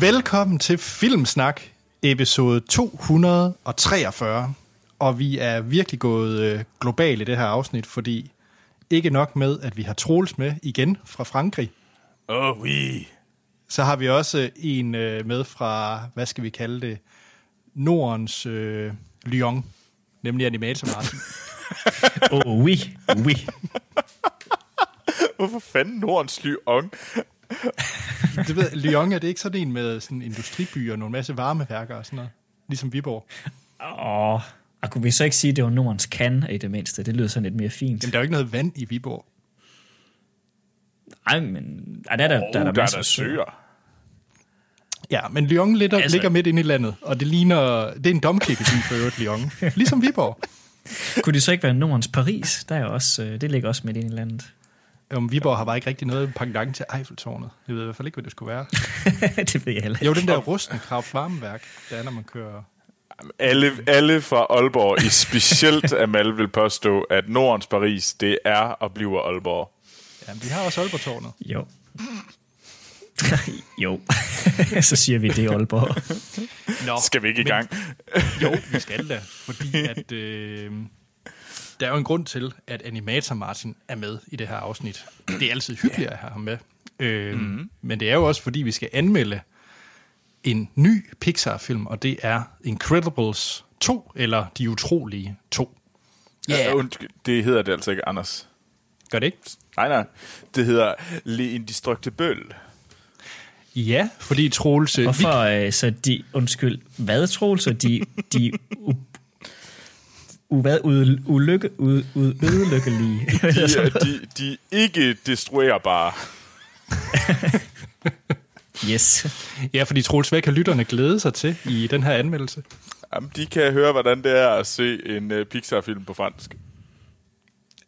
Velkommen til Filmsnak, episode 243. Og vi er virkelig gået øh, global i det her afsnit, fordi ikke nok med, at vi har Troels med igen fra Frankrig. Oh, oui. Så har vi også en øh, med fra, hvad skal vi kalde det, Nordens øh, Lyon, nemlig Animator Martin. Oh, oui, oui. Hvorfor fanden Nordens Lyon? Det ved, Lyon er det ikke sådan en med sådan industriby og nogle masse varmeværker og sådan noget? Ligesom Viborg. Åh, og kunne vi så ikke sige, at det var Nordens kan i det mindste? Det lyder sådan lidt mere fint. Jamen, der er jo ikke noget vand i Viborg. Nej, men ej, der er der, Oh, der, er der, der er der søer. Ja, men Lyon ligger, altså, ligger midt inde i landet, og det ligner, det er en domkirkeby for øvrigt, Lyon. Ligesom Viborg. Kunne det så ikke være Nordens Paris? Der er også, øh, det ligger også midt ind i landet. Om Viborg har bare ikke rigtig noget pendant til Eiffeltårnet. Jeg ved i hvert fald ikke, hvad det skulle være. det ved jeg heller Jo, den der Rustenkraft varmeværk, der er, når man kører... Alle, alle fra Aalborg, i specielt Amal, vil påstå, at Nordens Paris, det er og bliver Aalborg. Ja, de har også Aalborg-tårnet. Jo. jo. så siger vi det i Aalborg. Nå, Skal vi ikke i men- gang? Jo, vi skal da, fordi at, øh, der er jo en grund til, at Animator Martin er med i det her afsnit. Det er altid hyggeligt at have ham med. Øh, mm-hmm. Men det er jo også, fordi vi skal anmelde en ny Pixar-film, og det er Incredibles 2, eller De Utrolige 2. Ja. Undskyld, det hedder det altså ikke, Anders. Gør det ikke? Nej, nej. Det hedder Le Indestructible. Ja, fordi Troels... øh, Hvorfor øh, så de, undskyld, hvad Troels, så de, de hvad, u, ulykke, u, u, ødelykkelige. De, er- de, de ikke destruerbare. yes. Ja, fordi Troels, hvad kan lytterne glæde sig til i den her anmeldelse? Jamen, de kan høre, hvordan det er at se en uh, Pixar-film på fransk.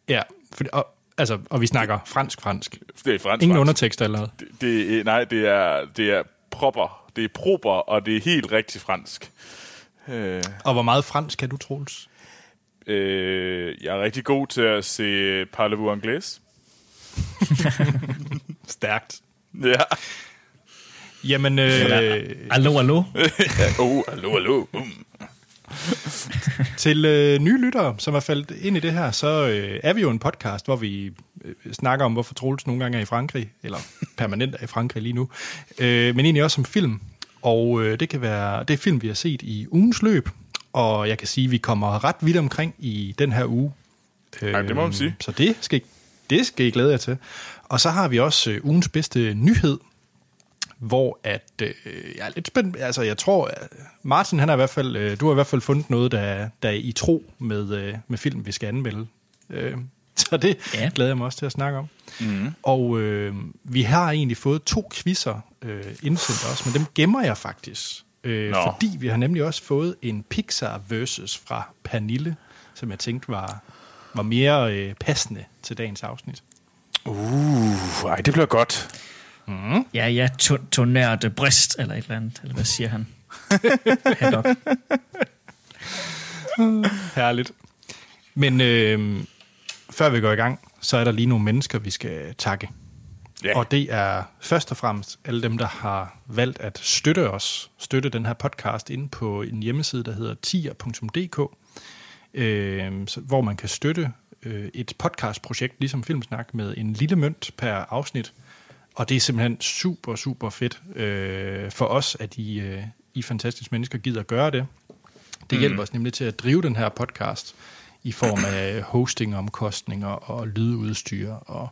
Ja, for, og, altså, og vi snakker fransk-fransk. Det er fransk. Ingen fransk. undertekster eller noget. Det, det, er- nej, det er, det er proper. Det er proper, og det er helt rigtig fransk. Øh, Og hvor meget fransk kan du, Troels? Øh, jeg er rigtig god til at se Parlez-vous anglais. Stærkt. Ja. Jamen, øh, Allo, allo. oh, hallo, hallo. Um. til øh, nye lyttere, som er faldet ind i det her, så øh, er vi jo en podcast, hvor vi øh, snakker om, hvorfor Troels nogle gange er i Frankrig, eller permanent er i Frankrig lige nu, øh, men egentlig også om film. Og øh, det kan være det er film, vi har set i ugens løb, og jeg kan sige, at vi kommer ret vidt omkring i den her uge. Øh, Ej, det må man sige. Så det skal, det skal I glæde jer til. Og så har vi også øh, ugens bedste nyhed, hvor at, øh, jeg er lidt spændt, altså jeg tror, at Martin han har i hvert fald, øh, du har i hvert fald fundet noget, der, der er i tro med, øh, med film, vi skal anmelde. Øh, så det ja. glæder jeg mig også til at snakke om. Mm. Og øh, vi har egentlig fået to quizzer øh, indsendt også, men dem gemmer jeg faktisk. Øh, Nå. fordi vi har nemlig også fået en Pixar versus fra Pernille, som jeg tænkte var, var mere øh, passende til dagens afsnit. Uh, ej, det bliver godt. Ja, ja, to, tonerte brist, eller et eller andet. Eller hvad siger han? Haddock. Herligt. Men øh, før vi går i gang, så er der lige nogle mennesker, vi skal takke. Ja. Og det er først og fremmest alle dem, der har valgt at støtte os, støtte den her podcast inde på en hjemmeside, der hedder tier.dk, øh, hvor man kan støtte øh, et podcastprojekt, ligesom Filmsnak, med en lille mønt per afsnit. Og det er simpelthen super, super fedt øh, for os, at I, øh, I fantastiske mennesker gider at gøre det. Det hjælper os nemlig til at drive den her podcast i form af hostingomkostninger og lydudstyr og,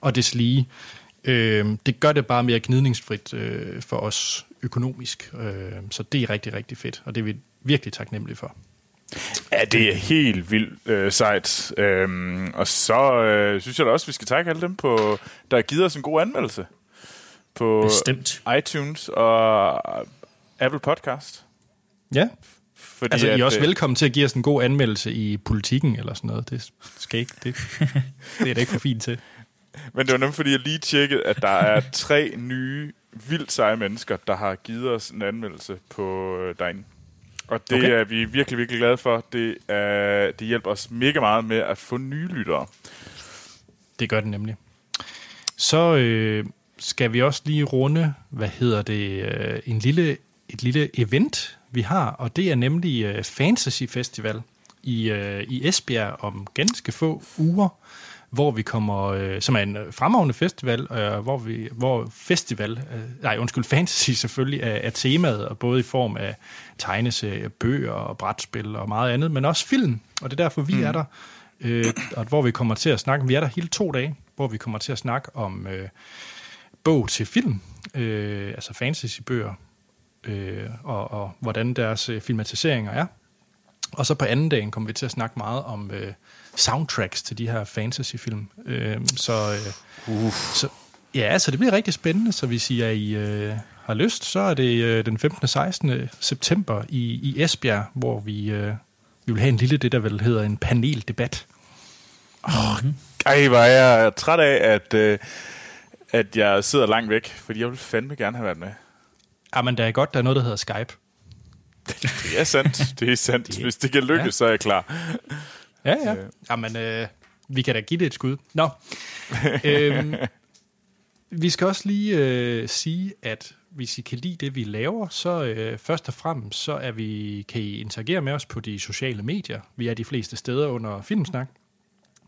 og deslige. Øh, det gør det bare mere gnidningsfrit øh, for os økonomisk, øh, så det er rigtig, rigtig fedt, og det er vi virkelig taknemmelige for. Ja, det er helt vildt øh, sejt. Øhm, og så øh, synes jeg da også, vi skal takke alle dem, på, der har givet os en god anmeldelse. På Bestemt. iTunes og Apple Podcast. Ja, Fordi altså I er også øh, velkommen til at give os en god anmeldelse i politikken eller sådan noget. Det skal ikke, det, det er da ikke for fint til. Men det var nemt, fordi jeg lige tjekkede, at der er tre nye, vildt seje mennesker, der har givet os en anmeldelse på øh, derinde. Og det Okay. er vi virkelig, virkelig glade for. Det, er, det hjælper os mega meget med at få nye lyttere. Det gør den nemlig. Så øh, skal vi også lige runde, hvad hedder det, øh, en lille, et lille event, vi har, og det er nemlig øh, Fantasy Festival i, øh, i Esbjerg om ganske få uger, hvor vi kommer, øh, som er en øh, fremragende festival, øh, hvor, vi, hvor festival, øh, nej undskyld, fantasy selvfølgelig er, er temaet, og både i form af tegneserier, bøger og brætspil og meget andet, men også film, og det er derfor, vi mm. er der, øh, og hvor vi kommer til at snakke, vi er der hele to dage, hvor vi kommer til at snakke om øh, bog til film, øh, altså fantasy-bøger, øh, og, og hvordan deres øh, filmatiseringer er. Og så på anden dagen kommer vi til at snakke meget om øh, soundtracks til de her fantasyfilm. Øh, så, øh, uh. så, ja, så det bliver rigtig spændende. Så hvis I, er I øh, har lyst, så er det øh, den 15. og 16. september i, i Esbjerg, hvor vi, øh, vi vil have en lille, det der vel hedder en paneldebat. Oh, ej, hvor er jeg træt af, at, øh, at jeg sidder langt væk, fordi jeg vil fandme gerne have været med. Jamen, der er godt, der er noget, der hedder Skype. Det er sandt. Det er sandt. Hvis det kan lykkes, ja. så er jeg klar. Ja, ja. Jamen, øh, vi kan da give det et skud. Nå. øhm, vi skal også lige øh, sige, at hvis I kan lide det, vi laver, så øh, først og fremmest, så er vi, kan I interagere med os på de sociale medier. Vi er de fleste steder under Filmsnak.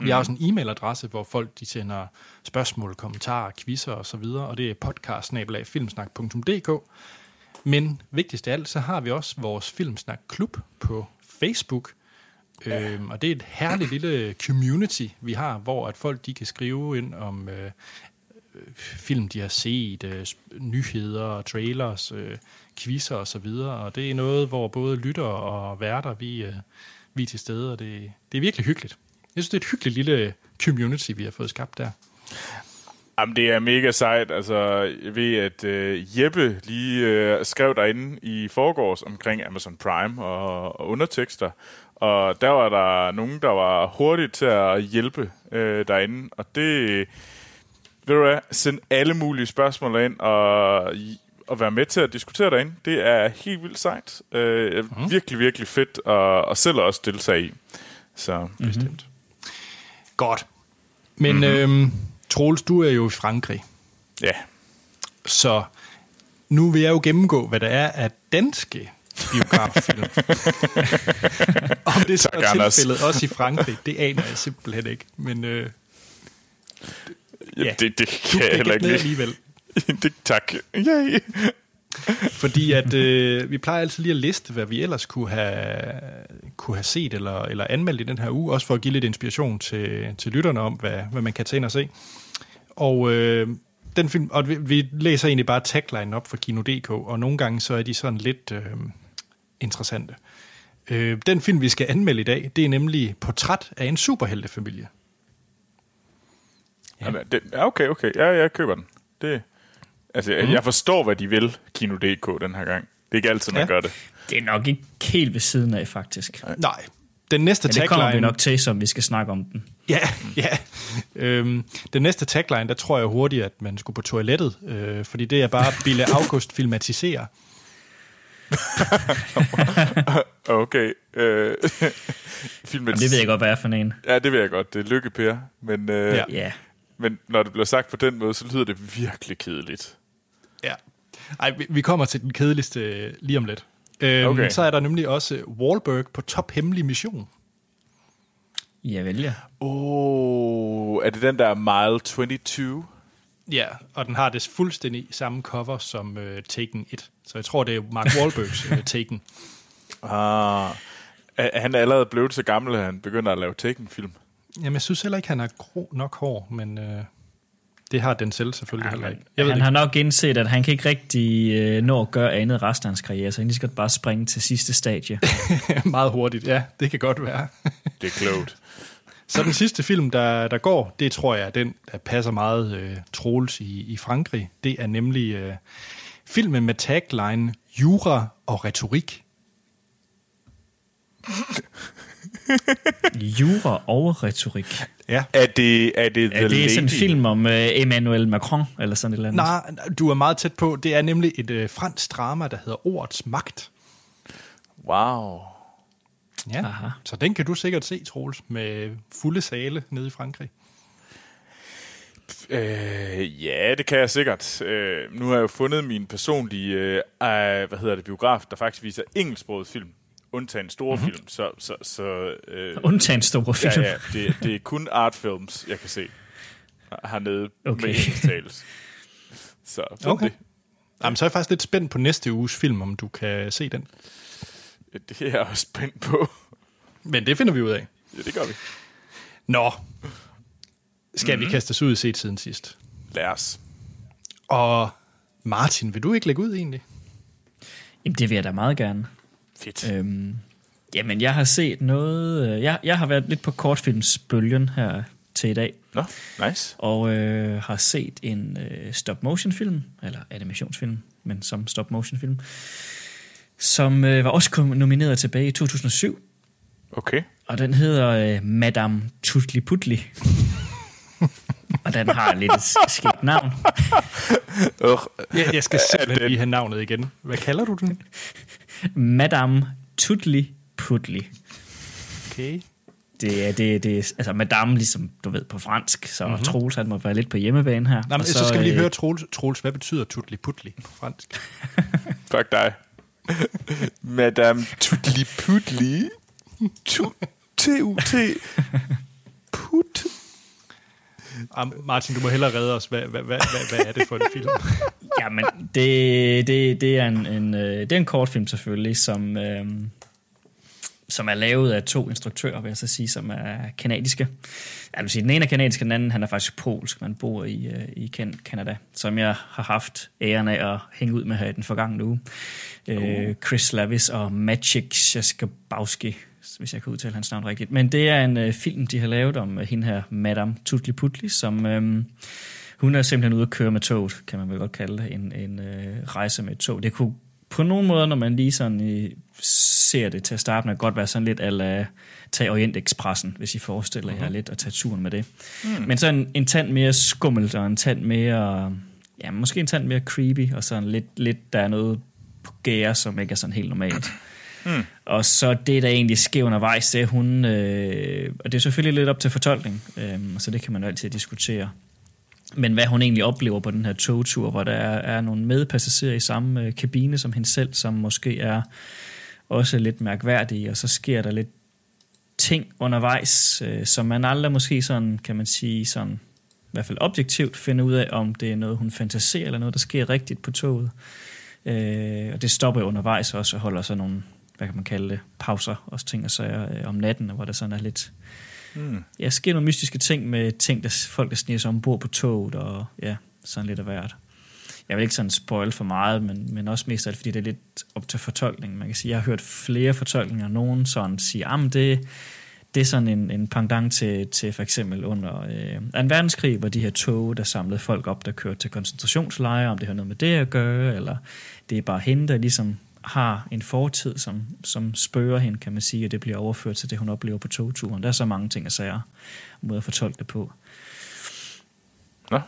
Vi har også en e-mailadresse, hvor folk de sender spørgsmål, kommentarer, quizzer og så videre, og det er podcast Men vigtigst af alt, så har vi også vores Filmsnak Klub på Facebook, Ja. Øhm, og det er et herligt lille community, vi har, hvor at folk de kan skrive ind om øh, film, de har set, øh, nyheder, trailers, øh, quizzer og så videre. Og det er noget, hvor både lytter og værter, vi, øh, vi er til stede, og det, det er virkelig hyggeligt. Jeg synes, det er et hyggeligt lille community, vi har fået skabt der. Jamen, det er mega sejt. Altså, jeg ved, at uh, Jeppe lige uh, skrev derinde i forgårs omkring Amazon Prime og, og undertekster, og der var der nogen, der var hurtigt til at hjælpe uh, derinde, og det, ved du hvad, send alle mulige spørgsmål ind, og, og være med til at diskutere derinde, det er helt vildt sejt. Uh, mm. Virkelig, virkelig fedt, og, og selv også deltage i. Så, mm-hmm. bestemt. Godt. Men mm-hmm. øhm, Troels, du er jo i Frankrig. Ja. Så nu vil jeg jo gennemgå, hvad der er af danske biograffilm. Om det så er tilfældet også i Frankrig, det aner jeg simpelthen ikke. Men øh, ja, det, det kan jeg heller ikke. alligevel. det, tak. Yay. Fordi at øh, vi plejer altid lige at liste, hvad vi ellers kunne have, kunne have set eller, eller anmeldt i den her uge, også for at give lidt inspiration til, til lytterne om, hvad, hvad man kan tage ind og se. Og øh, den film, og vi, vi læser egentlig bare tagline op for Kino.dk, og nogle gange så er de sådan lidt øh, interessante. Øh, den film, vi skal anmelde i dag, det er nemlig Portræt af en superheltefamilie. Ja. Jamen, det, okay, okay. Ja, jeg køber den. Det, Altså, mm. jeg forstår, hvad de vil, Kino.dk, den her gang. Det er ikke altid, man ja. gør det. Det er nok ikke helt ved siden af, faktisk. Nej. Den næste tagline... det kommer vi nok til, som vi skal snakke om den. Ja, ja. Øhm, den næste tagline, der tror jeg hurtigt, at man skulle på toilettet, øh, fordi det er bare Bille August filmatiserer. okay. Øh, Jamen, det ved jeg godt, hvad er for en. Ja, det ved jeg godt. Det er Lykke Per. Men, øh, ja. men når det bliver sagt på den måde, så lyder det virkelig kedeligt. Ja. Ej, vi, vi kommer til den kedeligste øh, lige om lidt. Øhm, okay. Så er der nemlig også Wahlberg på top hemmelig mission. Ja, vel ja. Oh, er det den der Mile 22? Ja, og den har det fuldstændig samme cover som uh, Taken 1. Så jeg tror, det er Mark Wahlbergs uh, Taken. Ah, er han er allerede blevet så gammel, at han begynder at lave Taken-film? Jamen, jeg synes heller ikke, han har gro nok hår, men... Uh, det har den selv selvfølgelig ja, heller ikke. Jeg han ved har ikke. nok indset, at han kan ikke rigtig øh, nå at gøre andet resten af hans karriere, så han skal bare springe til sidste stadie. Meget hurtigt, ja. Det kan godt være. det er klogt. Så den sidste film, der, der går, det tror jeg er den, der passer meget øh, Troels i, i Frankrig. Det er nemlig øh, filmen med tagline Jura og retorik. Jura og retorik. Ja. Er det, er det er det sådan en film om uh, Emmanuel Macron, eller sådan et eller andet? Nej, du er meget tæt på. Det er nemlig et uh, fransk drama, der hedder Ordets Magt. Wow. Ja, Aha. så den kan du sikkert se, Troels, med fulde sale nede i Frankrig. Øh, ja, det kan jeg sikkert. Øh, nu har jeg jo fundet min personlige øh, øh, hvad hedder det, biograf, der faktisk viser engelsksproget film. Undtagen store mm-hmm. film. Så, så, så, øh, Undtagen store film? Ja, ja det, det er kun artfilms, jeg kan se hernede okay. med engelsk Så okay. det. Jamen, så er jeg faktisk lidt spændt på næste uges film, om du kan se den. Det er jeg også spændt på. Men det finder vi ud af. Ja, det gør vi. Nå, skal mm-hmm. vi kaste os ud i set siden sidst? Lad os. Og Martin, vil du ikke lægge ud egentlig? Jamen, det vil jeg da meget gerne. Fedt. Øhm, jamen, jeg har set noget... Øh, jeg, jeg har været lidt på kortfilmsbølgen her til i dag. Nå, nice. Og øh, har set en øh, stop-motion-film, eller animationsfilm, men som stop-motion-film, som øh, var også nomineret tilbage i 2007. Okay. Og den hedder øh, Madame Tutli Putli. Og den har lidt skidt navn. uh, jeg, jeg skal simpelthen lige have navnet igen. Hvad kalder du den? Madame Tutli Putli. Okay. Det er, det, det er, altså madame, ligesom du ved, på fransk, så mm-hmm. Troels, han må være lidt på hjemmebane her. Nå, men, så, så skal vi lige øh, høre, Troels, Troels hvad betyder tutli putli på fransk? Fuck dig. madame tutli putli. T-U-T. Put. Ah, Martin, du må hellere redde os. Hvad, hvad, hvad, hvad er det for en film? Jamen, det, det, det, er en, en, øh, det er en kortfilm selvfølgelig, som, øh, som er lavet af to instruktører, vil jeg så sige, som er kanadiske. Jeg vil sige, den ene er kanadisk, den anden han er faktisk polsk. Man bor i, øh, i Canada, som jeg har haft æren af at hænge ud med her i den forgangne uge. Uh. Chris Lavis og Maciek Jaskabowski, hvis jeg kan udtale hans navn rigtigt. Men det er en øh, film, de har lavet om øh, hende her, Madame Tutli Putli, som... Øh, hun er simpelthen ude at køre med toget, kan man vel godt kalde det, en, en øh, rejse med et tog. Det kunne på nogle måder, når man lige sådan øh, ser det til at starte med, godt være sådan lidt ala tage Orientexpressen, hvis I forestiller uh-huh. jer lidt at tage turen med det. Mm. Men så en, en tand mere skummelt, og en tand mere, ja, måske en tand mere creepy, og sådan lidt, lidt der er noget på gære, som ikke er sådan helt normalt. Mm. Og så det, der egentlig sker undervejs, det er hun, øh, og det er selvfølgelig lidt op til fortolkning, øh, så det kan man jo altid diskutere. Men hvad hun egentlig oplever på den her togtur, hvor der er, er nogle medpassagerer i samme øh, kabine som hende selv, som måske er også lidt mærkværdige, og så sker der lidt ting undervejs, øh, som man aldrig måske sådan, kan man sige, sådan, i hvert fald objektivt finder ud af, om det er noget, hun fantaserer, eller noget, der sker rigtigt på toget. Øh, og det stopper undervejs også og holder så nogle hvad kan man kalde det, pauser og ting og sager øh, om natten, hvor der sådan er lidt... Mm. Ja, sker nogle mystiske ting med ting, der folk, der sniger sig ombord på toget, og ja, sådan lidt af hvert. Jeg vil ikke sådan spoil for meget, men, men også mest af alt, fordi det er lidt op til fortolkning. Man kan sige, jeg har hørt flere fortolkninger, nogen sådan siger, at det, det er sådan en, en pendant til, til for eksempel under øh, en verdenskrig, hvor de her tog, der samlede folk op, der kørte til koncentrationslejre, om det har noget med det at gøre, eller det er bare hende, der ligesom har en fortid, som, som spørger hende, kan man sige, og det bliver overført til det, hun oplever på togturen. Der er så mange ting at sige, måde at fortolke det på. Nå,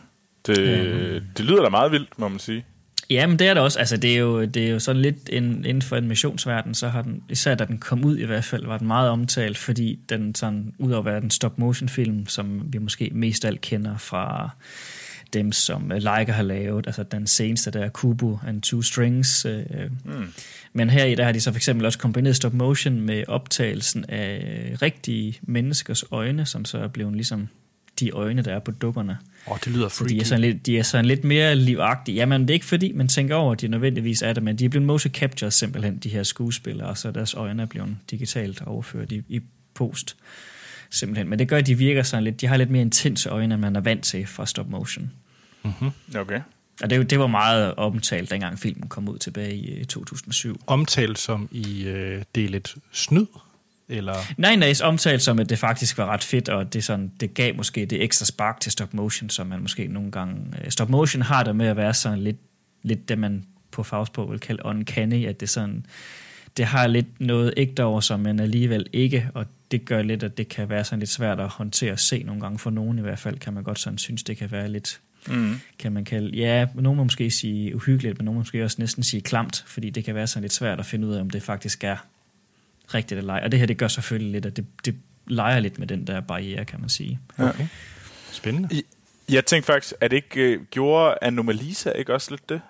det, øhm. det lyder da meget vildt, må man sige. Ja, men det er det også. Altså, det, er jo, det er jo sådan lidt en, inden for animationsverdenen, så har den, især da den kom ud i hvert fald, var den meget omtalt, fordi den sådan, ud over at være den stop-motion film, som vi måske mest alt kender fra dem, som øh, Leica har lavet, altså den seneste der, Kubo and Two Strings. Øh, mm. Men her i der har de så for eksempel også kombineret stop motion med optagelsen af rigtige menneskers øjne, som så er blevet ligesom de øjne, der er på dukkerne. Åh, oh, det lyder freaky. de er, sådan lidt, de er sådan lidt mere livagtige. Jamen, det er ikke fordi, man tænker over, at de nødvendigvis er det, men de er blevet motion captured simpelthen, de her skuespillere, og så deres øjne er blevet digitalt overført i, i post. Simpelthen. Men det gør, at de virker sådan lidt, de har lidt mere intense øjne, end man er vant til fra stop motion. Mm-hmm. Okay. Og det, det var meget omtalt, dengang filmen kom ud tilbage i 2007. Omtalt som i øh, del et snyd? Eller? Nej, nej, omtalt som, at det faktisk var ret fedt, og det, sådan, det gav måske det ekstra spark til stop motion, som man måske nogle gange... Øh, stop motion har det med at være sådan lidt, lidt det, man på fagsprog vil kalde uncanny, at det sådan... Det har lidt noget ægte over som men alligevel ikke, og det gør lidt, at det kan være sådan lidt svært at håndtere og se nogle gange. For nogen i hvert fald kan man godt sådan synes, det kan være lidt mm. kan man kalde. Ja, nogen må måske sige uhyggeligt, men nogen må måske også næsten sige klamt, fordi det kan være sådan lidt svært at finde ud af, om det faktisk er rigtigt eller ej. Og det her, det gør selvfølgelig lidt, at det, det leger lidt med den der barriere, kan man sige. Okay. Spændende. Jeg tænkte faktisk, at ikke øh, gjorde Anomalisa ikke også lidt det?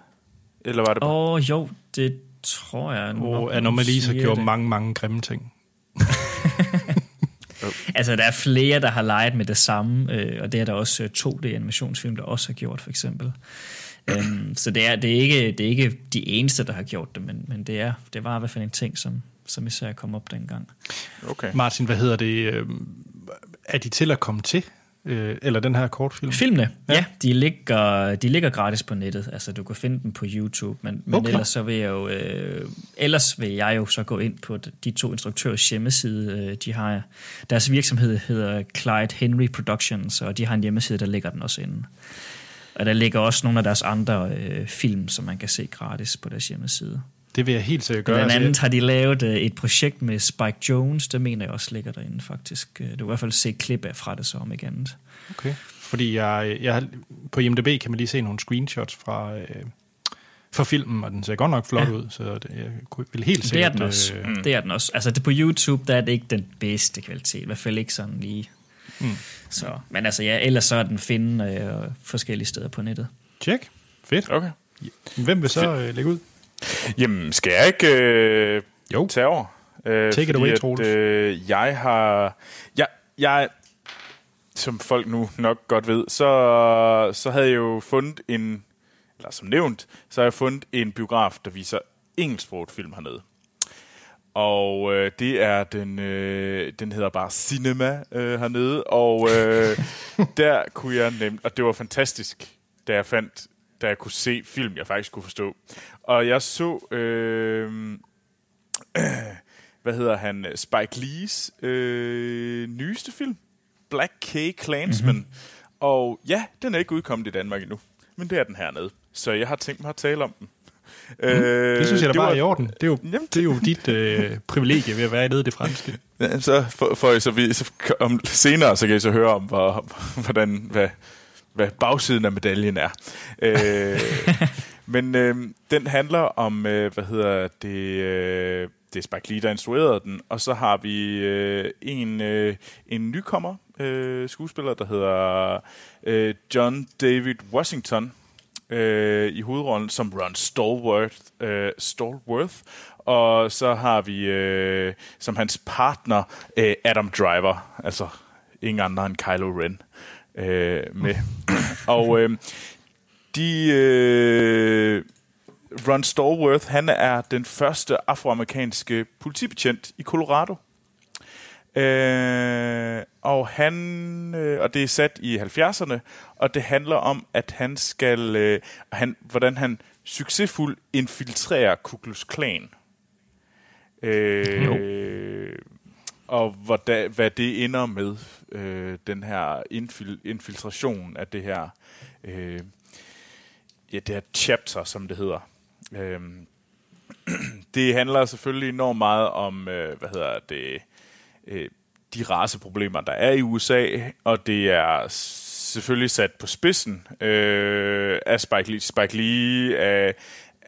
Eller var det bare... Åh, oh, jo, det tror jeg. Og Anomalisa gjorde det. mange, mange grimme ting. Altså, der er flere, der har leget med det samme, øh, og det er der også 2D-animationsfilm, der også har gjort, for eksempel. Um, så det er, det, er ikke, det er ikke de eneste, der har gjort det, men, men det, er, det var i hvert fald en ting, som, som især kom op dengang. Okay. Martin, hvad hedder det? Er de til at komme til? Øh, eller den her kortfilm? Filmene, ja. ja de, ligger, de ligger gratis på nettet. Altså, du kan finde dem på YouTube, men, men okay. ellers, så vil jeg jo, øh, ellers vil jeg jo så gå ind på de to instruktørers hjemmeside. Øh, de har, deres virksomhed hedder Clyde Henry Productions, og de har en hjemmeside, der ligger den også inde. Og der ligger også nogle af deres andre øh, film, som man kan se gratis på deres hjemmeside. Det vil jeg helt sikkert gøre. Blandt andet har de lavet øh, et projekt med Spike Jones, det mener jeg også ligger derinde faktisk. Øh, du kan i hvert fald se klip af fra det så om ikke andet. Okay. Fordi jeg, jeg, på IMDb kan man lige se nogle screenshots fra, øh, fra filmen, og den ser godt nok flot ja. ud, så det, jeg vil helt sikkert... Det er den også. Øh, det er den også. Altså det på YouTube, der er det ikke den bedste kvalitet, i hvert fald ikke sådan lige... Mm. Så, men altså ja, ellers så er den finde øh, forskellige steder på nettet. Tjek. Fedt. Okay. Hvem vil så øh, lægge ud? Jamen, skal jeg ikke øh, jo. tage over? Øh, Take it away, Troels. Øh, jeg har... Jeg, jeg, som folk nu nok godt ved, så, så havde jeg jo fundet en... Eller som nævnt, så har jeg fundet en biograf, der viser engelsksproget film hernede. Og øh, det er den, øh, den hedder bare Cinema øh, hernede, og øh, der kunne jeg nemt, og det var fantastisk, da jeg fandt, da jeg kunne se film, jeg faktisk kunne forstå. Og jeg så, øh, hvad hedder han, Spike Lees øh, nyeste film, Black K. Clansman. Mm-hmm. Og ja, den er ikke udkommet i Danmark endnu, men det er den hernede. Så jeg har tænkt mig at tale om den. Mm, øh, det synes jeg da bare var, er i orden. Det er jo, jamen, det er jo dit øh, privilegie ved at være nede i det franske. Ja, så, for, for, så, vi, så om, senere så kan I så høre om, hvor, hvordan, hvad, hvad bagsiden af medaljen er. Øh, men øh, den handler om, øh, hvad hedder det, øh, det er Spike Lee, der instruerede den, og så har vi øh, en, øh, en nykommer øh, skuespiller, der hedder øh, John David Washington, øh, i hovedrollen som Ron Stallworth, øh, Stallworth. Og så har vi øh, som hans partner øh, Adam Driver, altså ingen andre end Kylo Ren øh, med. og øh, de... Øh, Ron Stallworth, han er den første afroamerikanske politibetjent i Colorado. Øh, og han øh, og det er sat i 70'erne, og det handler om, at han skal, øh, han, hvordan han succesfuldt infiltrerer Ku Klux Klan. Øh, og hvad, hvad det ender med, øh, den her infil, infiltration af det her, øh, ja, det her chapter, som det hedder. Øh, det handler selvfølgelig enormt meget om, øh, hvad hedder det, øh, de raceproblemer, der er i USA, og det er selvfølgelig sat på spidsen øh, af Spike Lee. Spike Lee er,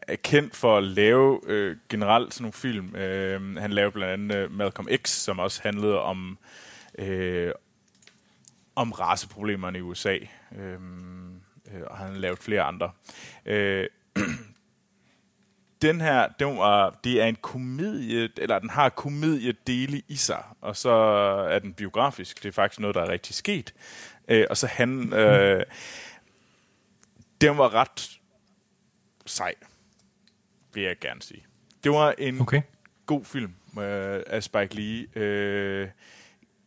er kendt for at lave øh, generelt sådan nogle film. Øh, han lavede blandt andet øh, Malcolm X, som også handlede om øh, om raceproblemerne i USA. Øh, og han har lavet flere andre. Øh, den her, den var, det er en komedie, eller den har komediedele i sig, og så er den biografisk. Det er faktisk noget, der er rigtig sket. Øh, og så han, øh, den var ret sej, vil jeg gerne sige. Det var en okay. god film øh, af Spike Lee. Øh,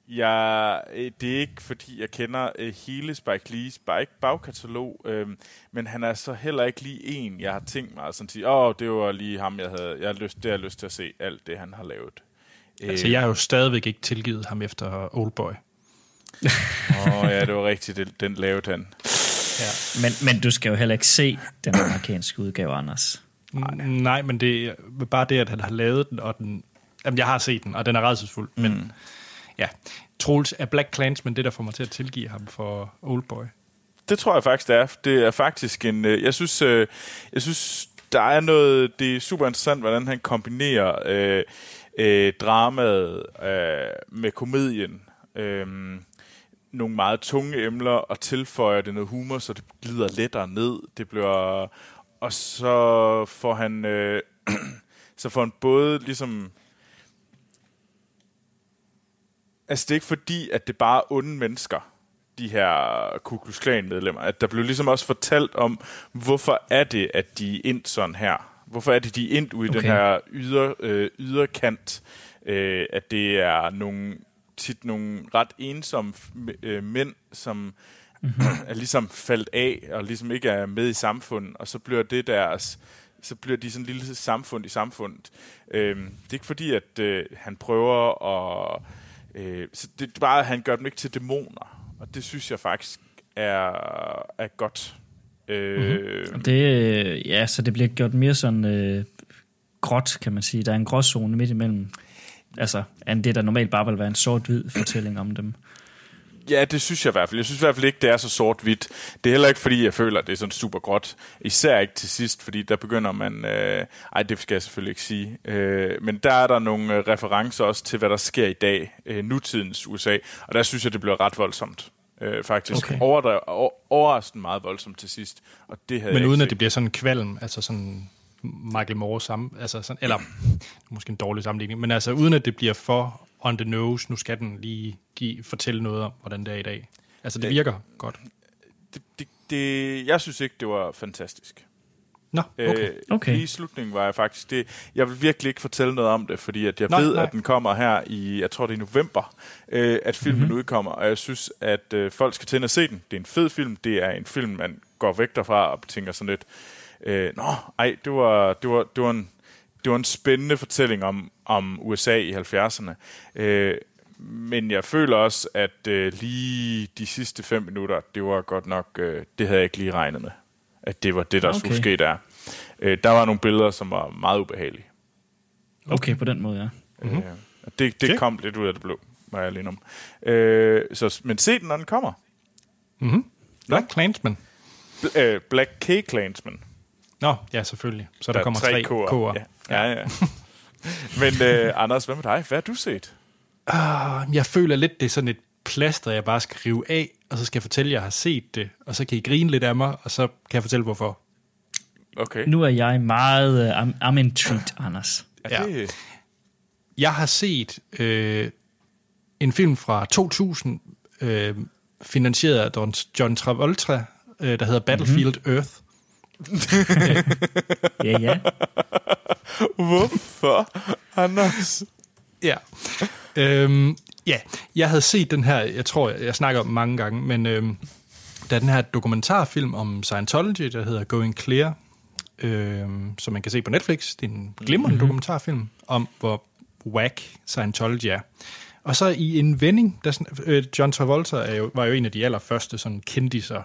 jeg, øh, det er ikke, fordi jeg kender øh, hele Spike Lees bag, bagkatalog, øh, men han er så heller ikke lige en, jeg har tænkt mig at sige, åh, oh, det var lige ham, jeg havde, jeg har lyst, det har jeg lyst til at se alt det, han har lavet. Altså, jeg har jo stadigvæk ikke tilgivet ham efter Oldboy. Åh, oh, ja, det var rigtigt, den, den lavede han. Ja. Men, men du skal jo heller ikke se den amerikanske udgave, Anders. Nej, Nej men det er bare det, at han har lavet den, og den... Jamen, jeg har set den, og den er redselsfuld, mm. men ja, Troels, er Black Clansman det, der får mig til at tilgive ham for Oldboy? Det tror jeg faktisk, det er. Det er faktisk en... Øh, jeg synes, øh, jeg synes der er noget... Det er super interessant, hvordan han kombinerer øh, øh, dramaet øh, med komedien. Øh, nogle meget tunge emner og tilføjer det noget humor, så det glider lettere ned. Det bliver... Og så får han... Øh, så får han både ligesom... Altså, det er ikke fordi, at det bare er onde mennesker, de her Ku Klux Klan medlemmer. At der blev ligesom også fortalt om, hvorfor er det, at de er ind sådan her. Hvorfor er det, de er ind ude i okay. den her yder, øh, yderkant. Øh, at det er nogle tit nogle ret ensomme øh, mænd, som mm-hmm. er ligesom faldt af, og ligesom ikke er med i samfundet, og så bliver det deres, så bliver de sådan en lille samfund i samfundet. Øh, det er ikke fordi, at øh, han prøver at... Øh, så det er bare, at han gør dem ikke til dæmoner, og det synes jeg faktisk er, er godt. Øh, mm-hmm. Det, ja, så det bliver gjort mere sådan øh, gråt, kan man sige. Der er en gråzone midt imellem Altså, end det, der normalt bare vil være en sort-hvid fortælling om dem. Ja, det synes jeg i hvert fald. Jeg synes i hvert fald ikke, det er så sort-hvidt. Det er heller ikke, fordi jeg føler, at det er sådan super gråt. Især ikke til sidst, fordi der begynder man... Øh, ej, det skal jeg selvfølgelig ikke sige. Øh, men der er der nogle øh, referencer også til, hvad der sker i dag, øh, nutidens USA. Og der synes jeg, det bliver ret voldsomt. Øh, faktisk. Okay. Over, over, overraskende meget voldsomt til sidst. Og det havde Men uden at det bliver sådan en kvalm, altså sådan Michael Moore sammen, altså sådan, eller måske en dårlig sammenligning, men altså uden at det bliver for on the nose, nu skal den lige give, fortælle noget om, hvordan det er i dag. Altså det virker godt. Det, det, det, jeg synes ikke, det var fantastisk. Nå, okay. Øh, okay. I slutningen var jeg faktisk det. Jeg vil virkelig ikke fortælle noget om det, fordi at jeg nej, ved, nej. at den kommer her i, jeg tror det er i november, øh, at filmen mm-hmm. udkommer, og jeg synes, at øh, folk skal til at se den. Det er en fed film, det er en film, man går væk derfra og tænker sådan lidt, Øh, nå, ej, det var, det var, det var, en, det var en spændende fortælling om, om USA i 70'erne. Øh, men jeg føler også, at øh, lige de sidste fem minutter, det var godt nok, øh, det havde jeg ikke lige regnet med, at det var det, der okay. skulle ske der. Øh, der var nogle billeder, som var meget ubehagelige. Okay, på den måde, ja. Mm-hmm. Øh, det det okay. kom lidt ud af det blå, var jeg alene om. Øh, så, men se den, når den kommer. Mm-hmm. Black Clansman. Bl- øh, Black K-Clansman. Nå, ja, selvfølgelig. Så der, der kommer tre k'er. k'er. Ja, ja. ja. Men uh, Anders, hvad med dig? Hvad har du set? Uh, jeg føler lidt, det er sådan et plaster, jeg bare skal rive af, og så skal jeg fortælle, at jeg har set det, og så kan I grine lidt af mig, og så kan jeg fortælle, hvorfor. Okay. Nu er jeg meget uh, I'm, I'm intrigued, Anders. Ja. Det... Jeg har set øh, en film fra 2000, øh, finansieret af John Travolta, øh, der hedder Battlefield mm-hmm. Earth. Ja, ja. Hvorfor, Anders? Ja. Øhm, ja, jeg havde set den her, jeg tror, jeg, jeg snakker om mange gange, men øhm, der er den her dokumentarfilm om Scientology, der hedder Going Clear, øhm, som man kan se på Netflix. Det er en glimrende mm-hmm. dokumentarfilm om, hvor whack Scientology er. Og så i en vending, der, øh, John Travolta er jo, var jo en af de allerførste sådan kendiser,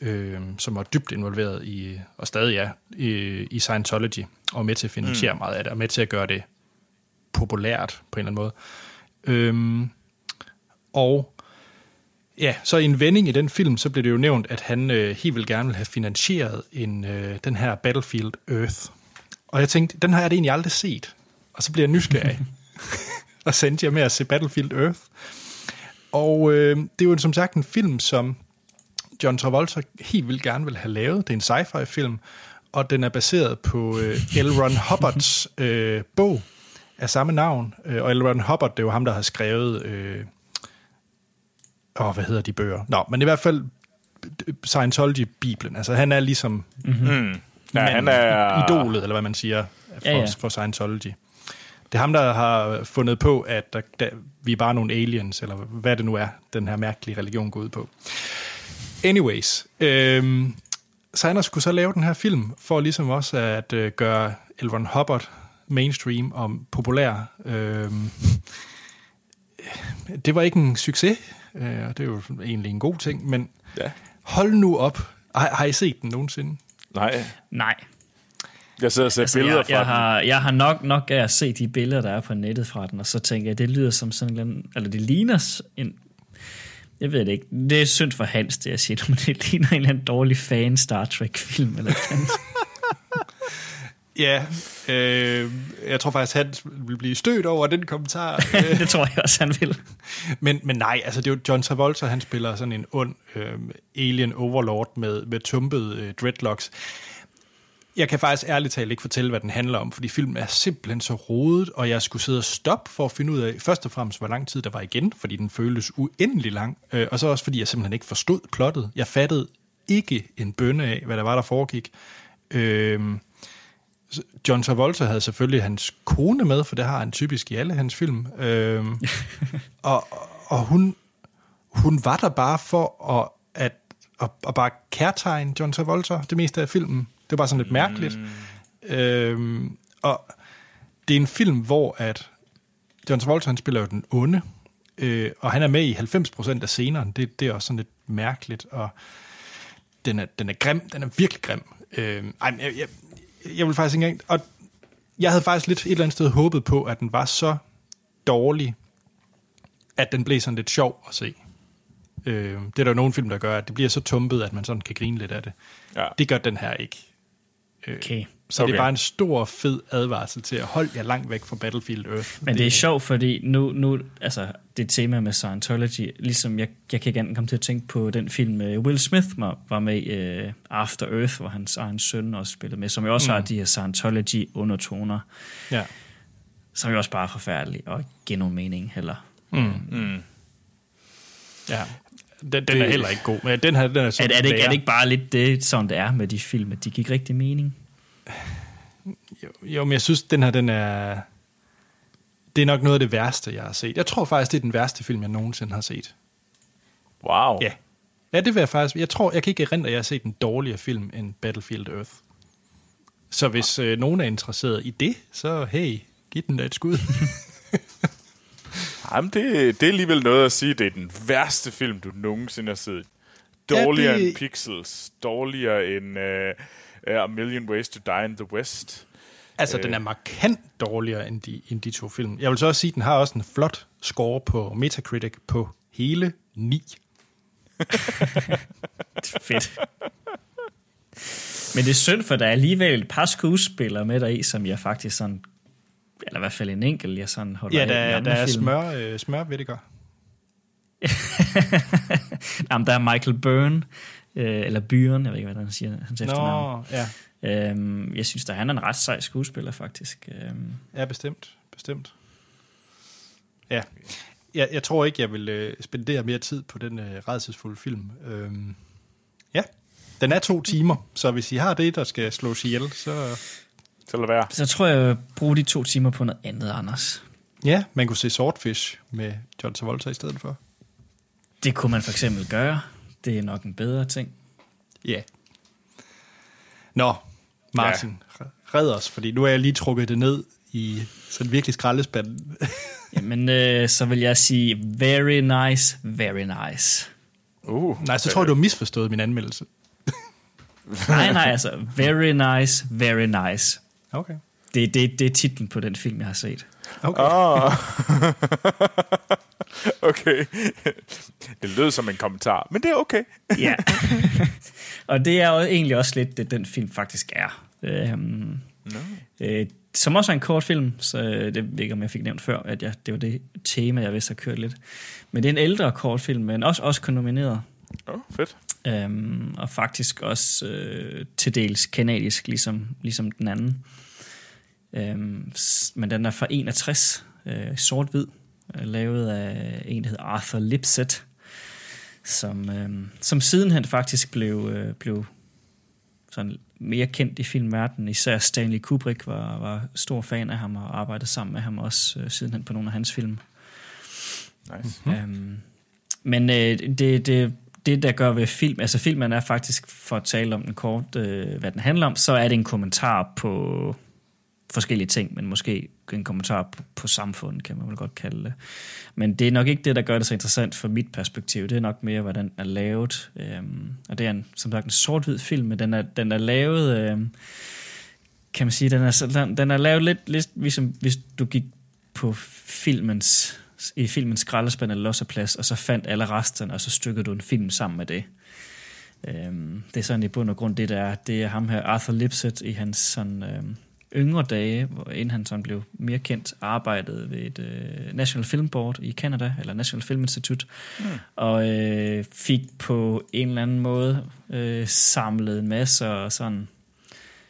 øh, som var dybt involveret i, og stadig er, i, i Scientology, og med til at finansiere mm. meget af det, og med til at gøre det populært på en eller anden måde. Øhm, og ja, så i en vending i den film, så blev det jo nævnt, at han øh, helt vil gerne vil have finansieret en, øh, den her Battlefield Earth. Og jeg tænkte, den har jeg det egentlig aldrig set. Og så bliver jeg nysgerrig. og sendte jeg med at se Battlefield Earth. Og øh, det er jo som sagt en film, som John Travolta helt vildt gerne vil have lavet. Det er en sci-fi film, og den er baseret på øh, L. Ron Hubbards øh, bog af samme navn. Øh, og L. Ron Hubbard, det er jo ham, der har skrevet... Øh, åh, hvad hedder de bøger? Nå, men i hvert fald Scientology-bibelen. Altså, han er ligesom... Mm-hmm. Ja, han er... Idolet, eller hvad man siger, for, ja, ja. for Scientology. Det er ham, der har fundet på, at der, der, vi er bare nogle aliens, eller hvad det nu er, den her mærkelige religion går ud på. Anyways, øhm, Sanders skulle så lave den her film, for ligesom også at øh, gøre Elron Hubbard mainstream og populær. Øhm, det var ikke en succes, øh, og det er jo egentlig en god ting, men ja. hold nu op. Har, har I set den nogensinde? Nej. Nej. Jeg sidder og ser altså, billeder jeg, fra jeg den. Har, jeg har nok, nok af at se de billeder, der er på nettet fra den, og så tænker jeg, det lyder som sådan en, eller det ligner en jeg ved det ikke. Det er synd for Hans, det jeg siger, men det ligner en eller anden dårlig fan Star Trek-film. Eller Ja, øh, jeg tror faktisk, han vil blive stødt over den kommentar. det tror jeg også, han vil. men, men nej, altså det er jo John Travolta, han spiller sådan en ond øh, alien overlord med, med tumpet øh, dreadlocks. Jeg kan faktisk ærligt talt ikke fortælle, hvad den handler om, fordi filmen er simpelthen så rodet, og jeg skulle sidde og stoppe for at finde ud af, først og fremmest, hvor lang tid der var igen, fordi den føltes uendelig lang, øh, og så også fordi jeg simpelthen ikke forstod plottet. Jeg fattede ikke en bønne af, hvad der var, der foregik. Øh, John Travolta havde selvfølgelig hans kone med, for det har han typisk i alle hans film. Øh, og og hun, hun var der bare for at, at, at, at bare kærtegne John Travolta det meste af filmen. Det var bare sådan lidt mærkeligt. Mm. Øhm, og det er en film, hvor at John Travolta, han spiller jo den onde, øh, og han er med i 90% af scenerne. Det, det er også sådan lidt mærkeligt, og den er, den er grim. Den er virkelig grim. Øh, ej, jeg, jeg, jeg vil faktisk ikke engang... Og jeg havde faktisk lidt et eller andet sted håbet på, at den var så dårlig, at den blev sådan lidt sjov at se. Øh, det er der jo nogle film, der gør, at det bliver så tumpet, at man sådan kan grine lidt af det. Ja. Det gør den her ikke. Øh, okay. Så okay. det er bare en stor, fed advarsel til at holde jer langt væk fra Battlefield Earth. Men det er sjovt, fordi nu, nu altså det tema med Scientology, ligesom jeg, jeg kan igen komme til at tænke på den film, med Will Smith var, var med i uh, After Earth, hvor hans egen søn også spillede med, som jo også mm. har de her Scientology-undertoner. Ja. Som jo også bare er forfærdelige, og ikke giver nogen mening heller. Mm. Mm. Ja. Den, den det, er heller ikke god. Men den her, den er, er, er, det, ikke, er det ikke bare lidt det, sådan det er med de film, at de gik rigtig mening? Jo, jo, men jeg synes, den her, den er... Det er nok noget af det værste, jeg har set. Jeg tror faktisk, det er den værste film, jeg nogensinde har set. Wow. Ja. Ja, det vil jeg faktisk. Jeg tror, jeg kan ikke erindre, at jeg har set en dårligere film end Battlefield Earth. Så hvis øh, nogen er interesseret i det, så hey, giv den da et skud. Jamen, det, det er alligevel noget at sige, det er den værste film, du nogensinde har set. Dårligere ja, det... end Pixels, dårligere end uh, A Million Ways to Die in the West. Altså, uh, den er markant dårligere end de, end de to film. Jeg vil så også sige, at den har også en flot score på Metacritic på hele 9. Fedt. Men det er synd, for der er alligevel et par skuespillere med der i, som jeg faktisk sådan eller i hvert fald en enkelt, jeg sådan holder Ja, der, der er film. smør, øh, smør ved det gør. Jamen, der er Michael Byrne, øh, eller Byren, jeg ved ikke, hvad han siger, hans efternavn. ja. Øhm, jeg synes, der han er en ret sej skuespiller, faktisk. Øhm. Ja, bestemt. Bestemt. Ja. Jeg, jeg tror ikke, jeg vil øh, spendere mere tid på den øh, redselsfulde film. Øhm, ja, den er to timer, så hvis I har det, der skal slås ihjel, så så lad være. Så tror jeg, jeg bruge de to timer på noget andet, Anders. Ja, man kunne se Swordfish med John Travolta i stedet for. Det kunne man for eksempel gøre. Det er nok en bedre ting. Ja. Nå, Martin, ja. red os, fordi nu er jeg lige trukket det ned i sådan virkelig skraldespanden. Jamen, øh, så vil jeg sige, very nice, very nice. Uh, Nej, så tror jeg, du har misforstået min anmeldelse. nej, nej, altså, very nice, very nice. Okay. Det, det, det er titlen på den film, jeg har set. Okay. Oh. okay. Det lød som en kommentar, men det er okay. ja. Og det er jo egentlig også lidt det, den film faktisk er. Øhm, no. øh, som også er en kort film, så det ved ikke, om jeg fik nævnt før, at jeg, det var det tema, jeg vidste har kørt lidt. Men det er en ældre kort film, men også, også nomineret. Åh, oh, fedt. Øhm, og faktisk også øh, til dels kanadisk, ligesom, ligesom den anden. Øhm, men den er fra 61, øh, sort-hvid, øh, lavet af en, der hedder Arthur Lipset, som, øh, som sidenhen faktisk blev, øh, blev sådan mere kendt i filmverdenen. Især Stanley Kubrick var, var stor fan af ham og arbejdede sammen med ham også øh, sidenhen på nogle af hans film. Nice. Mm-hmm. Øhm, men øh, det, det, det, der gør ved film, altså filmen er faktisk, for at tale om den kort, øh, hvad den handler om, så er det en kommentar på forskellige ting, men måske en kommentar på, på samfundet, kan man vel godt kalde det. Men det er nok ikke det, der gør det så interessant fra mit perspektiv. Det er nok mere, hvordan den er lavet. Øhm, og det er en, som sagt en sort-hvid film, men den er, den er lavet, øhm, kan man sige, den er, den, den er lavet lidt, lidt ligesom hvis du gik på filmens i filmens skraldespand eller losseplads, og så fandt alle resterne, og så stykkede du en film sammen med det. Øhm, det er sådan i bund og grund det, der er. Det er ham her, Arthur Lipset, i hans sådan, øhm, yngre dage, hvor, inden han sådan blev mere kendt, arbejdede ved et øh, National Film Board i Canada, eller National Film Institute, mm. og øh, fik på en eller anden måde øh, samlet en masse sådan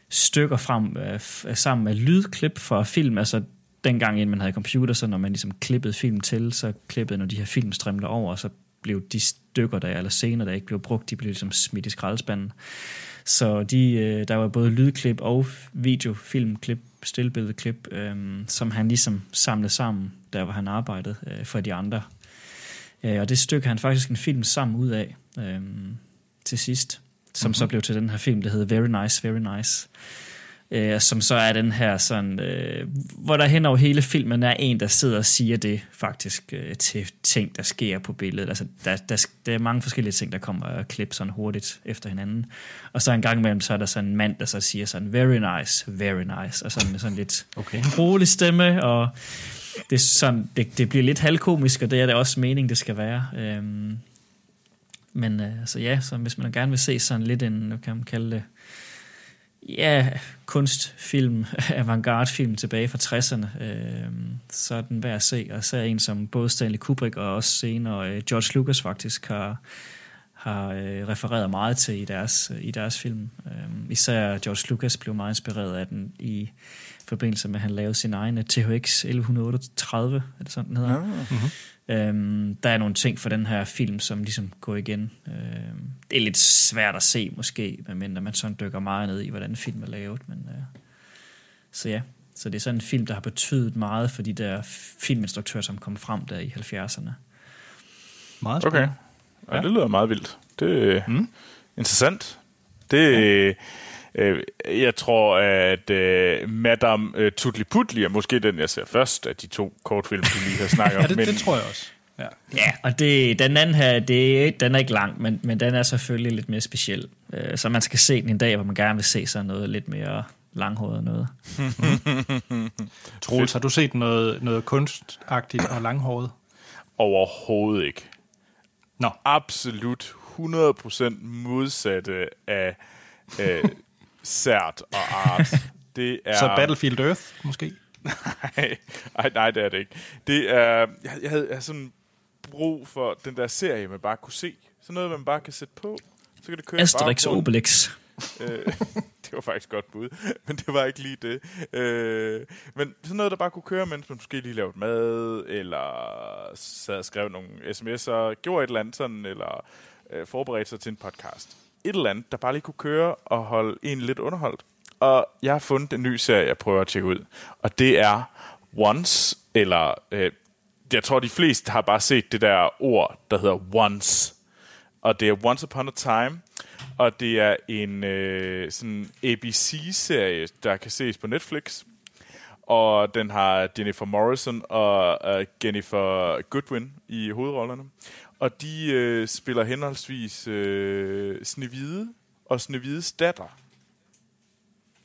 stykker frem øh, sammen med lydklip fra film, altså dengang, inden man havde computer, så når man ligesom klippede film til, så klippede når de her filmstrimler over, så blev de stykker, der, eller scener, der ikke blev brugt, de blev ligesom smidt i skraldespanden. Så de, øh, der var både lydklip og video, filmklip, stillbilledklip, øh, som han ligesom samlede sammen, der hvor han arbejdede øh, for de andre. Øh, og det stykke han faktisk en film sammen ud af øh, til sidst, som mm-hmm. så blev til den her film, der hedder Very Nice, Very Nice øh, som så er den her sådan, øh, hvor der hen over hele filmen er en, der sidder og siger det faktisk øh, til ting, der sker på billedet. Altså, der, der, der er mange forskellige ting, der kommer og klip sådan hurtigt efter hinanden. Og så en gang imellem, så er der sådan en mand, der så siger sådan, very nice, very nice, og sådan, sådan lidt okay. rolig stemme, og det, er sådan, det, det bliver lidt halvkomisk, og det er det også mening, det skal være. Øhm, men øh, så ja, så hvis man gerne vil se sådan lidt en, hvad kan man kalde det, ja, kunstfilm, avantgarde-film tilbage fra 60'erne, øh, så er den værd at se. Og så er en som både Stanley Kubrick og også senere øh, George Lucas faktisk har, har øh, refereret meget til i deres, i deres film. Øh, især George Lucas blev meget inspireret af den i forbindelse med, at han lavede sin egen THX 1138, er det sådan, den hedder? Ja. Mm-hmm. Øhm, der er nogle ting for den her film, som ligesom går igen. Øhm, det er lidt svært at se måske, medmindre man sådan dykker meget ned i, hvordan film er lavet. Men, øh, så ja, så det er sådan en film, der har betydet meget for de der filminstruktører, som kom frem der i 70'erne. Meget spændende. Okay. Ja, ja. det lyder meget vildt. Det er mm. interessant. Det, ja. Øh, jeg tror, at øh, Madame øh, Tutli Putli er måske den, jeg ser først af de to kortfilm, du lige har snakket om. ja, det, men, det tror jeg også. Ja, ja og det, den anden her, det, den er ikke lang, men, men den er selvfølgelig lidt mere speciel. Øh, så man skal se den en dag, hvor man gerne vil se sådan noget lidt mere langhåret noget. Mm. Troels, har du set noget, noget kunstagtigt og langhåret? Overhovedet ikke. Nå. Absolut 100% modsatte af øh, sært og art. Det er... Så Battlefield Earth, måske? nej, nej, det er det ikke. Det er... Jeg, jeg havde, jeg havde sådan brug for den der serie, man bare kunne se. Sådan noget, man bare kan sætte på. Så kan det køre Asterix og Obelix. Øh, det var faktisk godt bud, men det var ikke lige det. Øh, men sådan noget, der bare kunne køre, mens man måske lige lavede mad, eller sad og skrev nogle sms'er, gjorde et eller andet sådan, eller øh, forberedte sig til en podcast et eller andet, der bare lige kunne køre og holde en lidt underholdt. Og jeg har fundet en ny serie, jeg prøver at tjekke ud. Og det er Once, eller øh, jeg tror, de fleste har bare set det der ord, der hedder Once. Og det er Once Upon a Time, og det er en øh, sådan ABC-serie, der kan ses på Netflix. Og den har Jennifer Morrison og øh, Jennifer Goodwin i hovedrollerne. Og de øh, spiller henholdsvis øh, Snevide og Snevides datter.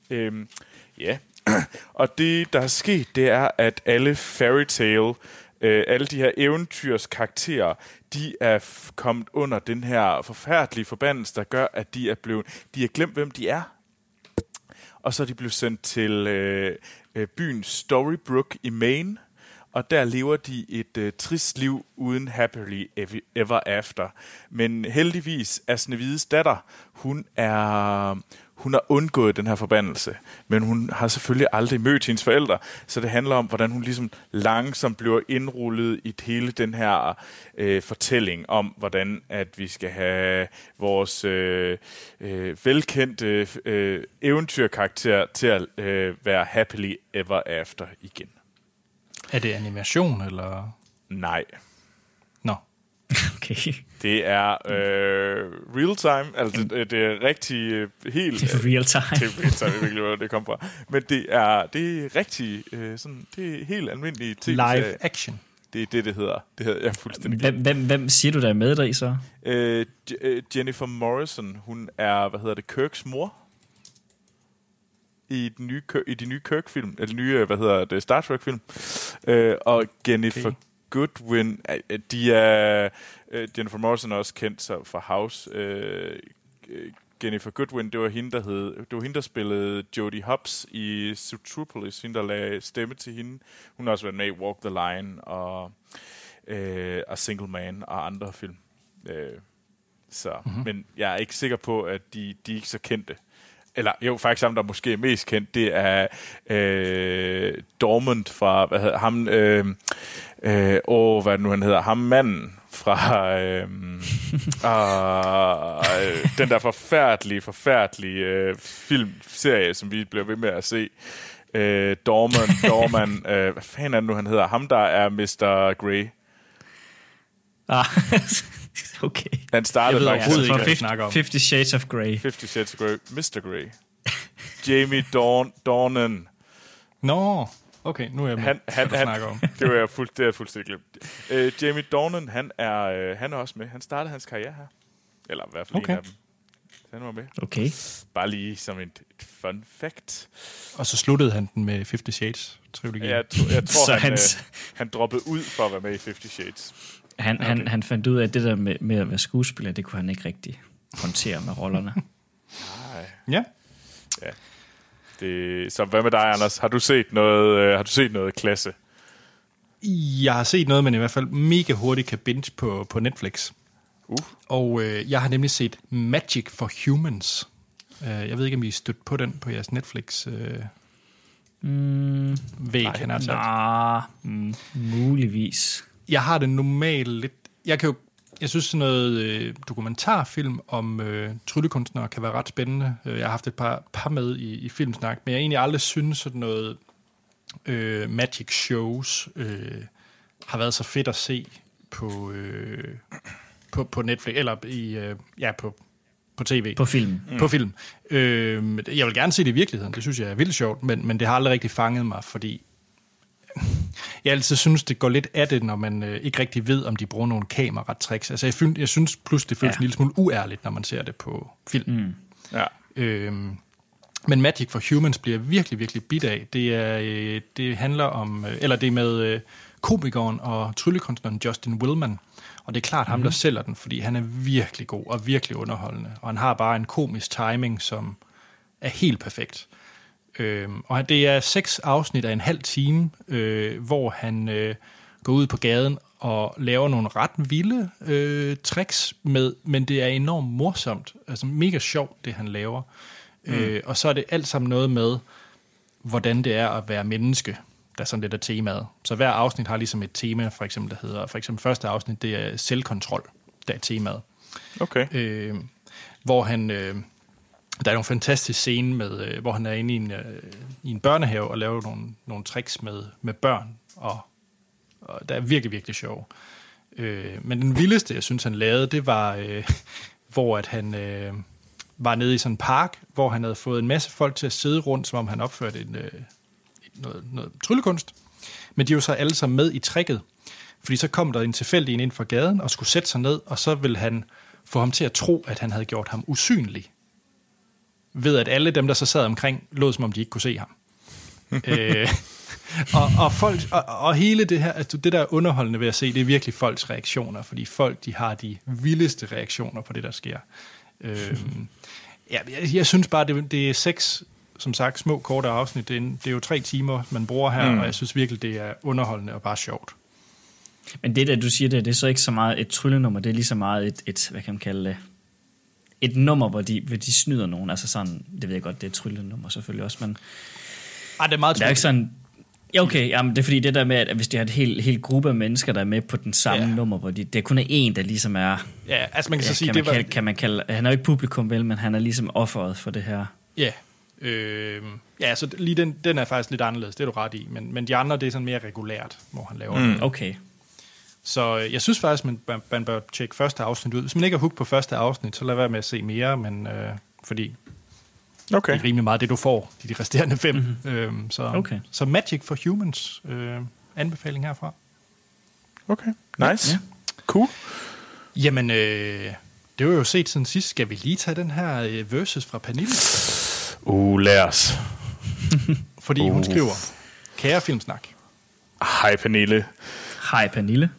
Øhm, ja, og det, der er sket, det er, at alle fairy tale, øh, alle de her eventyrs karakterer, de er kommet under den her forfærdelige forbandelse, der gør, at de er blevet, de er glemt, hvem de er. Og så er de blevet sendt til øh, øh, byen Storybrook i Maine, og der lever de et øh, trist liv uden happily ever after. Men heldigvis er Snevides datter, hun er hun har undgået den her forbandelse, men hun har selvfølgelig aldrig mødt hendes forældre, så det handler om, hvordan hun ligesom langsomt bliver indrullet i hele den her øh, fortælling om, hvordan at vi skal have vores øh, øh, velkendte øh, eventyrkarakter til at øh, være happily ever after igen. Er det animation, eller? Nej. Nå. No. Okay. Det er øh, real time, altså det, det er rigtig øh, helt... Det er real time. det er real time, jeg ved hvor det kommer fra. Men det er, det er rigtig, øh, sådan, det er helt almindeligt ting. Live action. Det er det, det hedder. Det hedder jeg fuldstændig hvem, hvem, hvem siger du, der er med dig så? Øh, øh, Jennifer Morrison, hun er, hvad hedder det, Kirks mor i, den nye, i de nye Kirk-film, eller nye, hvad hedder det, Star Trek-film. Øh, og Jennifer okay. Goodwin, de er, uh, Jennifer Morrison er også kendt så fra House. Uh, Jennifer Goodwin, det var hende, der, hed, det var hende, der spillede Jodie Hobbs i Zootropolis, hende, der lagde stemme til hende. Hun har også været med i Walk the Line og, øh, og Single Man og andre film. Øh, så, mm-hmm. Men jeg er ikke sikker på, at de, de er ikke så kendte. Eller jo, faktisk ham, der måske er mest kendt, det er øh, Dormant fra, hvad hedder ham, øh, øh, åh, hvad nu han hedder, ham manden fra øh, øh, den der forfærdelige, forfærdelige øh, filmserie, som vi bliver ved med at se. Øh, Dorman, Dorman, øh, hvad fanden er det nu, han hedder? Ham, der er Mr. Grey. Ah, okay. Han startede Jeg ved faktisk... overhovedet ikke, hvad jeg 50, snakker om. 50 Shades of Grey. 50 Shades of Grey. Mr. Grey. Jamie Dorn, Dornan. Nå, okay, nu er jeg med, Han, han, han, snakker om. det var jeg fuld, det er fuldstændig glemt. Uh, Jamie Dornan, han er, uh, han er også med. Han startede hans karriere her. Eller i hvert fald Okay. en af dem. Han var med. Okay. Bare lige som et, et fun fact. Og så sluttede han den med 50 Shades trilogien. Jeg, tro, jeg tror, Så han, hans- øh, han droppede ud for at være med i 50 Shades. Han, okay. han, han fandt ud af, at det der med, med at være skuespiller, det kunne han ikke rigtig håndtere med rollerne. Nej. ja. Det, så hvad med dig, Anders? Har du set noget, øh, har du set noget klasse? Jeg har set noget, man i hvert fald mega hurtigt kan binge på, på Netflix. Uh. Og øh, jeg har nemlig set Magic for Humans. Uh, jeg ved ikke, om I er stødt på den på jeres Netflix øh, Mm, væg, han har sagt. Nå, mm, muligvis. Jeg har det normalt lidt... Jeg kan jo... Jeg synes, sådan noget øh, dokumentarfilm om øh, tryllekunstnere kan være ret spændende. Øh, Jeg har haft et par, par med i, i Filmsnak, men jeg har egentlig aldrig synes sådan noget øh, magic shows øh, har været så fedt at se på, øh, på, på Netflix, eller i, øh, ja, på, på tv. På film. Mm. På film. Øh, jeg vil gerne se det i virkeligheden, det synes jeg er vildt sjovt, men, men det har aldrig rigtig fanget mig, fordi jeg altid synes, det går lidt af det, når man øh, ikke rigtig ved, om de bruger nogle kameratricks. Altså, jeg, fynd, jeg synes pludselig, det føles ja. En lille smule uærligt, når man ser det på film. Mm. Ja. Øhm, men Magic for Humans bliver virkelig, virkelig bit af. Det, er, øh, det handler om, øh, eller det er med øh, komikeren og tryllekunstneren Justin Willman. Og det er klart ham, der sælger den, fordi han er virkelig god og virkelig underholdende. Og han har bare en komisk timing, som er helt perfekt. Øhm, og det er seks afsnit af en halv time, øh, hvor han øh, går ud på gaden og laver nogle ret vilde øh, tricks, med, men det er enormt morsomt. Altså mega sjovt, det han laver. Mm. Øh, og så er det alt sammen noget med, hvordan det er at være menneske, der er sådan lidt af temaet. Så hver afsnit har ligesom et tema, for eksempel, der hedder, for eksempel første afsnit, det er selvkontrol, der er temaet. Okay. Øh, hvor han, øh, der er en fantastisk scene med, øh, hvor han er inde i en, øh, i en børnehave og laver nogle, nogle tricks med, med børn, og, og der er virkelig, virkelig sjov. Øh, men den vildeste, jeg synes, han lavede, det var, øh, hvor at han øh, var nede i sådan en park, hvor han havde fået en masse folk til at sidde rundt, som om han opførte en, øh, noget, noget tryllekunst. Men de var så alle sammen med i tricket. Fordi så kom der en tilfældig ind fra gaden og skulle sætte sig ned, og så ville han få ham til at tro, at han havde gjort ham usynlig. Ved at alle dem, der så sad omkring, lod som om de ikke kunne se ham. øh, og, og, folk, og, og hele det her, altså det der er underholdende ved at se, det er virkelig folks reaktioner, fordi folk de har de vildeste reaktioner på det, der sker. Øh, ja, jeg, jeg synes bare, det, det er seks, som sagt, små, korte afsnit. Det er, det er jo tre timer, man bruger her, mm. og jeg synes virkelig, det er underholdende og bare sjovt. Men det der, du siger, det, det er så ikke så meget et tryllenummer, det er lige så meget et, et hvad kan man kalde det, et nummer, hvor de, hvor de snyder nogen. Altså sådan, det ved jeg godt, det er et tryllenummer selvfølgelig også, men Ej, det er meget der er ikke sådan... Ja, okay, jamen, det er fordi det der med, at hvis de har et helt, helt gruppe af mennesker, der er med på den samme Ja. nummer, hvor de, det kun er en, der ligesom er... Ja, altså man kan Ja, så sige, kan, det man var... kalde, kan man kalde... Han er jo ikke publikum, vel, men han er ligesom offeret for det her. Ja, øh, ja så lige den, den er faktisk lidt anderledes, det er du ret i, men, men de andre, det er sådan mere regulært, hvor han laver mm. det. Okay. Så øh, jeg synes faktisk, man, man, bør tjekke første afsnit ud. Hvis man ikke er hooked på første afsnit, så lad være med at se mere, men øh, fordi Okay. det er rimelig meget det, du får, de, de resterende fem. Mm-hmm. Øhm, så, Okay. så Magic for Humans, øh, anbefaling herfra. Okay. Nice. Ja. Cool. Jamen, øh, det var jo set siden sidst. Skal vi lige tage den her øh, versus fra Pernille? Uh, lad os. Fordi uh. hun skriver, kære filmsnak, Hej, Pernille. Hej, Pernille.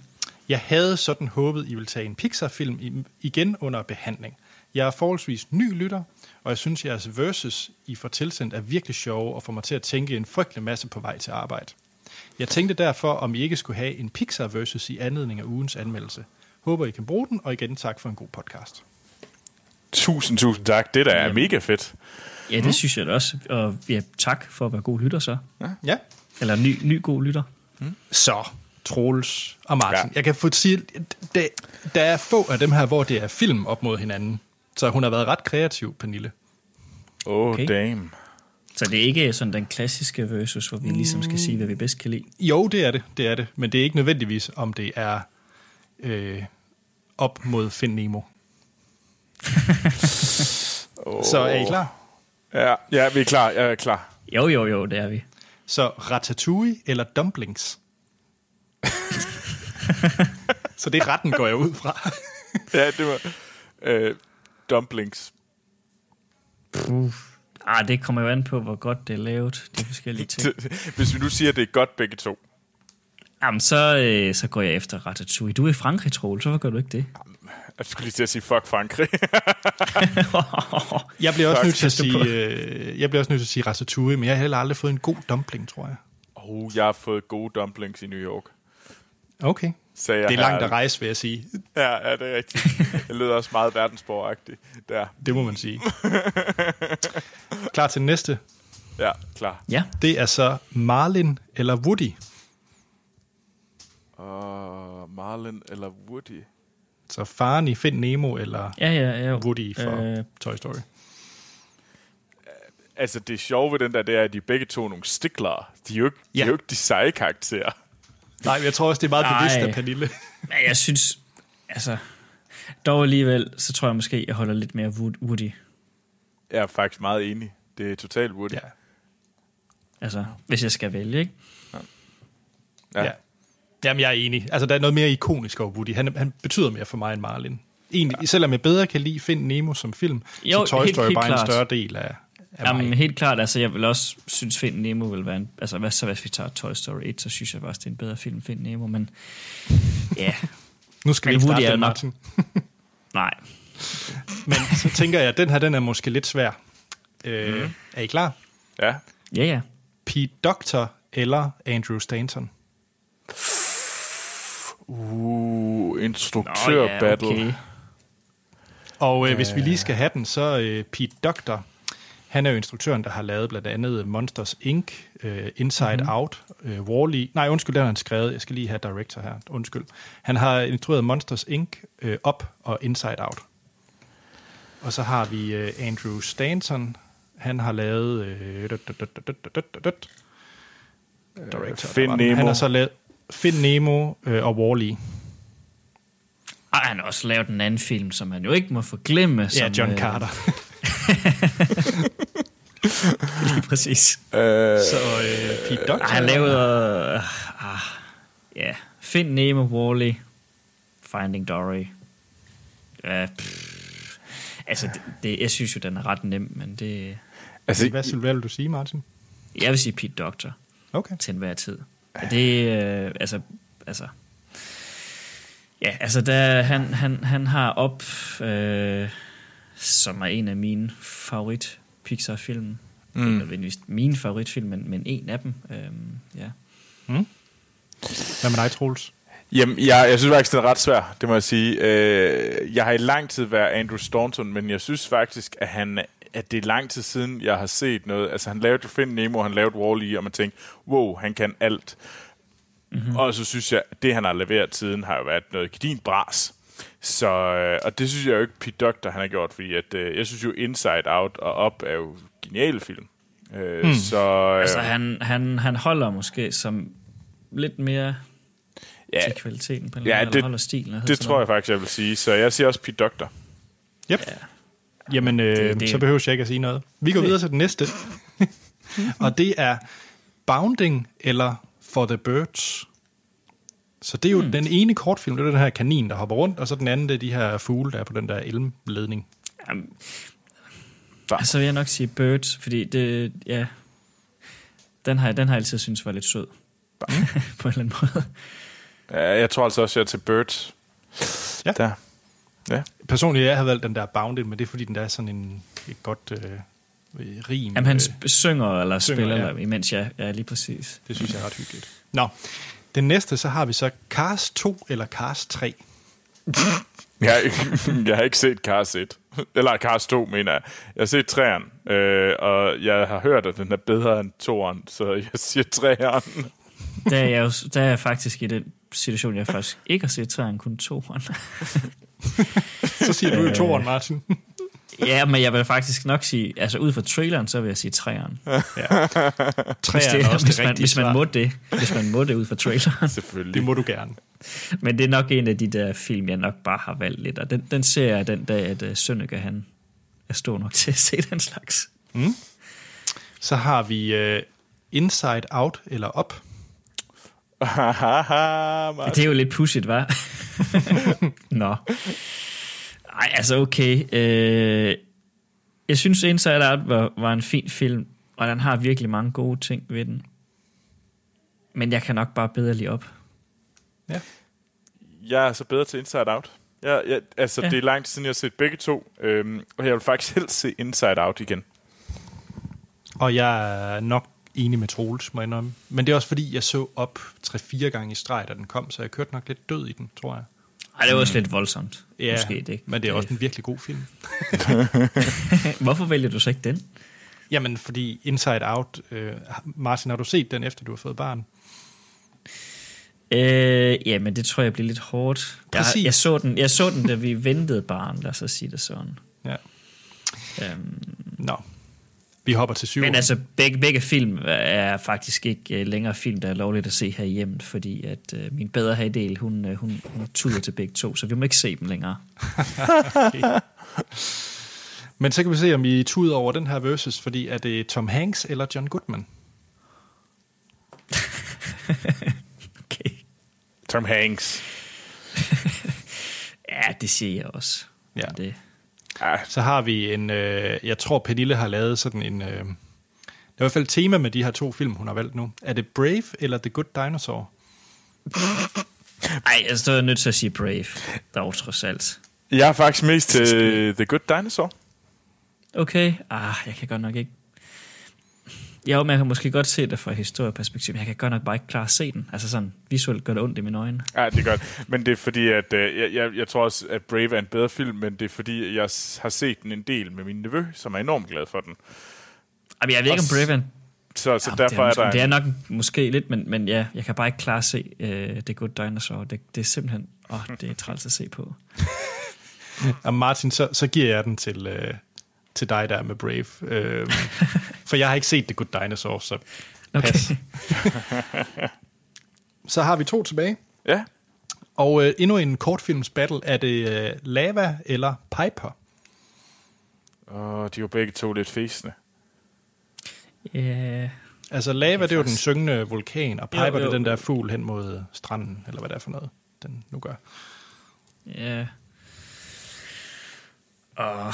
Jeg havde sådan håbet, I ville tage en Pixar-film igen under behandling. Jeg er forholdsvis ny lytter, og jeg synes, jeres verses, I får tilsendt, er virkelig sjove og får mig til at tænke en frygtelig masse på vej til arbejde. Jeg tænkte derfor, om I ikke skulle have en Pixar versus i anledning af ugens anmeldelse. Håber, I kan bruge den, og igen tak for en god podcast. Tusind, tusind tak. Det der er mega fedt. Ja, det synes jeg da også. Og ja, tak for at være god lytter så. Ja. Eller ny, ny god lytter. Så, Troels og Martin. Ja. Jeg kan få sige, der, der er få af dem her, hvor det er film op mod hinanden. Så hun har været ret kreativ, Pernille. Oh, Okay. okay. damn. Så det er ikke sådan den klassiske versus, hvor vi ligesom skal sige, hvad vi bedst kan lide. Jo, det er det, det er det. Men det er ikke nødvendigvis, om det er øh, op mod Find Nemo. Oh. Så er I klar? Ja, ja, vi er klar. Jeg er klar. Jo, jo, jo, det er vi. Så ratatouille eller dumplings? Så det er retten, går jeg ud fra. Ja, det var... Øh, dumplings. Ah, det kommer jo an på, hvor godt det er lavet, de forskellige ting. Hvis vi nu siger, at det er godt begge to. Jamen, så, øh, så går jeg efter Ratatouille. Du er i Frankrig, Troel, så hvorfor gør du ikke det? Jeg skulle lige til at sige, fuck Frankrig. Jeg bliver også Fuck, nødt til at sige, øh, jeg bliver også nødt til at sige ratatouille, men jeg har heller aldrig fået en god dumpling, tror jeg. oh, jeg har fået gode dumplings i New York. Okay. Sagde jeg Det er langt her. at rejse, vil jeg sige. Ja, ja, det er rigtigt. Det lyder også meget verdensborgagtigt. Der. Det må man sige. Klar til næste. Ja, klar. ja, Det er så Marlin eller Woody. Og Marlin eller Woody? Så faren i Find Nemo eller ja, ja. ja. Woody for Øh. Toy Story. Altså, det sjove ved den der, det er, at de er begge to nogle stiklere. De er jo ikke, de, Ja. er jo ikke de seje karakterer. Nej, men jeg tror også, det er meget bevidst af Pernille. Men jeg synes, altså, dog alligevel, så tror jeg måske, jeg holder lidt mere Wood- Woody. Jeg er faktisk meget enig. Det er totalt Woody. Ja. Altså, hvis jeg skal vælge, ikke? ja. ja. Jamen, jeg er enig. Altså, der er noget mere ikonisk over Woody. Han, han betyder mere for mig end Marlin. Egentlig, ja. selvom jeg bedre kan lide Find Nemo som film, Jo, så Toy helt- Story er helt bare klart. en større del af, af Jamen, mig. helt klart, altså, jeg vil også synes, Find Nemo vil være en... Altså, hvad så hvis vi tager Toy Story 1, så synes jeg også, det er en bedre film, Find Nemo, men... Ja, Nu skal vi Men ikke Woody starte Martin. nej. Men så tænker jeg, at den her, den er måske lidt svær. Øh, mm. Er I klar? Ja. Ja, ja. Pete Doctor eller Andrew Stanton? Uh, instruktør-battle. okay. Og øh, hvis vi lige skal have den, så øh, Pete Doctor, han er jo instruktøren, der har lavet blandt andet Monsters Inc., uh, Inside mm-hmm. Out, uh, Wall-E. Nej, undskyld, den har han skrevet. Jeg skal lige have director her. Undskyld. Han har instrueret Monsters Inc., uh, Up og Inside Out. Og så har vi uh, Andrew Stanton. Han har lavet... Uh, dut, Nemo. Han har så lavet Finn Nemo øh, og Wall-E. Og han har også lavet en anden film, som man jo ikke må forglemme. Ja, som, John. Carter. Lige præcis. Øh, Så øh, Pete Doctor. Han lavede... Øh, ah, ja, Find Nemo, Wall-E, Finding Dory. Ja, pff. altså, det, det, jeg synes jo, den er ret nem, men det... altså, Hvad, hvad vil du sige, Martin? Jeg vil sige Pete Doctor Okay. til enhver tid. Og det, øh, altså, altså... Ja, altså, der, han, han, han har op, øh, som er en af mine favorit Pixar-film. Mm. Ikke nødvendigvis min favoritfilm, men, men en af dem. Øhm, ja. Hvad med dig, Troels? Jamen, jeg, jeg synes faktisk, det er ret svært, det må jeg sige. Øh, jeg har i lang tid været Andrew Staunton, men jeg synes faktisk, at, han, at det er lang tid siden, jeg har set noget. Altså, han lavede Find Nemo, han lavede Wall-E, og man tænkte, wow, han kan alt. Mm-hmm. Og så synes jeg, at det, han har leveret tiden, har jo været noget gedint bras. Så, øh, og det synes jeg jo ikke, Pete Doctor, han har gjort, fordi at, øh, jeg synes jo Inside Out og Up er jo geniale film. Øh, mm. Så, øh, Altså, han, han, han holder måske som lidt mere ja, til kvaliteten på en Ja, eller anden det- eller holder stilen. det sådan tror jeg faktisk, jeg vil sige. Så jeg siger også Pete Doctor. Yep. Ja. Jamen, øh, Det- det, det- så behøver jeg ikke at sige noget. Vi går videre til den næste. og det er Bounding eller For the Birds. Så det er jo hmm. den ene kortfilm, det er den her kanin, der hopper rundt, og så den anden, det er de her fugle, der er på den der elmledning. Jamen, Så. så vil jeg nok sige Birds, fordi det, ja, den har, jeg- den har jeg altid synes var lidt sød. på en eller anden måde. Ja, jeg tror altså også, jeg er til Birds. Ja. Der. Ja. personligt, jeg har valgt den der Bounded, men det er fordi, den der er sådan en et godt øh, rim. Jamen, han øh, synger eller synger, spiller, ja. eller, imens jeg ja, lige præcis. det synes jeg er ret hyggeligt. Nå, den næste, så har vi så Cars 2 eller Cars 3. Jeg har, ikke, jeg har ikke set Cars 1. Eller Cars 2, mener jeg. Jeg har set 3'eren, øh, og jeg har hørt, at den er bedre end 2'eren, så jeg siger 3'eren. Der er jeg, jo, der er jeg faktisk i den situation, jeg faktisk ikke har set træerne, kun toeren. Så siger du jo toeren, Martin. Ja, men jeg vil faktisk nok sige, altså ud fra traileren, så vil jeg sige træeren. ja. Hvis, Træeren er også det hvis, man, hvis man må det. Hvis man må det ud fra traileren. Selvfølgelig. Det må du gerne. Men det er nok en af de der film, jeg nok bare har valgt lidt. Og den, den ser jeg den dag, at uh, Sønneke, han er stor nok til at se den slags. Så har vi uh, Inside Out eller Up. Martin. Det er jo lidt pudsigt, hva'? Nå. Ej, altså okay. Øh, jeg synes, Inside Out var, var en fin film, og den har virkelig mange gode ting ved den. Men jeg kan nok bare bedre lige op. Ja. Jeg er så bedre til Inside Out. Jeg, jeg, altså, Ja. ja. det er lang tid siden, jeg har set begge to, øhm, og jeg vil faktisk helst se Inside Out igen. Og jeg er nok enig med Troels, må jeg indrømme. Men det er også fordi, jeg så op 3-4 gange i streg, da den kom, så jeg kørte nok lidt død i den, tror jeg. Ej, det var også lidt voldsomt. Ja, Måske det. men det er også en virkelig god film. Hvorfor vælger du så ikke den? Jamen, fordi Inside Out... Øh, Martin, har du set den, efter du har fået barn? Øh, ja, men det tror jeg bliver lidt hårdt. Jeg, Præcis. jeg, så den, jeg så den, da vi ventede barn, lad os så sige det sådan. Ja. Øhm, Nå. Vi hopper til syv. men altså, begge, begge film er faktisk ikke uh, længere film, der er lovligt at se her hjemme, fordi at uh, min bedre halvdel, hun, uh, hun, hun tuder til begge to, så vi må ikke se dem længere. Men så kan vi se, om I tuder over den her versus, fordi er det Tom Hanks eller John Goodman? Okay. Tom Hanks. Ja, det siger jeg også. Ja. Det, Ja, Så har vi en... Øh, jeg tror, Pernille har lavet sådan en... Øh, der er i hvert fald et tema med de her to film, hun har valgt nu. Er det Brave eller The Good Dinosaur? ej, altså, så er jeg nødt til at sige Brave, dog trods alt. jeg er faktisk mest til The Good Dinosaur. Okay, ah, jeg kan godt nok ikke... Jo, men jeg kan måske godt se det fra et historieperspektiv, men jeg kan godt nok bare ikke klare at se den. Altså sådan, visuelt gør det ondt i mine øjne. Ja, det er godt. Men det er fordi, at øh, jeg, jeg, jeg tror også, at Brave er en bedre film, men det er fordi, jeg har set den en del med min nevø, som er enormt glad for den. Jamen, jeg ved ikke, om Brave er en Så, så Jamen, derfor det er, er, der det er nok måske lidt, men, men ja, jeg kan bare ikke klare at se uh, The Good Dinosaur. Det, det er simpelthen, åh, det er træls at se på. Og Martin, så, så giver jeg den til, øh, til dig der med Brave. Øh, for jeg har ikke set The Good Dinosaur, så Okay. pas. så har vi to tilbage. Ja, Og øh, endnu en kortfilms battle. Er det øh, Lava eller Piper? og de er jo begge to lidt fæsende. Ja, Altså Lava, det er jo den syngende vulkan, og Piper, Jo, det er jo. den der fugl hen mod stranden, eller hvad det er for noget, den nu gør. ja. Og,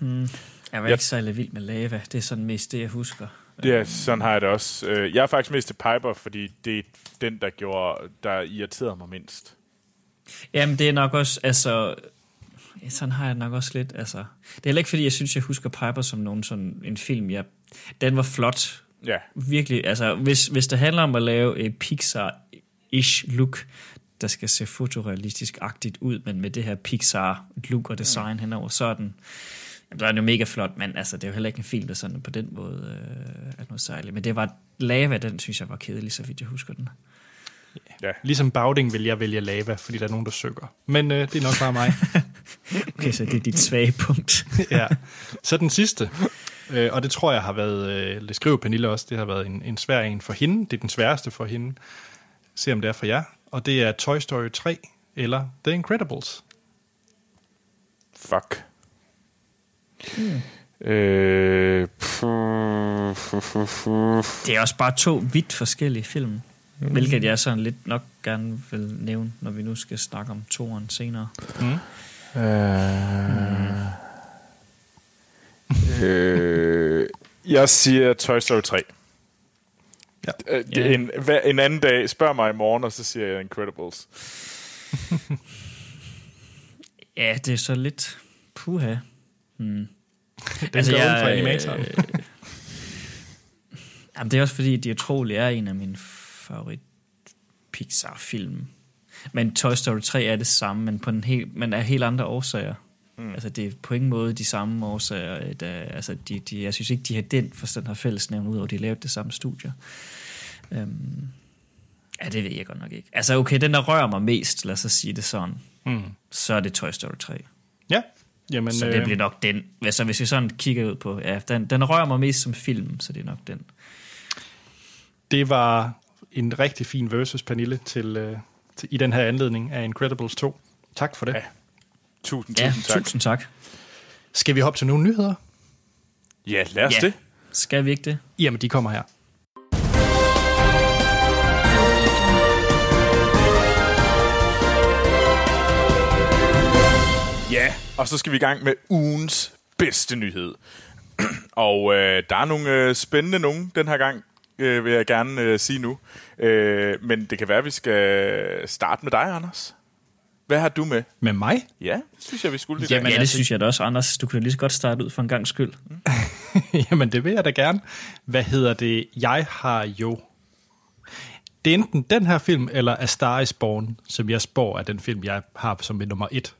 hmm, jeg var Ja. ikke særlig vild med lava. Det er sådan mest det, jeg husker. Ja, sådan har jeg det også. Øh, Jeg er faktisk mest til Piper, fordi det er den, der gjorde, der irriterede mig mindst. Jamen, det er nok også, altså... Sådan har jeg det nok også lidt, altså... Det er heller ikke, fordi jeg synes, jeg husker Piper som nogen sådan en film, jeg... Den var flot, Ja, virkelig, altså hvis, hvis det handler om at lave et Pixar-ish look, der skal se fotorealistisk-agtigt ud, men med det her Pixar-look og design mm. henover, så er den, jamen, der er den jo mega flot, men altså, det er jo heller ikke en film, der sådan på den måde øh, er noget særligt. Men det var Lava, den synes jeg var kedelig, så vidt jeg husker den. ja. Ligesom Bauding vil jeg vælge Lava, fordi der er nogen, der søger. Men øh, det er nok bare mig. Okay, så det er dit svage punkt. ja. Så den sidste, øh, og det tror jeg har været, øh, det skriver Pernille også, det har været en, en svær en for hende. Det er den sværeste for hende. Se om det er for jer. Og det er Toy Story 3 eller The Incredibles. Fuck. Øh. Det er også bare to vidt forskellige film, mm. hvilket jeg sådan lidt nok gerne vil nævne, når vi nu skal snakke om toeren senere. Øh, jeg siger Toy Story 3. Ja. Øh, det, Ja. en, en anden dag, spørg mig i morgen, og så siger jeg Incredibles. Ja, det er så lidt... Puha. Hmm. Den altså, jeg, for animatoren. Øh, jamen, det er også fordi, de utrolig er en af mine favorit Pixar-film. Men Toy Story 3 er det samme, men, på en helt, men er helt andre årsager. Mm. Altså, det er på ingen måde de samme årsager. Der, altså, de, de, jeg synes ikke, de har den forstand har fællesnævn, ud over de lavede det samme studie. Um, ja, det ved jeg godt nok ikke. Altså, okay, den der rører mig mest, lad os sige det sådan, mm. så er det Toy Story 3. Ja. Jamen, så det øh... bliver nok den. Altså, hvis vi sådan kigger ud på, ja, den, den rører mig mest som film, så det er nok den. Det var en rigtig fin versus, Pernille, til, øh, til, i den her anledning af Incredibles 2. Tak for det. Ja. Tusind, tusind ja, tak. tusind tak. Skal vi hoppe til nogle nyheder? Ja, lad os ja. det. Skal vi ikke det? Jamen, de kommer her. Og så skal vi i gang med ugens bedste nyhed. og øh, der er nogle øh, spændende nogen den her gang, øh, vil jeg gerne øh, sige nu. Øh, men det kan være, at vi skal starte med dig, Anders. Hvad har du med? Med mig? Ja, synes jeg, vi skulle. Jamen, ja, det altså... synes jeg da også, Anders. Du kan lige så godt starte ud for en gang skyld. Mm. Jamen, det vil jeg da gerne. Hvad hedder det? Jeg har jo... Det er enten den her film, eller A Star is Born, som jeg spår er den film, jeg har som nummer et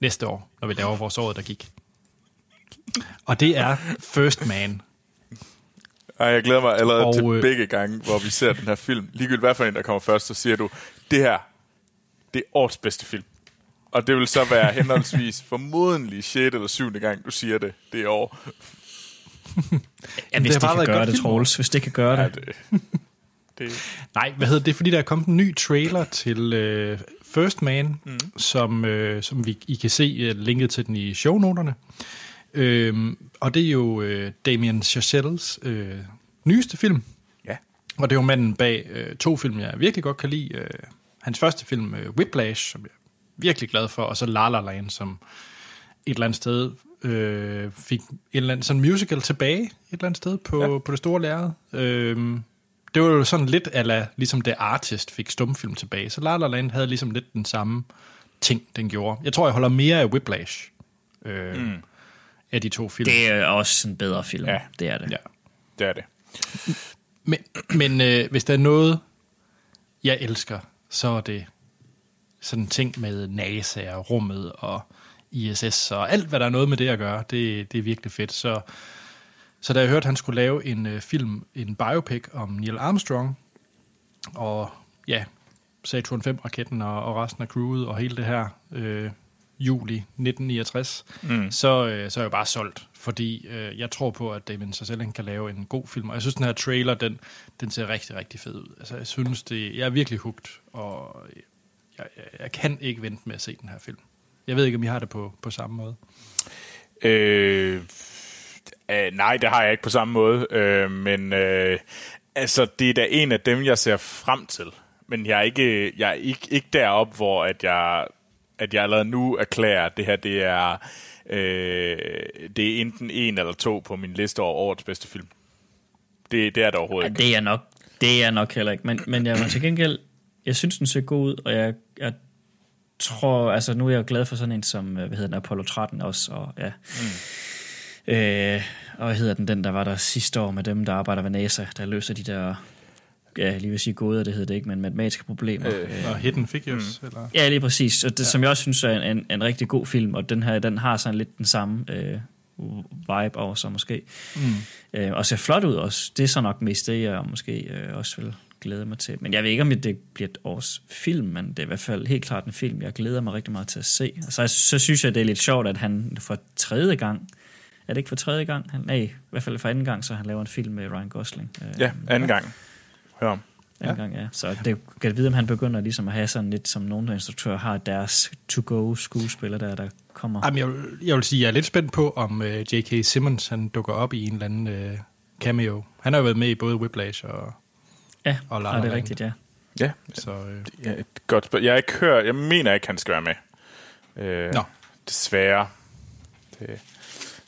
næste år, når vi laver vores år, der gik. Og det er First Man. Ej, jeg glæder mig allerede og, til øh, begge gange, hvor vi ser den her film. Ligegyldigt hvad for en, der kommer først, så siger du, det her, det er årets bedste film. Og det vil så være henholdsvis formodentlig 6. eller 7. gang, du siger det det år. ja, hvis det, det kan gøre det, Troels. Hvis det kan gøre ja, det. det. det. Nej, hvad hedder det? Fordi der er kommet en ny trailer til uh, First Man, mm. som, uh, som vi, I kan se uh, linket til den i shownoterne. Uh, og det er jo uh, Damien Chazelles uh, nyeste film. Ja. Og det er jo manden bag uh, to film, jeg virkelig godt kan lide. Uh, hans første film, uh, Whiplash, som jeg er virkelig glad for, og så La La Land, som et eller andet sted øh, fik en eller anden sådan musical tilbage et eller andet sted på, ja. på det store lærred. Øh, det var jo sådan lidt ala, ligesom The Artist fik stumfilm tilbage. Så La La Land havde ligesom lidt den samme ting, den gjorde. Jeg tror, jeg holder mere af Whiplash øh, mm. af de to film. Det er også en bedre film. Ja. Det er det. Ja, det er det. Men, men øh, hvis der er noget, jeg elsker, så er det sådan ting med NASA og rummet og ISS og alt, hvad der er noget med det at gøre. Det, det er virkelig fedt. Så, så da jeg hørte, at han skulle lave en uh, film, en biopic om Neil Armstrong, og ja, Saturn 5-raketten og, og resten af crewet og hele det her øh, juli 1969, mm. så, øh, så er jeg bare solgt, fordi øh, jeg tror på, at David Chazelle kan lave en god film, og jeg synes, den her trailer, den, den ser rigtig, rigtig fed ud. Altså, jeg synes, det, jeg er virkelig hugt, og jeg, jeg, jeg kan ikke vente med at se den her film. Jeg ved ikke, om I har det på, på samme måde. Øh, øh, nej, det har jeg ikke på samme måde. Øh, men øh, altså, det er da en af dem, jeg ser frem til. Men jeg er ikke, jeg er ikke, ikke deroppe, hvor at jeg, at jeg allerede nu erklærer, at det her det er, øh, det er enten en eller to på min liste over årets bedste film. Det, det er det overhovedet ja, ikke. Det er nok, det er nok heller ikke. Men, men jeg må til gengæld, jeg synes, den ser god ud, og jeg, jeg tror, altså nu er jeg glad for sådan en som, hvad hedder den, Apollo 13 også, og ja. Mm. Øh, og hvad hedder den, den der var der sidste år med dem, der arbejder ved NASA, der løser de der, ja, lige vil sige gode, det hedder det ikke, men matematiske problemer. Øh, og Hidden Figures, mm. eller? Ja, lige præcis, og det, ja. som jeg også synes er en, en, en rigtig god film, og den her, den har sådan lidt den samme øh, vibe over sig måske. Mm. Øh, og ser flot ud også. Det er så nok mest det, jeg måske øh, også vil glæde mig til. Men jeg ved ikke, om det bliver et års film, men det er i hvert fald helt klart en film, jeg glæder mig rigtig meget til at se. Så, så synes jeg, det er lidt sjovt, at han for tredje gang, er det ikke for tredje gang? Han, nej, i hvert fald for anden gang, så han laver en film med Ryan Gosling. Ja, anden gang. Hør om. Anden ja. gang, ja. Så det kan vide, om han begynder ligesom at have sådan lidt, som nogle instruktører har deres to-go skuespiller der, der kommer. Jamen, jeg, vil, jeg vil sige, jeg er lidt spændt på, om uh, øh, J.K. Simmons han dukker op i en eller anden uh, cameo. Han har jo været med i både Whiplash og Ja, og ja, det er rigtigt, ja. Ja, så, øh. ja et godt spørgsmål. Jeg, ikke hørt, jeg mener ikke, han skal være med. Øh, Nå. Desværre. Det.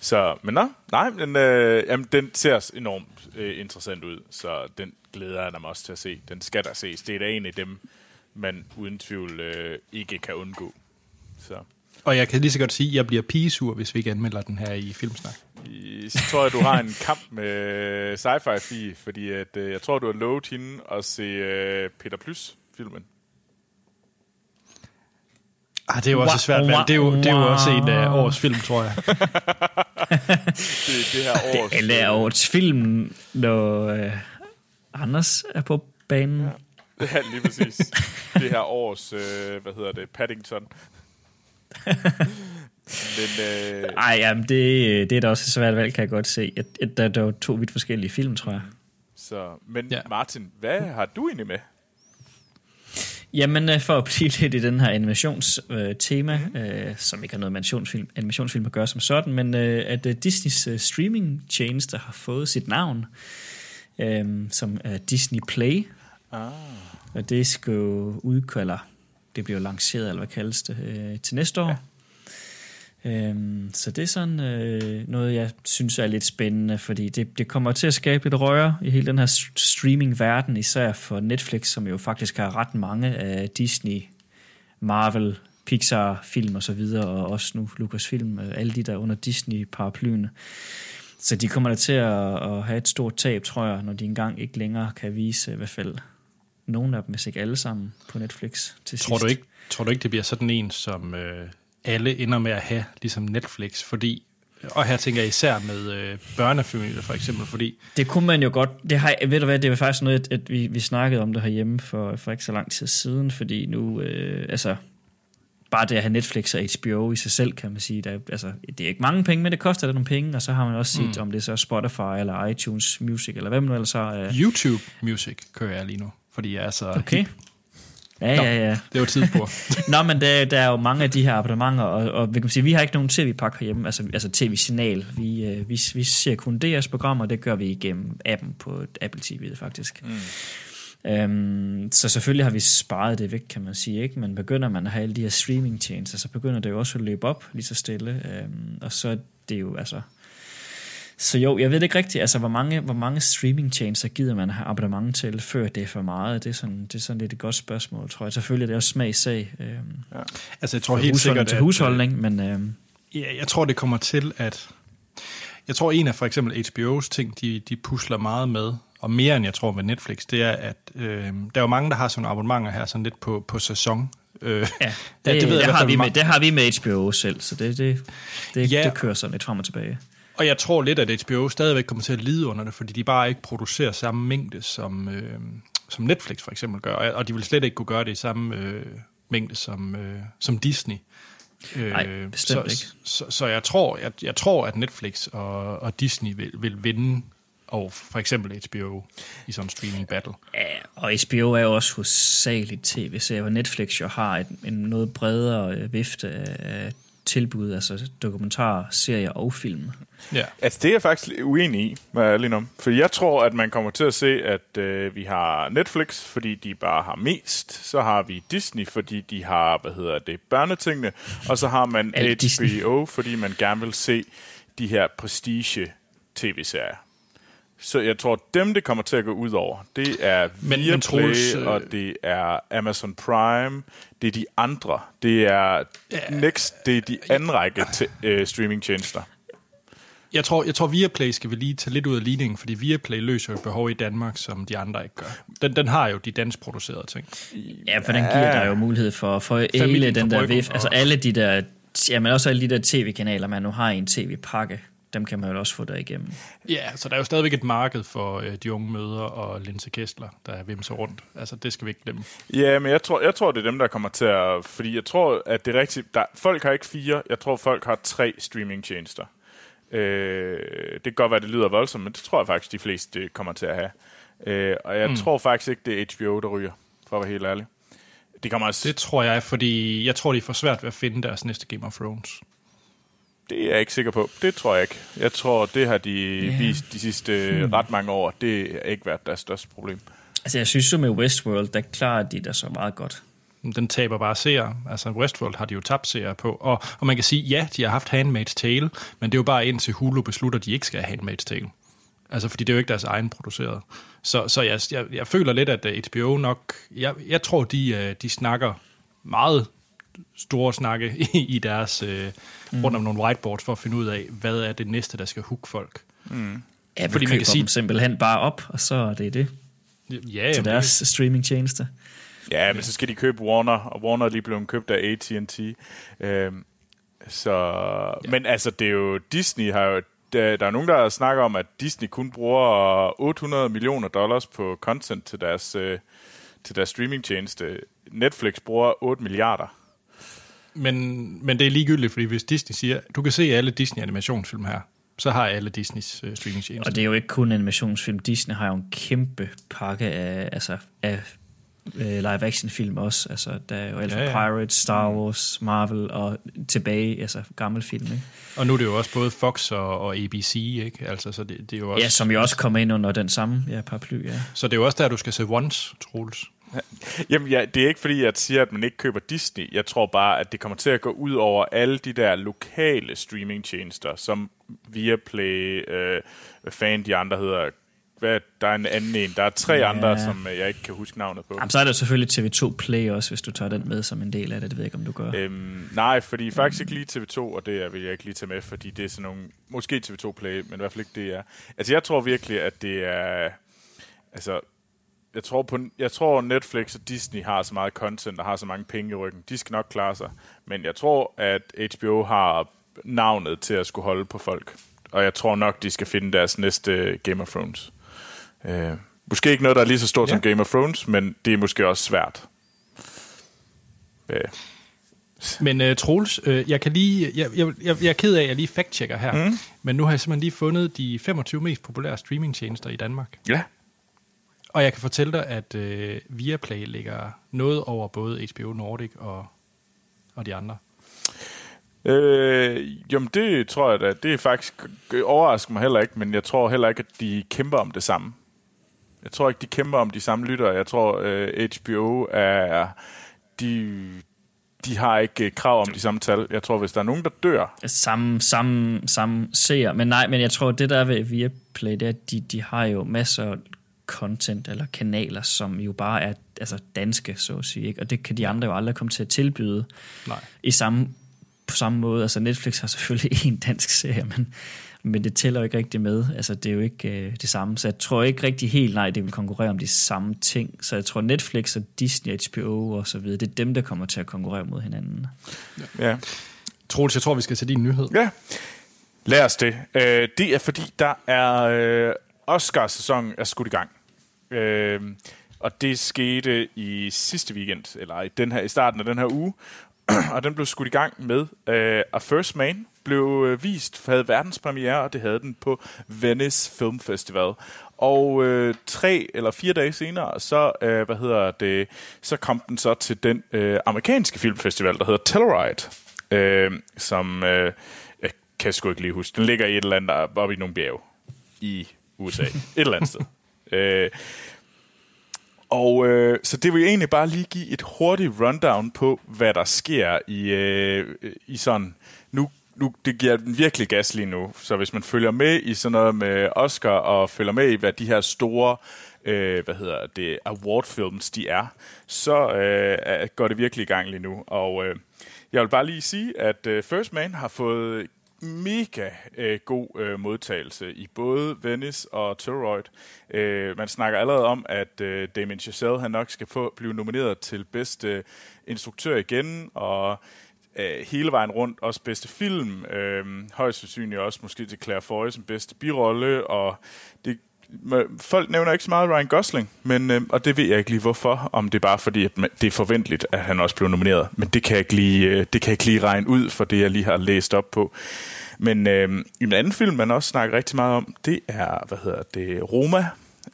Så, men nå, nej, men øh, jamen, den ser enormt øh, interessant ud, så den glæder jeg mig også til at se. Den skal der ses. Det er da en af dem, man uden tvivl øh, ikke kan undgå. Så. Og jeg kan lige så godt sige, at jeg bliver pigesur, hvis vi ikke anmelder den her i Filmsnak. I- Så tror jeg, du har en kamp med sci-fi fi, fordi at, øh, jeg tror, du har lovet hende at se øh, Peter Plys-filmen. Ah, det er jo også et svært valg. Det er jo, det er jo også en af årets film, tror jeg. Det er det her års... Eller er årets film, når øh, Anders er på banen. Ja. Ja, lige præcis. det her års, øh, hvad hedder det, Paddington. Men øh, Ej, jamen, det, det er da også et svært valg, kan jeg godt se. At, at der, der er jo to vidt forskellige film, tror jeg. Så, men ja. Martin, hvad har du egentlig med? Jamen, øh, for at blive lidt i den her animationstema, øh, tema, øh, som ikke har noget med animationsfilm, animationsfilm at gøre som sådan, men øh, at øh, Disneys øh, streaming-tjeneste har fået sit navn, øh, som er Disney Play, Ah. og det skal jo udkalde, det bliver lanceret, eller hvad kaldes det, øh, til næste år. Ja. Øhm, så det er sådan øh, noget, jeg synes er lidt spændende, fordi det, det kommer til at skabe lidt røre i hele den her st- streaming-verden, især for Netflix, som jo faktisk har ret mange af Disney, Marvel, Pixar-film og så videre, og også nu Lucasfilm, øh, alle de der under Disney-paraplyen. Så de kommer da til at, at have et stort tab, tror jeg, når de engang ikke længere kan vise i hvert fald nogle af dem, hvis ikke alle sammen, på Netflix til Tror sidst. du ikke, tror du ikke det bliver sådan en, som øh, alle ender med at have, ligesom Netflix? Fordi, og her tænker jeg især med øh, børnefamilier for eksempel, fordi Det kunne man jo godt. Det har, ved du hvad, det var faktisk noget, at, at vi, vi snakkede om det herhjemme for, for ikke så lang tid siden, fordi nu, øh, altså, bare det at have Netflix og HBO i sig selv, kan man sige, der, er- altså, det er ikke mange penge, men det koster det nogle penge, og så har man også set, mm. om det er så Spotify eller iTunes Music, eller hvad man nu ellers har. Øh. YouTube Music kører jeg lige nu, fordi jeg er så Okay. hip. Ja, Nå. ja, ja. Det var tidsspur. Nå, men der, der er jo mange af de her abonnementer, og, og vi, kan sige, vi har ikke nogen tv-pakke herhjemme, altså, altså tv-signal. Vi, øh, vi, vi ser kun DR's programmer, og det gør vi igennem appen på Apple TV, faktisk. Mm. Øhm, så selvfølgelig har vi sparet det væk, kan man sige, ikke? men begynder man at have alle de her streaming-tjenester, så begynder det jo også at løbe op lige så stille, øhm, og så er det jo altså... Så jo, jeg ved ikke rigtigt, altså hvor mange, hvor mange streaming-tjenester gider man have abonnement til, før det er for meget? Det er sådan, det er sådan lidt et godt spørgsmål, tror jeg. Selvfølgelig er det også smagsag. Øhm, altså jeg tror helt sikkert, til at, øh, husholdning, men øhm, Ja, jeg tror, det kommer til, at... Jeg tror, en af for eksempel HBO's ting, de, de pusler meget med, og mere end jeg tror med Netflix, det er, at øh, der er jo mange, der har sådan abonnementer her, sådan lidt på, på sæson. Øh, ja, det, Ja, ja, ved har vi med, det har vi med HBO selv, så det, det, det, Ja. ja. det kører sådan lidt frem og tilbage. Og jeg tror lidt, at HBO stadigvæk kommer til at lide under det, fordi de bare ikke producerer samme mængde, som, øh, som Netflix for eksempel gør. Og de vil slet ikke kunne gøre det i samme øh, mængde som, øh, som Disney. Øh, Nej, bestemt så, ikke. Så, så jeg, tror, jeg, jeg tror, at Netflix og, og Disney vil, vil vinde og for eksempel HBO i sådan en streaming battle. Ja, og HBO er jo også hovedsageligt tv-serier, hvor Netflix jo har et, en noget bredere øh, vifte af tilbud, altså dokumentarer, serier og film. Ja. Altså, det er jeg faktisk uenig i, hvad jeg ærlig om. For jeg tror, at man kommer til at se, at øh, vi har Netflix, fordi de bare har mest. Så har vi Disney, fordi de har, hvad hedder det, børnetingene. Og så har man HBO, Disney. fordi man gerne vil se de her prestige tv-serier. Så jeg tror, dem det kommer til at gå ud over, det er Men- men Viaplay, Troels, øh, og det er Amazon Prime, det er de andre. Det er Next, det er de anden række t- øh, streamingtjenester. Jeg tror, jeg tror Viaplay skal vi lige tage lidt ud af ligningen, fordi Viaplay løser jo et behov i Danmark, som de andre ikke gør. Den, den har jo de dansk producerede ting. Ja, for den giver dig jo mulighed for, for hele den der vif, altså alle de der, jamen også alle de der tv-kanaler, man nu har i en tv-pakke, dem kan man jo også få der igennem. Ja, så der er jo stadigvæk et marked for øh, de unge mødre og Linse Kessler, der er vimser rundt. Altså, det skal vi ikke glemme. Ja, men jeg tror, jeg tror, det er dem, der kommer til at... Fordi jeg tror, at det er rigtigt... Der, folk har ikke fire, jeg tror, folk har tre streamingtjenester. Øh, det kan godt være, det lyder voldsomt, men det tror jeg faktisk, de fleste kommer til at have. Øh, og jeg mm. tror faktisk ikke, det er HBO, der ryger, for at være helt ærlig. De kommer også... Det tror jeg, fordi jeg tror, de får svært ved at finde deres næste Game of Thrones. Det er jeg ikke sikker på. Det tror jeg ikke. Jeg tror, det har de Ja. vist de sidste hmm. ret mange år. Det har ikke været deres største problem. Altså jeg synes jo med Westworld, der klarer de der så meget godt. Den taber bare seere. Altså, Westworld har de jo tabt seere på. Og, og man kan sige, ja, de har haft Handmaid's Tale, men det er jo bare indtil Hulu beslutter, at de ikke skal have Handmaid's Tale. Altså, fordi det er jo ikke deres egen produceret. Så, så jeg, jeg, jeg føler lidt, at øh, HBO nok... Jeg, jeg tror, de, øh, de snakker meget store snakke i, i deres, øh, mm. rundt om nogle whiteboards for at finde ud af, hvad er det næste, der skal hook folk. Mm. Ja, fordi man kan sige dem simpelthen bare op, og så er det det. Ja, til deres det... streamingtjeneste. Ja, men så skal de købe Warner, og Warner er lige blevet købt af AT&T. Øhm, så, ja. Men altså, det er jo, Disney har jo, der, der er nogen, der snakker om, at Disney kun bruger 800 millioner dollars på content til deres, øh, til deres streamingtjeneste. Netflix bruger 8 milliarder. Men, men det er ligegyldigt, fordi hvis Disney siger, du kan se alle Disney-animationsfilm her, så har alle Disneys øh, streamingtjenester. Og det er jo ikke kun animationsfilm. Disney har jo en kæmpe pakke af, altså, af øh, live-action-film også. Altså, der er jo alt ja, ja. Pirates, Star Wars, Marvel og tilbage, altså gammel film. Ikke? Og nu er det jo også både Fox og, og ABC, ikke? Altså, så det, det er jo også... Ja, som jo også kommer ind under den samme ja, paraply, ja. Så det er jo også der, du skal se Once, Troels. Jamen, ja, det er ikke fordi, jeg siger, at man ikke køber Disney. Jeg tror bare, at det kommer til at gå ud over alle de der lokale streamingtjenester, som Viaplay, øh, fanden de andre hedder, hvad, der er en anden en. Der er tre ja. andre, som jeg ikke kan huske navnet på. Jamen, så er der selvfølgelig TV2 Play også, hvis du tager den med som en del af det. Det ved jeg ikke, om du gør. Øhm, nej, fordi faktisk ikke lige TV2, og det vil jeg ikke lige tage med, fordi det er sådan nogle... Måske TV2 Play, men i hvert fald ikke det er. Altså, jeg tror virkelig, at det er... Altså, jeg tror, på, jeg tror Netflix og Disney har så meget content og har så mange penge i ryggen. De skal nok klare sig. Men jeg tror, at HBO har navnet til at skulle holde på folk. Og jeg tror nok, de skal finde deres næste Game of Thrones. Uh, måske ikke noget, der er lige så stort ja. som Game of Thrones, men det er måske også svært. Uh. Men uh, Troels, uh, jeg, kan lige, jeg, jeg, jeg, jeg er ked af, at jeg lige fact-checker her, mm. men nu har jeg simpelthen lige fundet de 25 mest populære streamingtjenester i Danmark. Ja. Og jeg kan fortælle dig, at øh, Viaplay ligger noget over både HBO Nordic og, og de andre. Øh, jamen det tror jeg da, det er faktisk overrasker mig heller ikke, men jeg tror heller ikke, at de kæmper om det samme. Jeg tror ikke, de kæmper om de samme lyttere. Jeg tror, øh, HBO er, de, de har ikke krav om de samme tal. Jeg tror, hvis der er nogen, der dør... Samme, samme, samme ser. Men nej, men jeg tror, det der ved Viaplay, det er, at de, de har jo masser content eller kanaler, som jo bare er altså danske, så at sige. Ikke? Og det kan de andre jo aldrig komme til at tilbyde Nej. i samme, på samme måde. Altså Netflix har selvfølgelig en dansk serie, men, men det tæller jo ikke rigtig med. Altså det er jo ikke øh, det samme. Så jeg tror ikke rigtig helt, nej, det vil konkurrere om de samme ting. Så jeg tror Netflix og Disney, HBO og så videre, det er dem, der kommer til at konkurrere mod hinanden. Ja. ja. Troels, jeg tror, vi skal til din nyhed. Ja, lad os det. Øh, det er fordi, der er øh, Oscar-sæson er skudt i gang. Øh, og det skete i sidste weekend, eller i, den her, i starten af den her uge. og den blev skudt i gang med øh, A First Man, blev øh, vist, havde verdenspremiere, og det havde den på Venice Film Festival. Og øh, tre eller fire dage senere, så øh, hvad hedder det, så kom den så til den øh, amerikanske filmfestival, der hedder Telluride, øh, som øh, jeg kan sgu ikke lige huske. Den ligger i et eller andet oppe i nogle bjerge i USA. Et eller andet sted. Øh, og øh, så det vil jeg egentlig bare lige give et hurtigt rundown på, hvad der sker i, øh, i sådan... Nu, nu, det giver den virkelig gas lige nu. Så hvis man følger med i sådan noget med Oscar, og følger med i, hvad de her store øh, hvad hedder det, awardfilms de er, så øh, går det virkelig i gang lige nu. Og øh, jeg vil bare lige sige, at øh, First Man har fået mega øh, god øh, modtagelse i både Venice og Toroid. Øh, man snakker allerede om, at øh, Damien Chazelle han nok skal få blive nomineret til bedste øh, instruktør igen, og øh, hele vejen rundt også bedste film. Øh, højst sandsynligt også måske til Claire Foy som bedste birolle, og det folk nævner ikke så meget Ryan Gosling, men, øh, og det ved jeg ikke lige hvorfor, om det er bare fordi, at det er forventeligt, at han også blev nomineret. Men det kan jeg ikke lige, øh, det kan jeg ikke lige regne ud, for det jeg lige har læst op på. Men øh, en anden film, man også snakker rigtig meget om, det er, hvad hedder det, Roma,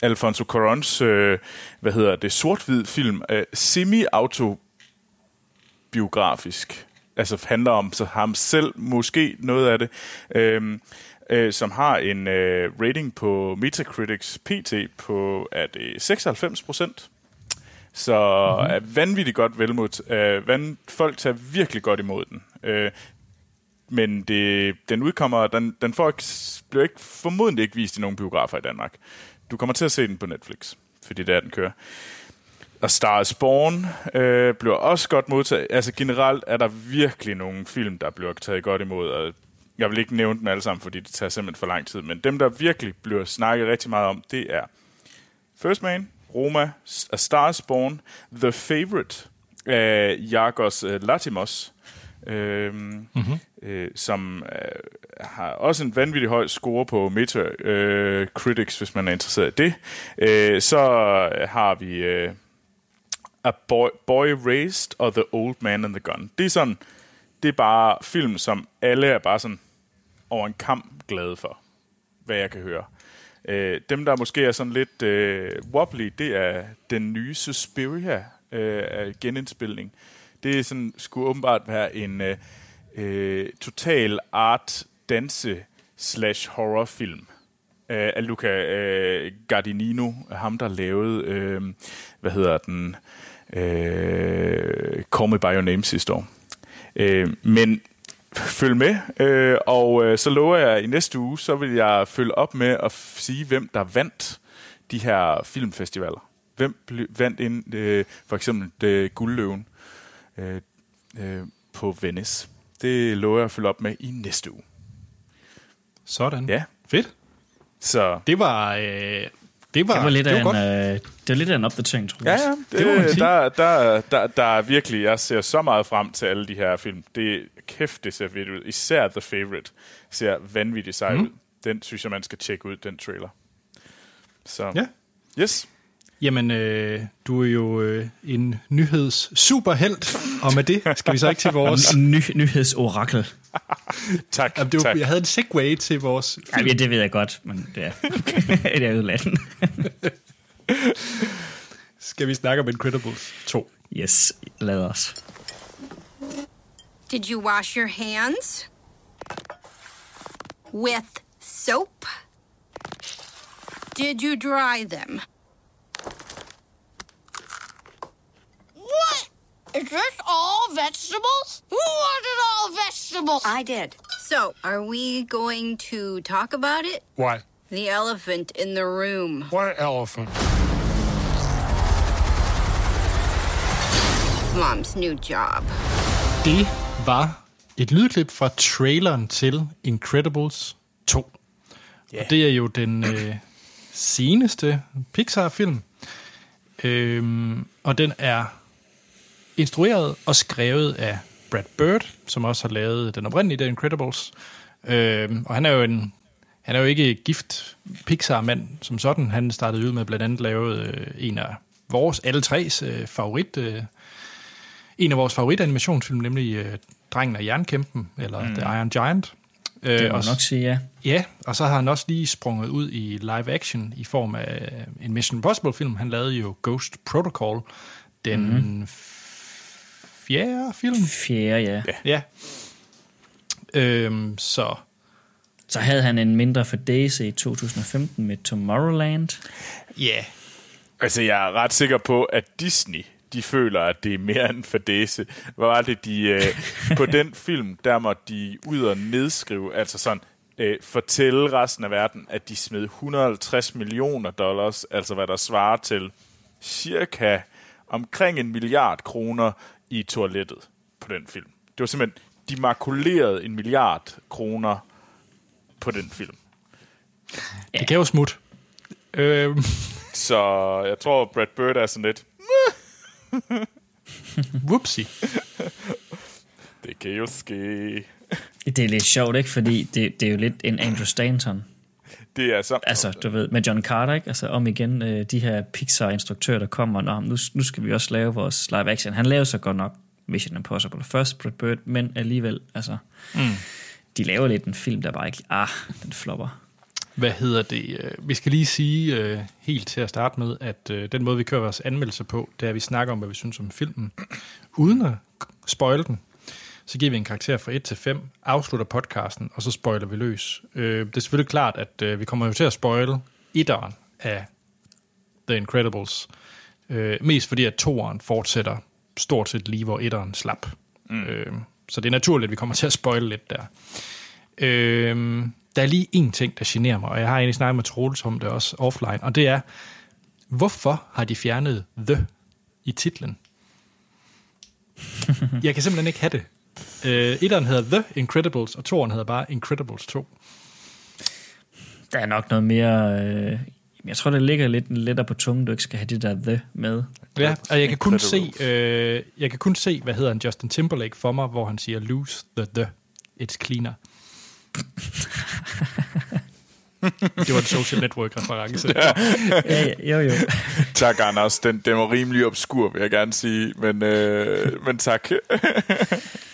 Alfonso Cuarons, øh, hvad hedder det, sort-hvid film, øh, semi-autobiografisk. Altså handler om så ham selv, måske noget af det. Øh, øh, som har en øh, rating på Metacritics PT på det 96 procent. Så mm-hmm. er vanvittigt godt velmod. Øh, van, folk tager virkelig godt imod den. Øh, men det, den udkommer, den, den får ikke, bliver ikke, formodentlig ikke vist i nogen biografer i Danmark. Du kommer til at se den på Netflix, fordi det er den kører. A Star is Born øh, bliver også godt modtaget. Altså generelt er der virkelig nogle film, der bliver taget godt imod, og jeg vil ikke nævne dem alle sammen, fordi det tager simpelthen for lang tid, men dem, der virkelig bliver snakket rigtig meget om, det er First Man, Roma, A Star is Born, The Favorite af Yargos øh, Latimos, øh, mm-hmm. øh, som øh, har også en vanvittig høj score på Metacritics, øh, Critics, hvis man er interesseret i det. Øh, så har vi øh, A Boy, Boy Raised og The Old Man and the Gun. Det er sådan, det er bare film, som alle er bare sådan over en kamp glade for, hvad jeg kan høre. Øh, dem, der måske er sådan lidt øh, wobbly, det er den nye Suspiria øh, genindspilning. Det er sådan, skulle åbenbart være en øh, øh, total art danse slash horrorfilm øh, af Luca øh, Gardinino, ham der lavede, øh, hvad hedder den, øh, Call Me By Your Name sidste år. Øh, men følg med, øh, og øh, så lover jeg, at i næste uge, så vil jeg følge op med at sige, hvem der vandt de her filmfestivaler. Hvem vandt ind, øh, for eksempel det Guldløven øh, øh, på Venice. Det lover jeg at følge op med i næste uge. Sådan. Ja. Fedt. Så Det var... Øh, det var, Det var lidt, det var af, godt. en, øh, det var lidt af en opdatering, tror Ja, jeg. ja. Det, Det må man sige. der, der, der, der er virkelig, jeg ser så meget frem til alle de her film. Det kæft, det ser fedt ud. Især The Favorite ser vanvittigt sej mm. ud. Den synes jeg, man skal tjekke ud, den trailer. Så, Ja. yes. Jamen, øh, du er jo øh, en nyheds superhelt, og med det skal vi så ikke til vores... Ny, nyhedsorakel. Tak, Jamen, det var, tak. jeg havde en segway til vores Ja, film. det ved jeg godt, men det er, det er udlandet. Skal vi snakke om Incredibles 2? Yes, lad os. Did you wash your hands? With soap? Did you dry them? What? Is this all vegetables? Who wanted all vegetables? I did. So, are we going to talk about it? What? The elephant in the room. What elephant? Mom's new job. Det var et lydklip fra traileren til Incredibles 2. Yeah. Og det er jo den øh, seneste Pixar-film. Øhm, og den er instrueret og skrevet af Brad Bird, som også har lavet den oprindelige The Incredibles. Øhm, og han er jo en han er jo ikke gift Pixar-mand som sådan. Han startede ud med blandt andet lavet øh, en af vores alle tres øh, favorit øh, en af vores favoritanimationsfilm, nemlig øh, Drengen af Jernkæmpen, eller mm. The Iron Giant. Øh, Det må og, nok sige ja. ja, og så har han også lige sprunget ud i live action i form af en Mission Impossible-film. Han lavede jo Ghost Protocol, den mm. fjerde film. Fjerde, ja. Ja. Øhm, så Så havde han en mindre fordæse i 2015 med Tomorrowland. ja, yeah. Altså, jeg er ret sikker på, at Disney, de føler, at det er mere end fordæse. Hvad var det, de... Øh, på den film, der måtte de ud og nedskrive, altså sådan, øh, fortælle resten af verden, at de smed 150 millioner dollars, altså hvad der svarer til cirka omkring en milliard kroner i toilettet på den film. Det var simpelthen, de makulerede en milliard kroner på den film. det kan jo smut. Øhm, Så jeg tror, Brad Bird er sådan lidt, whoopsie. det kan jo ske. Det er lidt sjovt, ikke? Fordi det, det er jo lidt en Andrew Stanton. Det er så... Altså, du ved, med John Carter, ikke? Altså, om igen, øh, de her Pixar-instruktører, der kommer, Nå, nu, nu skal vi også lave vores live action. Han lavede så godt nok Mission Impossible først, Brad Bird, men alligevel, altså, mm. de laver lidt en film, der bare ikke, ah, den flopper. Hvad hedder det? Øh, Vi skal lige sige øh, helt til at starte med, at øh, den måde, vi kører vores anmeldelse på, det er, at vi snakker om, hvad vi synes om filmen, uden at spoil den. Så giver vi en karakter fra 1 til 5, afslutter podcasten, og så spoiler vi løs. Det er selvfølgelig klart, at vi kommer jo til at spoile etteren af The Incredibles. Mest fordi, at toeren fortsætter stort set lige, hvor etteren slap. Mm. Så det er naturligt, at vi kommer til at spoile lidt der. Øh, der er lige en ting, der generer mig, og jeg har egentlig snakket med Troels om det også offline, og det er, hvorfor har de fjernet The i titlen. Jeg kan simpelthen ikke have det. Øh, etteren hedder The Incredibles, og toeren hedder bare Incredibles 2. Der er nok noget mere... Øh, jeg tror, det ligger lidt lettere på tungen, du ikke skal have det der the med. Ja, og jeg kan kun se, øh, jeg kan kun se, hvad hedder han, Justin Timberlake for mig, hvor han siger, lose the the, it's cleaner. Det var en social network reference. Ja, ja, jo, jo. Tak, Anders. Den, den var rimelig obskur, vil jeg gerne sige. Men, øh, men tak.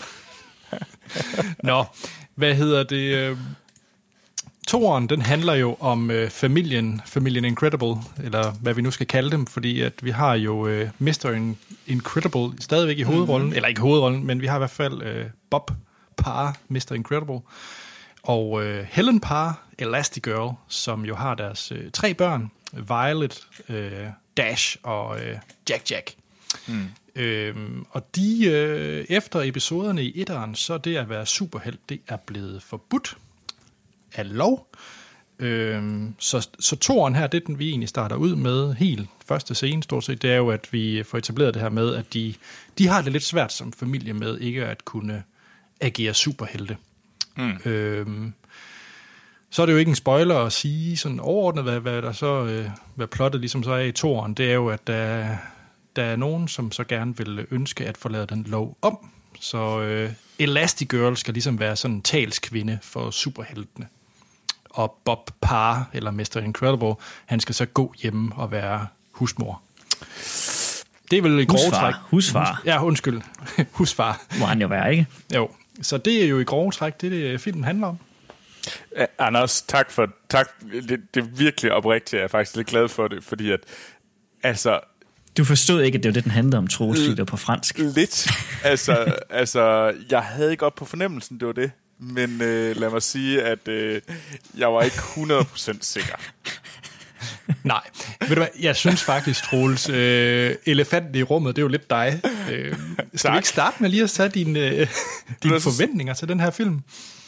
Nå, hvad hedder det? øh, Toren, den handler jo om øh, familien, familien Incredible, eller hvad vi nu skal kalde dem, fordi at vi har jo øh, Mr. In- Incredible stadigvæk i hovedrollen, eller ikke hovedrollen, men vi har i hvert fald øh, Bob Parr, Mr. Incredible, og øh, Helen Parr, Elastigirl, som jo har deres øh, tre børn, Violet, øh, Dash og øh, Jack Jack. Øhm, og de, øh, efter episoderne i etteren, så det at være superhelt, det er blevet forbudt af lov. Øhm, så, så toren her, det den, vi egentlig starter ud med, helt første scene stort set, det er jo, at vi får etableret det her med, at de, de har det lidt svært som familie med ikke at kunne agere superhelte. Mm. Øhm, så er det jo ikke en spoiler at sige sådan overordnet, hvad, hvad der så, øh, hvad plottet ligesom så er i toren, det er jo, at der, der er nogen, som så gerne vil ønske at forlade den lov om. Så øh, Elastigirl skal ligesom være sådan en talskvinde for superheltene. Og Bob Parr, eller Mr. Incredible, han skal så gå hjemme og være husmor. Det er vel i grove træk. Husfar. Ja, undskyld. Husfar. Må han jo være, ikke? Jo. Så det er jo i grove træk, det, det filmen handler om. Anders, tak for tak. Det, det er virkelig oprigtigt. Jeg er faktisk lidt glad for det, fordi at, altså, Du forstod ikke, at det var det, den handlede om, Troels, fordi det på fransk. lidt. Altså, altså, jeg havde ikke godt på fornemmelsen, det var det. Men øh, lad mig sige, at øh, jeg var ikke 100% sikker. Nej, ved du hvad, jeg synes faktisk, Troels, øh, elefanten i rummet, det er jo lidt dig. Øh, skal vi Tak. ikke starte med lige at tage dine, øh, dine er så- forventninger til den her film?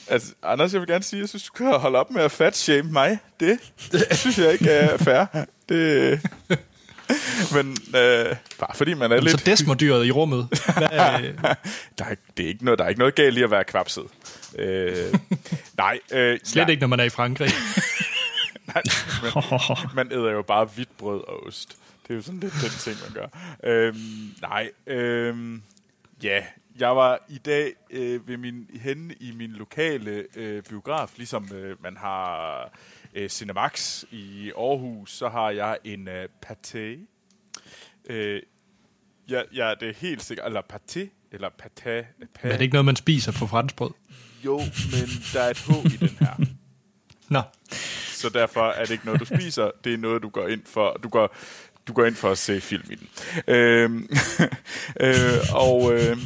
Altså, Anders, jeg vil gerne sige, at jeg synes, du kan holde op med at fat shame mig. Det, det synes jeg ikke er fair. Det, men øh, bare fordi man er Så lidt... desmodyret i rummet. Hvad, øh, Der er, ikke- det er ikke noget, der er ikke noget galt i at være kvapset. Øh, nej, øh, slet ja, ikke, når man er i Frankrig. Nej, men, man æder jo bare hvidt brød og ost. Det er jo sådan lidt den ting, man gør. Øhm, nej, øhm, ja, jeg var i dag øh, ved min, henne i min lokale øh, biograf, ligesom øh, man har øh, Cinemax i Aarhus, så har jeg en øh, paté. Øh, ja, ja, det er helt sikkert, eller paté, eller paté. Men er det ikke noget, man spiser på franskbrød? Jo, men der er et H i den her. Nå, så derfor er det ikke noget, du spiser. Det er noget, du går ind for. Du går, du går ind for at se film i den. Øhm, øh, og øh,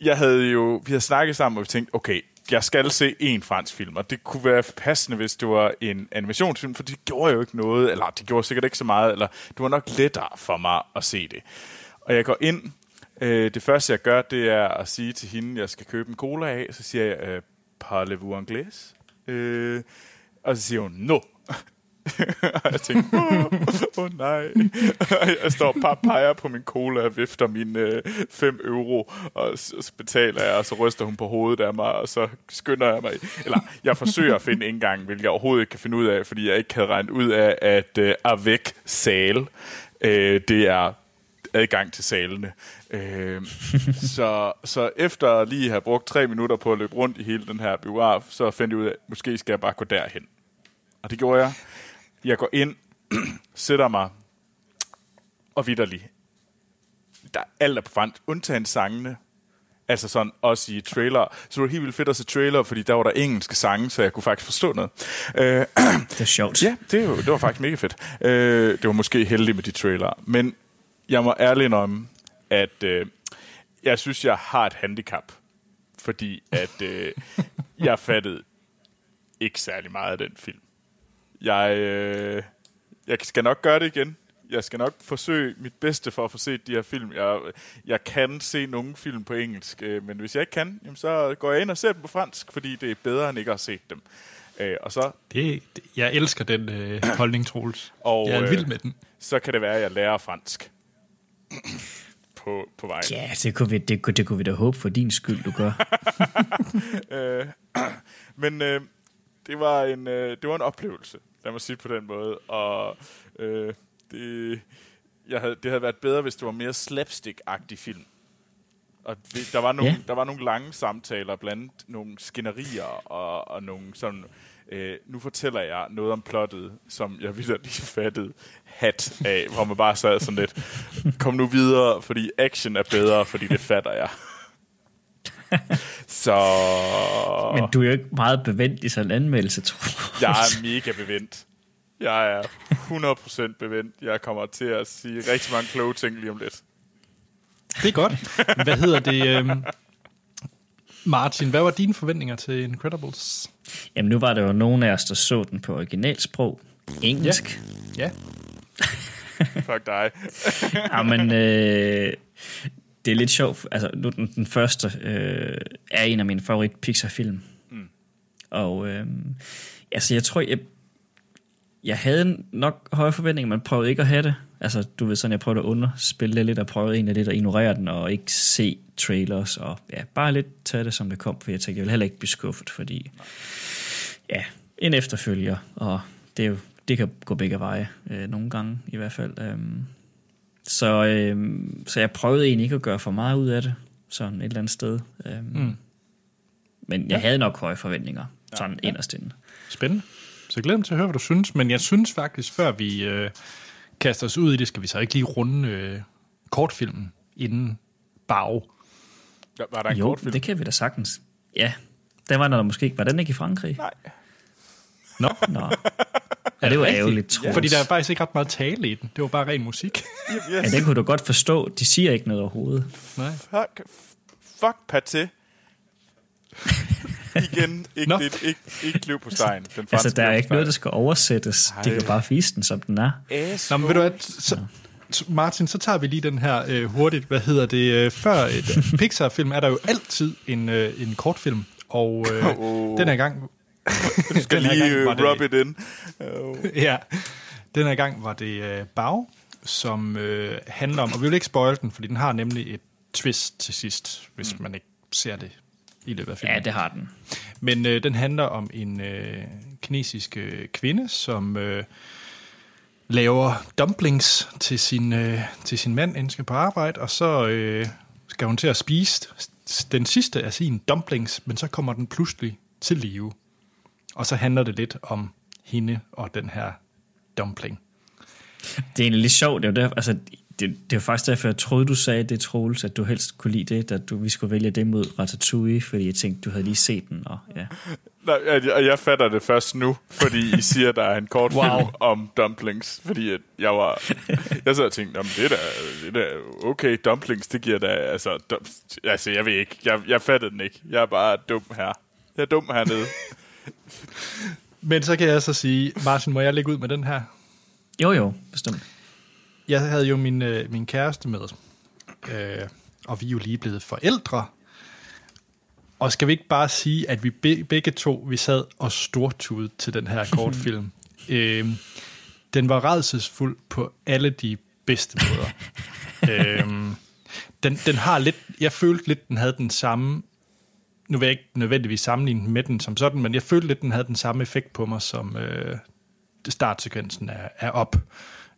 jeg havde jo, vi havde snakket sammen, og vi tænkte, okay, jeg skal se en fransk film, og det kunne være passende, hvis det var en animationsfilm, for det gjorde jo ikke noget, eller det gjorde sikkert ikke så meget, eller det var nok lettere for mig at se det. Og jeg går ind, øh, det første jeg gør, det er at sige til hende, jeg skal købe en cola af, så siger jeg, øh, parlez-vous anglais? Øh, og så siger hun, no. og jeg tænkte, åh oh, nej. Jeg står og bare peger på min cola og vifter mine øh, 5 euro, og så så betaler jeg, og så ryster hun på hovedet af mig, og så skynder jeg mig. Eller jeg forsøger at finde indgang, hvilket jeg overhovedet ikke kan finde ud af, fordi jeg ikke havde regnet ud af, at øh, avec sal, øh, det er adgang til salene. Øh, så, så efter lige have brugt tre minutter på at løbe rundt i hele den her biograf, så fandt jeg ud af, at måske skal jeg bare gå derhen. Og det gjorde jeg. Jeg går ind, sætter mig, og vidderlig. Der er alt er på fransk, undtagen sangene. Altså sådan, også i trailer. Så det var helt vildt fedt at se trailer, fordi der var der engelske sange, så jeg kunne faktisk forstå noget. Øh, Det er sjovt. Ja, det, var, det var faktisk mega fedt. Øh, det var måske heldigt med de trailer. Men jeg må ærligt indrømme, at øh, jeg synes, jeg har et handicap. Fordi at øh, jeg fattede ikke særlig meget af den film. Jeg, øh, jeg skal nok gøre det igen. Jeg skal nok forsøge mit bedste for at få set de her film. Jeg, jeg kan se nogle film på engelsk, øh, men hvis jeg ikke kan, jamen, så går jeg ind og ser dem på fransk, fordi det er bedre end ikke at have set dem. Øh, og så det, det, jeg elsker den øh, holdning, Troels. Og, jeg er øh, vild med den. så kan det være, at jeg lærer fransk. På, på vejen. Ja, det kunne, vi, det, kunne, det kunne vi da håbe for din skyld, du gør. Øh, men øh, det, var en, øh, det var en oplevelse, lad mig sige det på den måde. Og øh, det, jeg havde, det havde været bedre, hvis det var mere slapstick-agtig film. Og vi, der, var nogle, Ja. der var nogle lange samtaler blandt nogle skænderier og, og nogle sådan... Øh, nu fortæller jeg noget om plottet, som jeg videre lige fattede hat af, hvor man bare sad sådan lidt, kom nu videre, fordi action er bedre, fordi det fatter jeg. Så Men du er jo ikke meget bevendt i sådan en anmeldelse, tror jeg er mega bevendt. Jeg er 100% bevendt. Jeg kommer til at sige rigtig mange kloge ting lige om lidt. Det er godt. Hvad hedder det? øhm, Martin, hvad var dine forventninger til Incredibles? Jamen, nu var der jo nogen af os, der så den på originalsprog. Engelsk. Ja. Fuck dig. Ja, men øh, det er lidt sjovt. Altså, nu den, den første øh, er en af mine favorit Pixar-film. Mm. Og øh, altså, jeg tror, jeg, jeg havde nok høje forventninger, men prøvede ikke at have det. Altså, du ved sådan, jeg prøvede at underspille det lidt, og prøvede egentlig lidt at ignorere den, og ikke se trailers, og ja, bare lidt tage det, som det kom, for jeg tænkte, jeg vil heller ikke blive skuffet, fordi ja, en efterfølger, og det, er jo, det kan gå begge veje, øh, nogle gange i hvert fald. Øhm, så, øhm, så jeg prøvede egentlig ikke at gøre for meget ud af det, sådan et eller andet sted. Øhm, mm. Men jeg havde nok høje forventninger, sådan ja. inderst inde. Spændende. Så glæder mig til at høre, hvad du synes. Men jeg synes faktisk, før vi øh, kaster os ud i det, skal vi så ikke lige runde øh, kortfilmen inden bag. Var- Var der en Jo, kortfilm? det kan vi da sagtens. Ja, der var der måske ikke. Var den ikke i Frankrig? Nej. Nå, Nå. Ja, det var ærgerligt, Troels. fordi der er faktisk ikke ret meget tale i den. Det var bare ren musik. Yes. Ja, den kunne du godt forstå. De siger ikke noget overhovedet. Nej. Fuck, fuck Pathé. Igen, ikke, Nå. lidt, ikke, ikke liv på stegen. Den Altså, der er ikke noget, der skal oversættes. De kan bare vise den, som den er. Nå, men ved du hvad, så- Martin, så tager vi lige den her øh, hurtigt. Hvad hedder det? Øh, før et Pixar-film er der jo altid en, øh, en kortfilm. Og øh, Åh. den her gang... Du skal den her lige gang var uh, det- rub it in. Oh. ja, den her gang var det øh, Bag, som øh, handler om, og vi vil ikke spoil den, fordi den har nemlig et twist til sidst, hvis mm. man ikke ser det i løbet af filmen. Ja, det har den. Men øh, den handler om en øh, kinesisk øh, kvinde, som øh, laver dumplings til sin, øh, til sin mand, inden skal på arbejde, og så øh, skal hun til at spise den sidste af sine dumplings, men så kommer den pludselig til live. Og så handler det lidt om hende og den her dumpling. Det er egentlig lidt sjovt. Det er jo, der, altså, det, det var faktisk derfor, jeg troede, du sagde det, Troels, at du helst kunne lide det, at du, vi skulle vælge det mod Ratatouille, fordi jeg tænkte, du havde lige set den. Og, ja. Nej, jeg, jeg- fatter det først nu, fordi I siger, der er en kort Wow. film om dumplings. Fordi at jeg var... Jeg sad og tænkte, "Nå, men det er da, det er da okay, dumplings, det giver da... Altså, dum, altså jeg ved ikke. Jeg, jeg fattede den ikke. Jeg er bare dum her. Jeg er dum hernede. Men så kan jeg så sige, Martin, må jeg lægge ud med den her? Jo, jo, bestemt. Jeg havde jo min, øh, min kæreste med, øh, og vi er jo lige blevet forældre. Og skal vi ikke bare sige, at vi be, begge to, vi sad og stortudede til den her kortfilm. øh, den var redselsfuld på alle de bedste måder. øh, den, den har lidt, jeg følte lidt, den havde den samme, nu vil jeg ikke nødvendigvis sammenligne med den som sådan, men jeg følte lidt, den havde den samme effekt på mig, som øh, startsekvensen er, er op.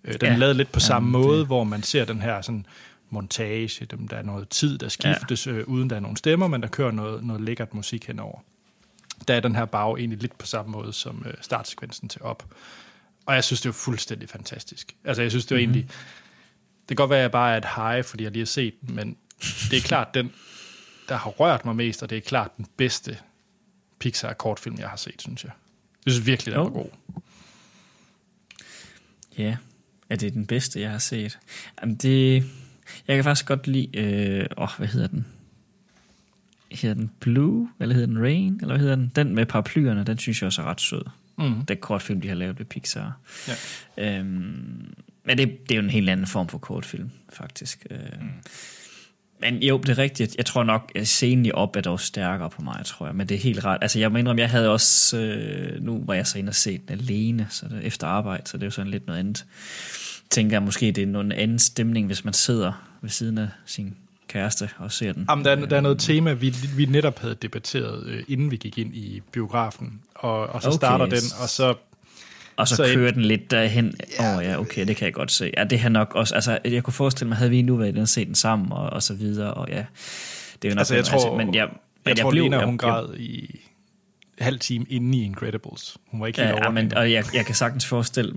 Øh, den Ja. er lavet lidt på samme Jamen, måde, hvor man ser den her sådan montage, dem, der er noget tid, der skiftes, ja. øh, uden der er nogen stemmer, men der kører noget, noget lækkert musik henover. Der er den her bag egentlig lidt på samme måde som øh, startsekvensen til op. Og jeg synes, det var fuldstændig fantastisk. Altså, jeg synes, det var mm-hmm. egentlig... Det kan godt være, at jeg bare er et high, fordi jeg lige har set den, men det er klart den, der har rørt mig mest, og det er klart den bedste Pixar-kortfilm, jeg har set, synes jeg. Jeg synes virkelig, den var god. Ja, er det den bedste, jeg har set? Jamen, det... Jeg kan faktisk godt lide... Øh, åh, hvad hedder den? Hedder den Blue? Eller hedder den Rain? Eller hvad hedder den? Den med paraplyerne, den synes jeg også er ret sød. Mm. Den kortfilm, de har lavet ved Pixar. Ja. Øhm, men det, det er jo en helt anden form for kortfilm, faktisk. Øh, Men jo, det er rigtigt. Jeg tror nok, at scenen i op er dog stærkere på mig, tror jeg. Men det er helt ret. Altså, jeg må indrømme, jeg havde også... Øh, nu var jeg så inde og set den alene, så det, efter arbejde, så det er jo sådan lidt noget andet. tænker jeg måske, det er nogen anden stemning, hvis man sidder ved siden af sin kæreste og ser den. Jamen, der, er, der er noget tema, vi, vi netop havde debatteret, øh, inden vi gik ind i biografen. Og, og så Okay. starter den, og så... Og så, Så så en- kører den lidt derhen. Åh ja. Oh, ja, okay, det kan jeg godt se. Ja, det har nok også, altså jeg kunne forestille mig, havde vi nu været inde og set den sammen og, og så videre, og ja, det er jo nok, Altså, jeg tror, men jeg, men jeg, tror, blev- Lena, jeg- hun jeg- græd i halv time inde i Incredibles. Hun var ikke helt Ja, ja, over men, den. og jeg, jeg kan sagtens forestille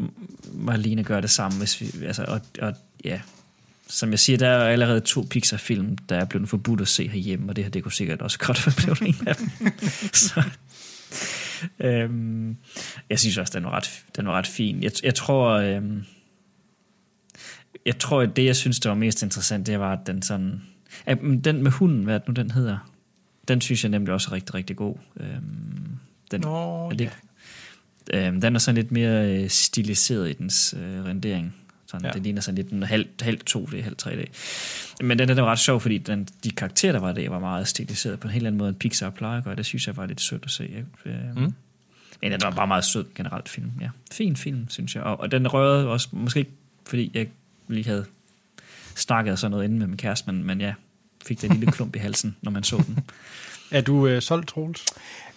mig, at Line gør det samme, hvis vi, altså, og, og ja, som jeg siger, der er allerede to Pixar-film, der er blevet forbudt at se herhjemme, og det her, det kunne sikkert også godt være blevet en af dem. Så, øhm, jeg synes også, den var ret, den var ret fin. Jeg, jeg tror, øhm, jeg tror, at det, jeg synes, der var mest interessant, det var, at den sådan, at den med hunden, hvad nu, den hedder, den synes jeg nemlig også er rigtig, rigtig god. Øhm, den, Nå, er det, ja. Øhm, den er sådan lidt mere øh, stiliseret i dens øh, rendering. Sådan, Ja. Det ligner sådan lidt en halv, halv 2D, halv 3D. Men den, den var ret sjov, fordi den, de karakterer, der var der, var meget stiliseret på en helt anden måde, end Pixar plejer at gøre. Det synes jeg var lidt sødt at se. Ikke? Øhm, Mm. Men den var bare meget sød generelt film. Ja. Fin film, synes jeg. Og, og den rørede også, måske ikke, fordi jeg lige havde snakket sådan noget inden med min kæreste, men, men ja, fik den lille klump i halsen, når man så den. Er du øh, solgt, Troels?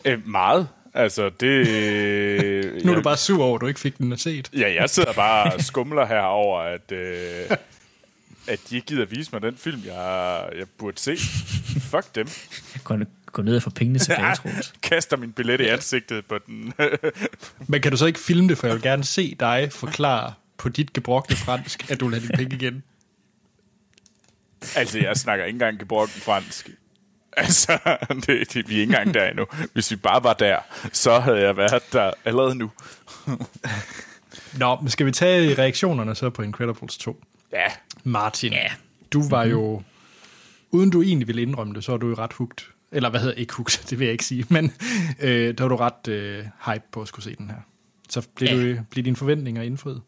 Øh, meget. Altså, det... Nu er du bare sur over, at du ikke fik den at set. Ja, jeg sidder bare og skumler her over, at, øh, at de ikke gider vise mig den film, jeg, jeg burde se. Fuck dem. Gå, gå ned og få pengene tilbage, Troels. Kaster min billet i ansigtet på den. Men kan du så ikke filme det, for jeg vil gerne se dig forklare på dit gebrokne fransk, at du vil have dine penge igen. altså, jeg snakker ikke engang gebrokken fransk. Altså, det, det, vi er ikke engang der endnu. Hvis vi bare var der, så havde jeg været der allerede nu. Nå, men skal vi tage reaktionerne så på Incredibles 2? Ja, Martin, Ja. du var jo, uden du egentlig ville indrømme det, så var du jo ret hugt. Eller hvad hedder ikke hugt, det vil jeg ikke sige, men øh, der var du ret øh, hype på at skulle se den her. Så blev, Ja. du, blev dine forventninger indfriet?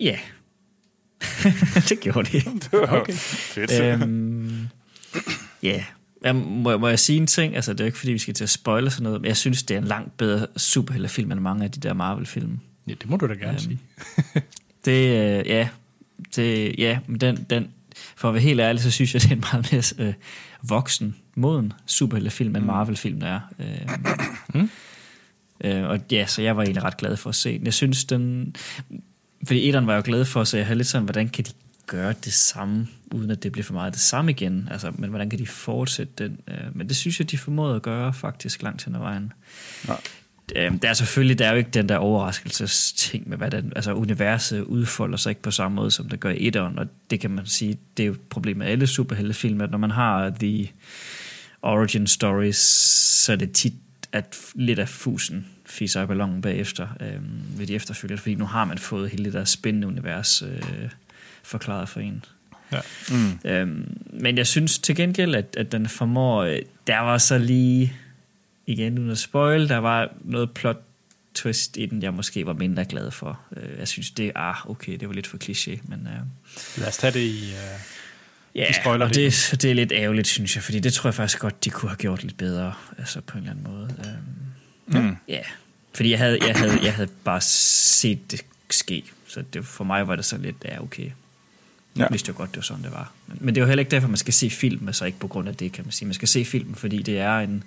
Ja. det gjorde det. okay. fedt. øhm, ja. Jamen, må, må jeg sige en ting? Altså, det er jo ikke, fordi vi skal til at spoile sådan noget, men jeg synes, det er en langt bedre superheltefilm end mange af de der Marvel-film. Ja, det må du da gerne øhm. sige. Det, øh, ja, det, ja, men den, den, for at være helt ærlig, så synes jeg, det er en meget mere øh, voksen, moden superheltefilm, end Marvel-film er. Øh, mm. øh, og ja, så jeg var egentlig ret glad for at se den. Jeg synes, den... Fordi etteren var jeg jo glad for, så jeg havde lidt sådan, hvordan kan de gøre det samme, uden at det bliver for meget det samme igen? Altså, men hvordan kan de fortsætte den? Øh, men det synes jeg, de formåede at gøre faktisk langt hen ad vejen. Øhm, der er selvfølgelig der er jo ikke den der overraskelsesting med, hvad den, altså universet udfolder sig ikke på samme måde, som det gør i etteren, og det kan man sige, det er jo et problem med alle superheltefilm, at når man har the origin stories, så er det tit at lidt af fusen fiser i ballonen bagefter øhm, ved de efterfølgende, fordi nu har man fået hele det der spændende univers øh, forklaret for en. Ja. Mm. Øhm, men jeg synes til gengæld, at, at den formår, øh, der var så lige, igen uden at spoil, der var noget plot twist i den, jeg måske var mindre glad for. Øh, jeg synes, det ah, okay, det var lidt for kliché, men... Øh, Lad os tage det i... Uh... Ja, De spoiler og det. det, det er lidt ærgerligt, synes jeg, fordi det tror jeg faktisk godt, de kunne have gjort lidt bedre, altså på en eller anden måde. Øhm, Mm. Ja, fordi jeg havde, jeg, havde, jeg havde bare set det ske, så det, for mig var det så lidt, ja okay. Ja. Jeg vidste jo godt, det var sådan, det var. Men, men det er jo heller ikke derfor, man skal se film, altså ikke på grund af det, kan man sige. Man skal se filmen, fordi det er en...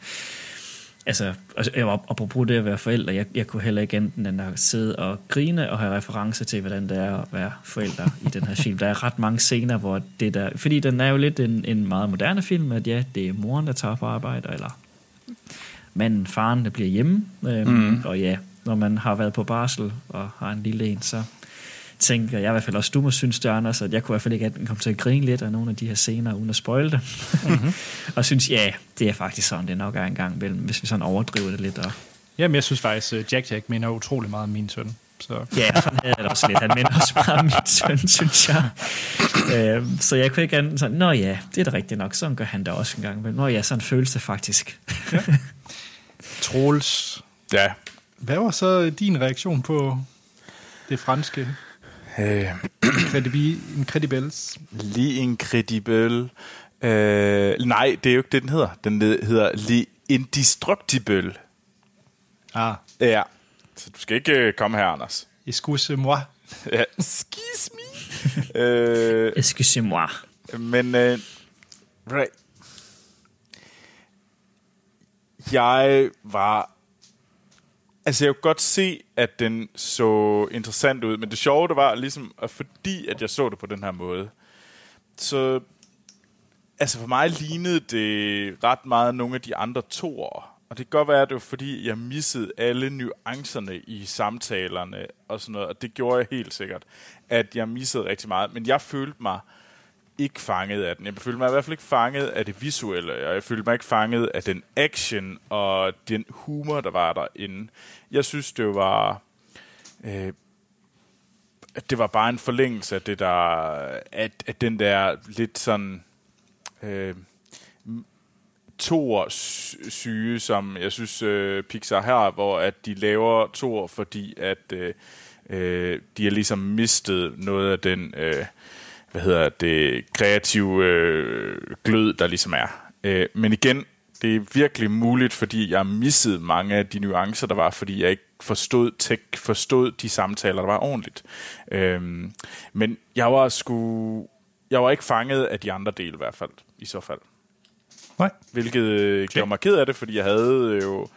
Altså, altså jeg var apropos det at være forældre, jeg, jeg kunne heller ikke enten end at sidde og grine og have reference til, hvordan det er at være forældre i den her film. Der er ret mange scener, hvor det der... Fordi den er jo lidt en, en meget moderne film, at ja, det er moren, der tager på arbejde, eller manden, faren, der bliver hjemme. Øhm, mm. Og ja, når man har været på barsel og har en lille en, så tænker jeg i hvert fald også, du må synes det, Anders, at jeg kunne i hvert fald ikke enten komme til at grine lidt af nogle af de her scener, uden at spoile det. Mm-hmm. og synes, ja, det er faktisk sådan, det nok er en gang imellem, hvis vi sådan overdriver det lidt. Og, Jamen, jeg synes faktisk, at Jack Jack minder utrolig meget om min søn. Så ja, sådan havde jeg det også lidt. Han minder også meget om min søn, synes jeg. øhm, så jeg kunne ikke andet sådan, nå ja, det er da rigtigt nok, sådan gør han da også en gang imellem. Nå ja, sådan føles det faktisk. Troels, Ja. hvad var så din reaktion på det franske Øh, Incredibi- Incredibles? Lige Incredible. Øh, nej, det er jo ikke det, den hedder. Den hedder Le Indestructible. Ah, Ja. Så du skal ikke øh, komme her, Anders. excuse-moi. ja, excuse me. øh, Excusez-moi. men, øh, right. Jeg var... Altså, jeg kunne godt se, at den så interessant ud, men det sjove, det var ligesom, at fordi at jeg så det på den her måde, så... Altså, for mig lignede det ret meget nogle af de andre toer. Og det kan godt være, at det var fordi, jeg missede alle nuancerne i samtalerne og sådan noget, og det gjorde jeg helt sikkert, at jeg missede rigtig meget. Men jeg følte mig ikke fanget af den. Jeg følte mig i hvert fald ikke fanget af det visuelle, og jeg følte mig ikke fanget af den action og den humor, der var derinde. Jeg synes, det var... Øh, at det var bare en forlængelse af det der... At, at den der lidt sådan... Øh, tor syge, som jeg synes øh, Pixar her, hvor at de laver tor, fordi at øh, øh, de har ligesom mistet noget af den øh, hvad hedder det kreative øh, glød, der ligesom er. Øh, men igen, det er virkelig muligt, fordi jeg missede mange af de nuancer, der var, fordi jeg ikke forstod tech, forstod de samtaler, der var ordentligt. Øh, men jeg var sgu, jeg var ikke fanget af de andre dele i hvert fald, i så fald. Nej. Hvilket øh, gjorde mig ked af det, fordi jeg havde jo...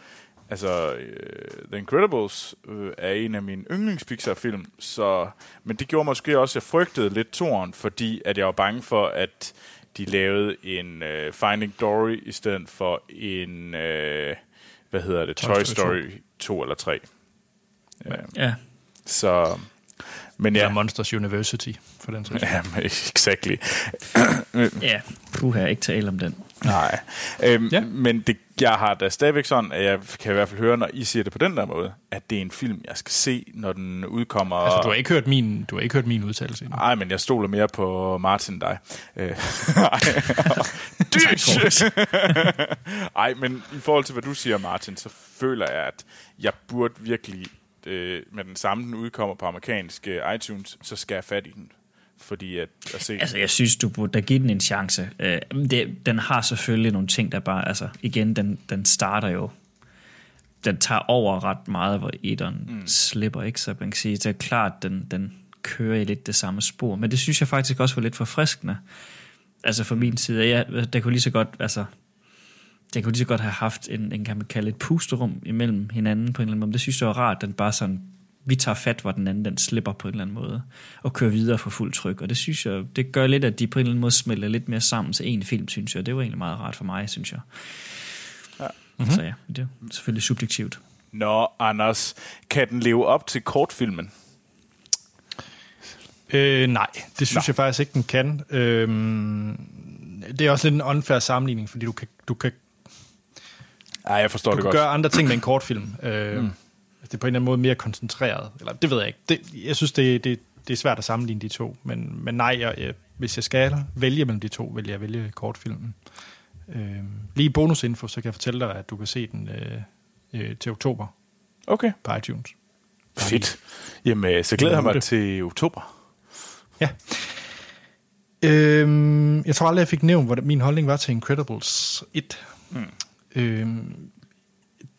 Altså, øh, The Incredibles øh, er en af mine yndlings Pixar-film, så, men det gjorde måske også, at jeg frygtede lidt toren, fordi at jeg var bange for, at de lavede en øh, Finding Dory i stedet for en, øh, hvad hedder det, Toy, Toy Story 2. 2 eller 3. Ja. Ja. Så, men Ja. ja, Monsters University, for den sags ja exactly. Ja, puha, ikke tale om den. Nej, øhm, ja. Men det, jeg har da stadigvæk sådan, at jeg kan i hvert fald høre, når I siger det på den der måde, at det er en film, jeg skal se, når den udkommer. Altså, du har ikke hørt min, du har ikke hørt min udtalelse endnu. Nej, men jeg stoler mere på Martin end dig. Øh, ej. Dysh! Ej, men i forhold til, hvad du siger, Martin, så føler jeg, at jeg burde virkelig, øh, med den samme, den udkommer på amerikansk øh, iTunes, så skal jeg fat i den. Fordi at, at se... Altså, jeg synes, du burde da give den en chance. Øh, det, den har selvfølgelig nogle ting, der bare... Altså, igen, den, den starter jo... Den tager over ret meget, hvor etteren mm. slipper, ikke? Så man kan sige, det er klart, den, den kører i lidt det samme spor. Men det synes jeg faktisk også var lidt forfriskende. Altså, fra min side, jeg, der kunne lige så godt... Altså, det kunne lige så godt have haft en, en kan man kalde et pusterum imellem hinanden på en eller anden måde. Men det synes jeg var rart, den bare sådan, vi tager fat, hvor den anden den slipper på en eller anden måde, og kører videre for fuld tryk. Og det synes jeg, det gør lidt, at de på en eller anden måde smelter lidt mere sammen til en film, synes jeg. Det var egentlig meget rart for mig, synes jeg. Ja. Mm-hmm. Så ja, det er selvfølgelig subjektivt. Nå, Anders, kan den leve op til kortfilmen? Øh, nej, det synes Nå. Jeg faktisk ikke, den kan. Øhm, det er også lidt en unfair sammenligning, fordi du kan, du kan, Nej, jeg forstår du det kan godt. gøre andre ting med en kortfilm. Øh, mm. Det er på en eller anden måde mere koncentreret. Eller, det ved jeg ikke. Det, jeg synes, det, det, det er svært at sammenligne de to. Men, men nej, jeg, jeg, hvis jeg skal vælge mellem de to, vil jeg vælge kortfilmen. Øh, lige bonusinfo, så kan jeg fortælle dig, at du kan se den øh, øh, til oktober Okay, på iTunes. fedt. Jamen, så glæder jeg mig til oktober. Ja. Øhm, jeg tror aldrig, jeg fik nævnt, hvad min holdning var til Incredibles 1. Mm. Øhm,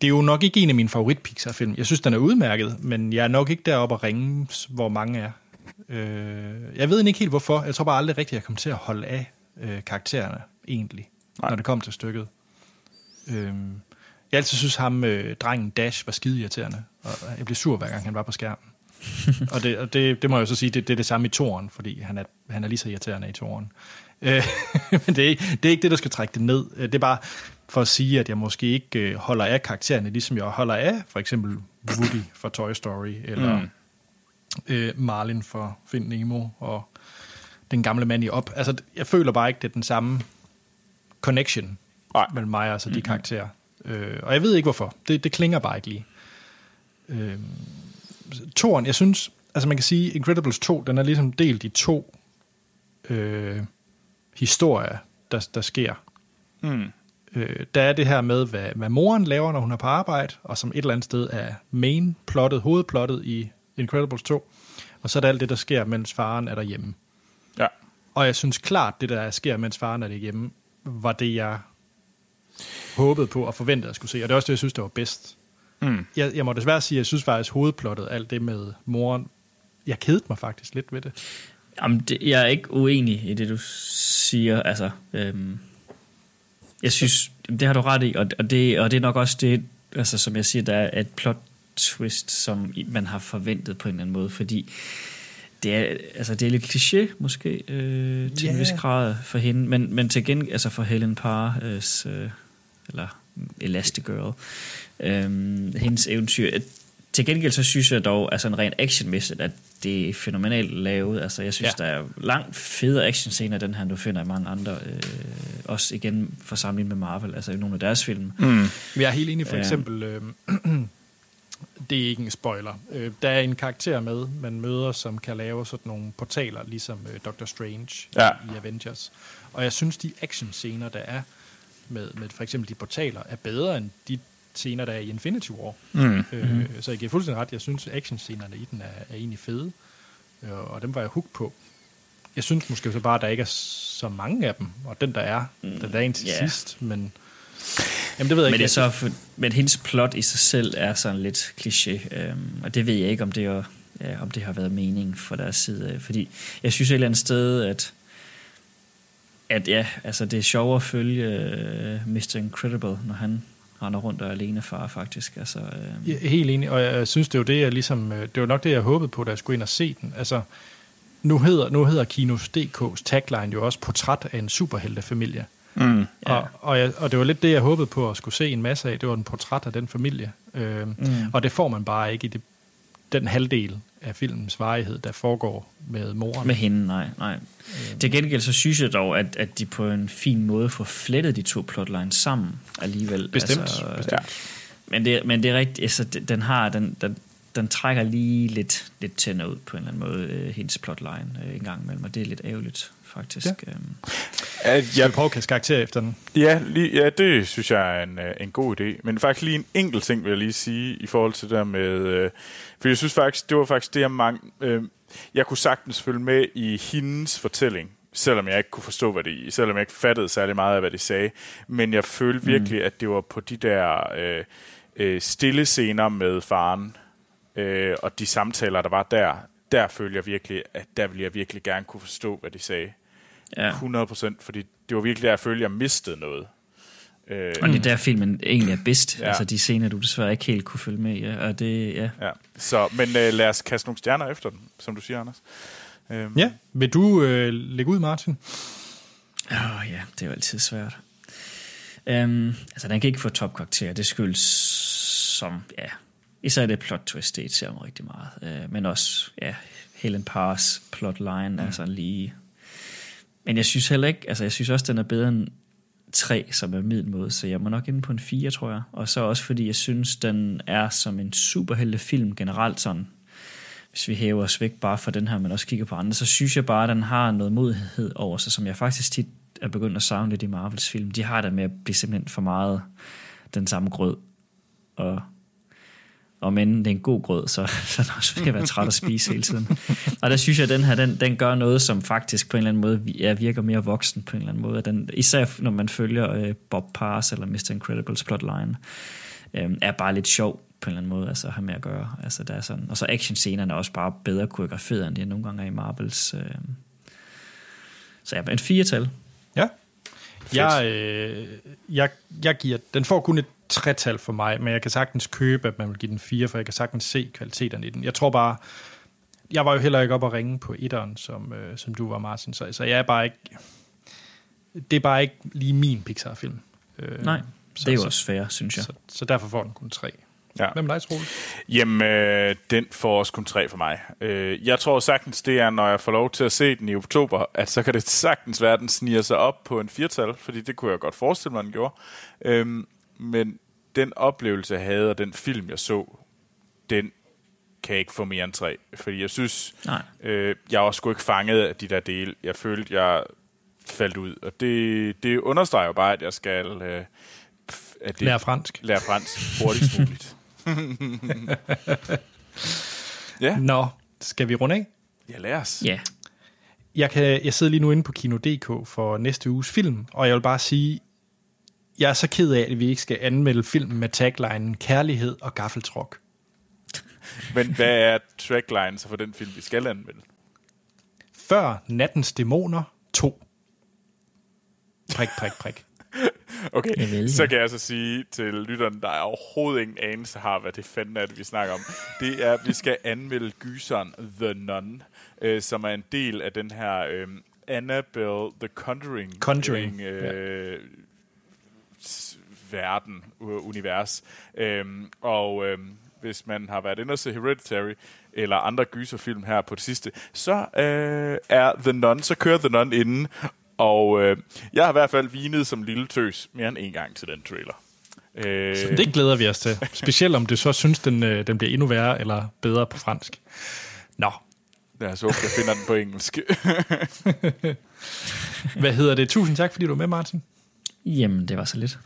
det er jo nok ikke en af mine favorit Pixar-film. Jeg synes, den er udmærket, men jeg er nok ikke deroppe at ringe, hvor mange er. Øh, jeg ved ikke helt, hvorfor. Jeg tror bare aldrig rigtigt, jeg kom til at holde af øh, karaktererne, egentlig, Nej. Når det kom til stykket. Øhm, jeg altid synes, ham, øh, drengen Dash, var skide irriterende, og jeg blev sur, hver gang han var på skærmen. og det, og det, det må jeg jo så sige, det, det er det samme i toren, fordi han er, han er lige så irriterende i toren. Øh, men det er, ikke- det er ikke det, der skal trække det ned. Øh, Det er bare for at sige, at jeg måske ikke øh, holder af karaktererne, ligesom jeg holder af for eksempel Woody fra Toy Story, eller mm. øh, Marlin for Find Nemo, og den gamle mand i op. Altså, jeg føler bare ikke, det er den samme connection Nej. mellem mig og altså de karakterer. Øh, og jeg ved ikke hvorfor. Det, det klinger bare ikke lige. Øh, toren, jeg synes, altså man kan sige, Incredibles 2, den er ligesom delt i to øh, historier, der, der sker. Mm. Øh, der er det her med, hvad, hvad moren laver, når hun er på arbejde, og som et eller andet sted er main-plottet, hovedplottet i Incredibles 2. Og så er der alt det, der sker, mens faren er derhjemme. Ja. Og jeg synes klart, det der sker, mens faren er derhjemme, var det, jeg håbede på og forventede at skulle se. Og det er også det, jeg synes, det var bedst. Mm. Jeg, jeg må desværre sige, at jeg synes faktisk, hovedplottet, alt det med moren, jeg kedede mig faktisk lidt ved det. Jamen, det, jeg er ikke uenig i det, du siger. Altså, øhm, jeg synes, det har du ret i, og, det, og det er nok også det, altså, som jeg siger, der er et plot twist, som man har forventet på en eller anden måde, fordi det er, altså, det er lidt kliché, måske, øh, til yeah. en vis grad for hende, men, men til gengæld, altså for Helen Parr, øh, eller Elastigirl, øh, hendes eventyr, til gengæld så synes jeg dog, altså en ren actionmæssigt, at det er fænomenalt lavet. Altså jeg synes, ja. der er langt federe actionscener, den her, du finder i mange andre. Øh, også igen for sammenligning med Marvel, altså i nogle af deres film. Mm. Jeg er helt enig for eksempel, øh, det er ikke en spoiler. Øh, der er en karakter med, man møder, som kan lave sådan nogle portaler, ligesom øh, Doctor Strange ja. i Avengers. Og jeg synes, de actionscener, der er med, med for eksempel de portaler, er bedre end de scener, der er i Infinity War. Mm. Øh, mm. Så jeg giver fuldstændig ret. Jeg synes, actionscenerne i den er, er egentlig fede. Øh, og dem var jeg hooked på. Jeg synes måske så bare, at der ikke er så mange af dem. Og den, der er, mm. den der er en til yeah. sidst. Men, jamen, det ved jeg men ikke. Det er så for, men hendes plot i sig selv er sådan lidt kliché. Øhm, og det ved jeg ikke, om det, er, ja, om det har været mening for deres side. Fordi jeg synes et eller andet sted, at at ja, altså det er sjovere at følge uh, Mr. Incredible, når han render rundt og er alene far, faktisk. Altså, øh... ja, helt enig, og jeg synes, det er jo det, jeg ligesom, øh, det var nok det, jeg håbede på, da jeg skulle ind og se den. Altså, nu hedder, nu hedder Kinos DK's tagline jo også portræt af en superheltefamilie. Mm, ja. og, og, jeg, og det var lidt det, jeg håbede på at skulle se en masse af. Det var en portræt af den familie. Øh, mm. Og det får man bare ikke i det, den halvdel af filmens varighed, der foregår med moren. Med hende, nej. nej. Øhm. Til gengæld så synes jeg dog, at, at de på en fin måde får flettet de to plotlines sammen alligevel. Bestemt. Altså, bestemt. Ja. Men, det, men det er rigtigt, altså, den har, den, den, den trækker lige lidt, lidt tænder ud på en eller anden måde, øh, hendes plotline øh, en gang imellem, og det er lidt ærgerligt faktisk. Ja. Øhm. Jeg prøver at kaste karakter efter den. Ja, lige, ja, det synes jeg er en, øh, en god idé. Men faktisk lige en enkelt ting vil jeg lige sige i forhold til det der med... Øh, for jeg synes faktisk, det var faktisk det, jeg mange... Øh, jeg kunne sagtens følge med i hendes fortælling, selvom jeg ikke kunne forstå, hvad det selvom jeg ikke fattede særlig meget af, hvad de sagde. Men jeg følte mm. virkelig, at det var på de der øh, øh, stille scener med faren, øh, og de samtaler, der var der, der følte jeg virkelig, at der ville jeg virkelig gerne kunne forstå, hvad de sagde. Ja. 100 procent, fordi det var virkelig der, jeg følte, at jeg mistede noget. Øh, og det er der filmen egentlig er bedst. Ja. Altså de scener, du desværre ikke helt kunne følge med i. Ja. Og det, ja. ja. Så, men øh, lad os kaste nogle stjerner efter den, som du siger, Anders. Øhm. Ja, vil du øh, lægge ud, Martin? Åh oh, ja, det er jo altid svært. Um, altså, den kan ikke få topkarakter. Det skyldes som, ja, især det plot twist, det ser mig rigtig meget. Uh, men også, ja, Helen Parrs plotline mm. sådan lige... Men jeg synes heller ikke, altså jeg synes også, den er bedre end 3, som er middelmåde, så jeg må nok inde på en 4, tror jeg. Og så også fordi jeg synes, den er som en superheltefilm generelt sådan, hvis vi hæver os væk bare fra den her, men også kigger på andre, så synes jeg bare, at den har noget modighed over sig, som jeg faktisk tit er begyndt at savne lidt i Marvels film. De har det med at blive simpelthen for meget den samme grød. Og og men det er en god grød, så, så er den også ved at være træt at spise hele tiden. Og der synes jeg, at den her, den, den gør noget, som faktisk på en eller anden måde ja, virker mere voksen på en eller anden måde. Den, især når man følger øh, Bob Pars eller Mr. Incredibles plotline, øh, er bare lidt sjov på en eller anden måde altså, at have med at gøre. Altså, der er sådan, og så actionscenerne er også bare bedre koreograferet, end de nogle gange er i Marvels. Øh. Så ja, en firetal. Ja. Jeg, øh, jeg, jeg giver, den får kun et tretal for mig, men jeg kan sagtens købe, at man vil give den fire, for jeg kan sagtens se kvaliteterne i den. Jeg tror bare, jeg var jo heller ikke op at ringe på etteren, som, øh, som du var, Martin, så, så jeg er bare ikke, det er bare ikke lige min Pixar-film. Øh, Nej, så, det er jo også fair, synes jeg. Så, så derfor får den kun tre. Ja. Hvem er dig, Troels? Jamen, øh, den får også kun tre for mig. Øh, jeg tror sagtens, det er, når jeg får lov til at se den i oktober, at så kan det sagtens være, at den sniger sig op på en firtal, fordi det kunne jeg godt forestille mig, den gjorde. Øh, men den oplevelse, jeg havde, og den film, jeg så, den kan jeg ikke få mere end tre. Fordi jeg synes, Nej. øh, jeg var sgu ikke fanget af de der dele. Jeg følte, jeg faldt ud. Og det, det understreger jo bare, at jeg skal... Øh, at det, lære fransk. Lære fransk hurtigst muligt. ja. Nå, skal vi runde af? Ja, lad os. Ja. Jeg, kan, jeg sidder lige nu inde på Kino.dk for næste uges film, og jeg vil bare sige, jeg er så ked af, at vi ikke skal anmelde filmen med taglinen Kærlighed og gaffeltruk. Men hvad er trackline så for den film, vi skal anmelde? Før Nattens Dæmoner 2. Prik, prik, prik. Okay, så ja. kan jeg så sige til lytteren, der er overhovedet ingen anelse har, hvad det fanden er, det vi snakker om. Det er, at vi skal anmelde gyseren The Nun, øh, som er en del af den her øh, Annabelle The Conjuring, Conjuring, øh, s- verden, u- univers. Øhm, og øhm, hvis man har været inde og se Hereditary, eller andre gyserfilm her på det sidste, så øh, er The Nun, så kører The Nun inden, og øh, jeg har i hvert fald vinet som lille tøs mere end en gang til den trailer. Øh, Det glæder vi os til. Specielt om du så synes, den, øh, den bliver endnu værre eller bedre på fransk. Nå, lad os håbe, jeg finder den på engelsk. hvad hedder det? Tusind tak, fordi du var med, Martin. Jamen, det var så lidt.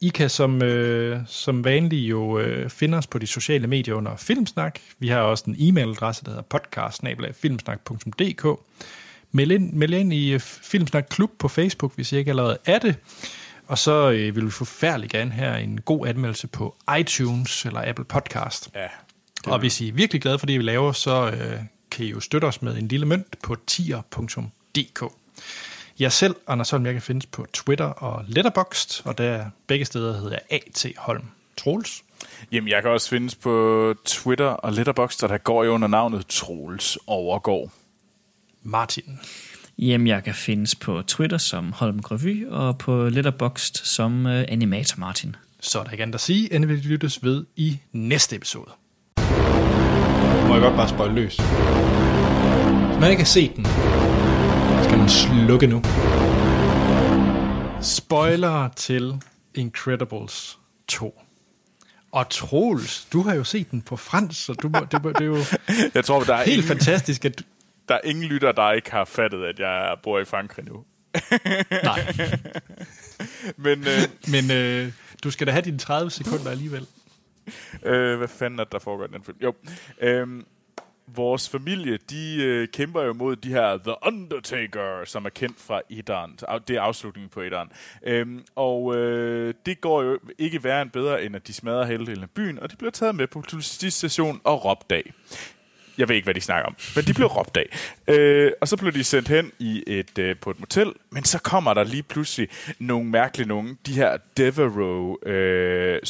I kan som, øh, som vanligt jo øh, finde os på de sociale medier under Filmsnak. Vi har også en e-mailadresse, der hedder podcast Meld ind, meld ind i øh, Filmsnak Klub på Facebook, hvis I ikke allerede er det. Og så øh, vil vi forfærdeligt gerne have en god anmeldelse på iTunes eller Apple Podcast. ja, Og hvis I er virkelig glade for det, vi laver, så øh, kan I jo støtte os med en lille mønt på tier.dk. Jeg selv, Anders Holm, jeg kan findes på Twitter og Letterboxd, og der begge steder hedder jeg A.T. Holm. Troels? Jamen, jeg kan også findes på Twitter og Letterboxd, og der går jo under navnet Troels Overgård. Martin. Jamen, jeg kan findes på Twitter som Holm Revy, og på Letterboxd som uh, Animator Martin. Så er der ikke andet at sige, end vi lyttes ved i næste episode. Må jeg godt bare spøjle løs? Hvis man ikke har set den, slukke nu. Spoiler til Incredibles 2. Og Troels, du har jo set den på fransk, så du må, det, det er jo Jeg tror, der er, helt ingen, fantastisk, at du... der er ingen lytter, der ikke har fattet, at jeg bor i Frankrig nu. Nej, Men øh, men øh, du skal da have dine 30 sekunder alligevel. øh, hvad fanden er det, der foregår i den film? Jo, øh, vores familie, de øh, kæmper jo mod de her The Undertaker, som er kendt fra Idaren. Det er afslutningen på Idaren. Øhm, og øh, det går jo ikke værre end bedre, end at de smadrer halvdelen af byen, og de bliver taget med på politistationen og råbt af. Jeg ved ikke, hvad de snakker om, men de blev råbt af. Øh, og så blev de sendt hen i et, øh, på et motel, men så kommer der lige pludselig nogle mærkelige nogen, de her Devereaux øh,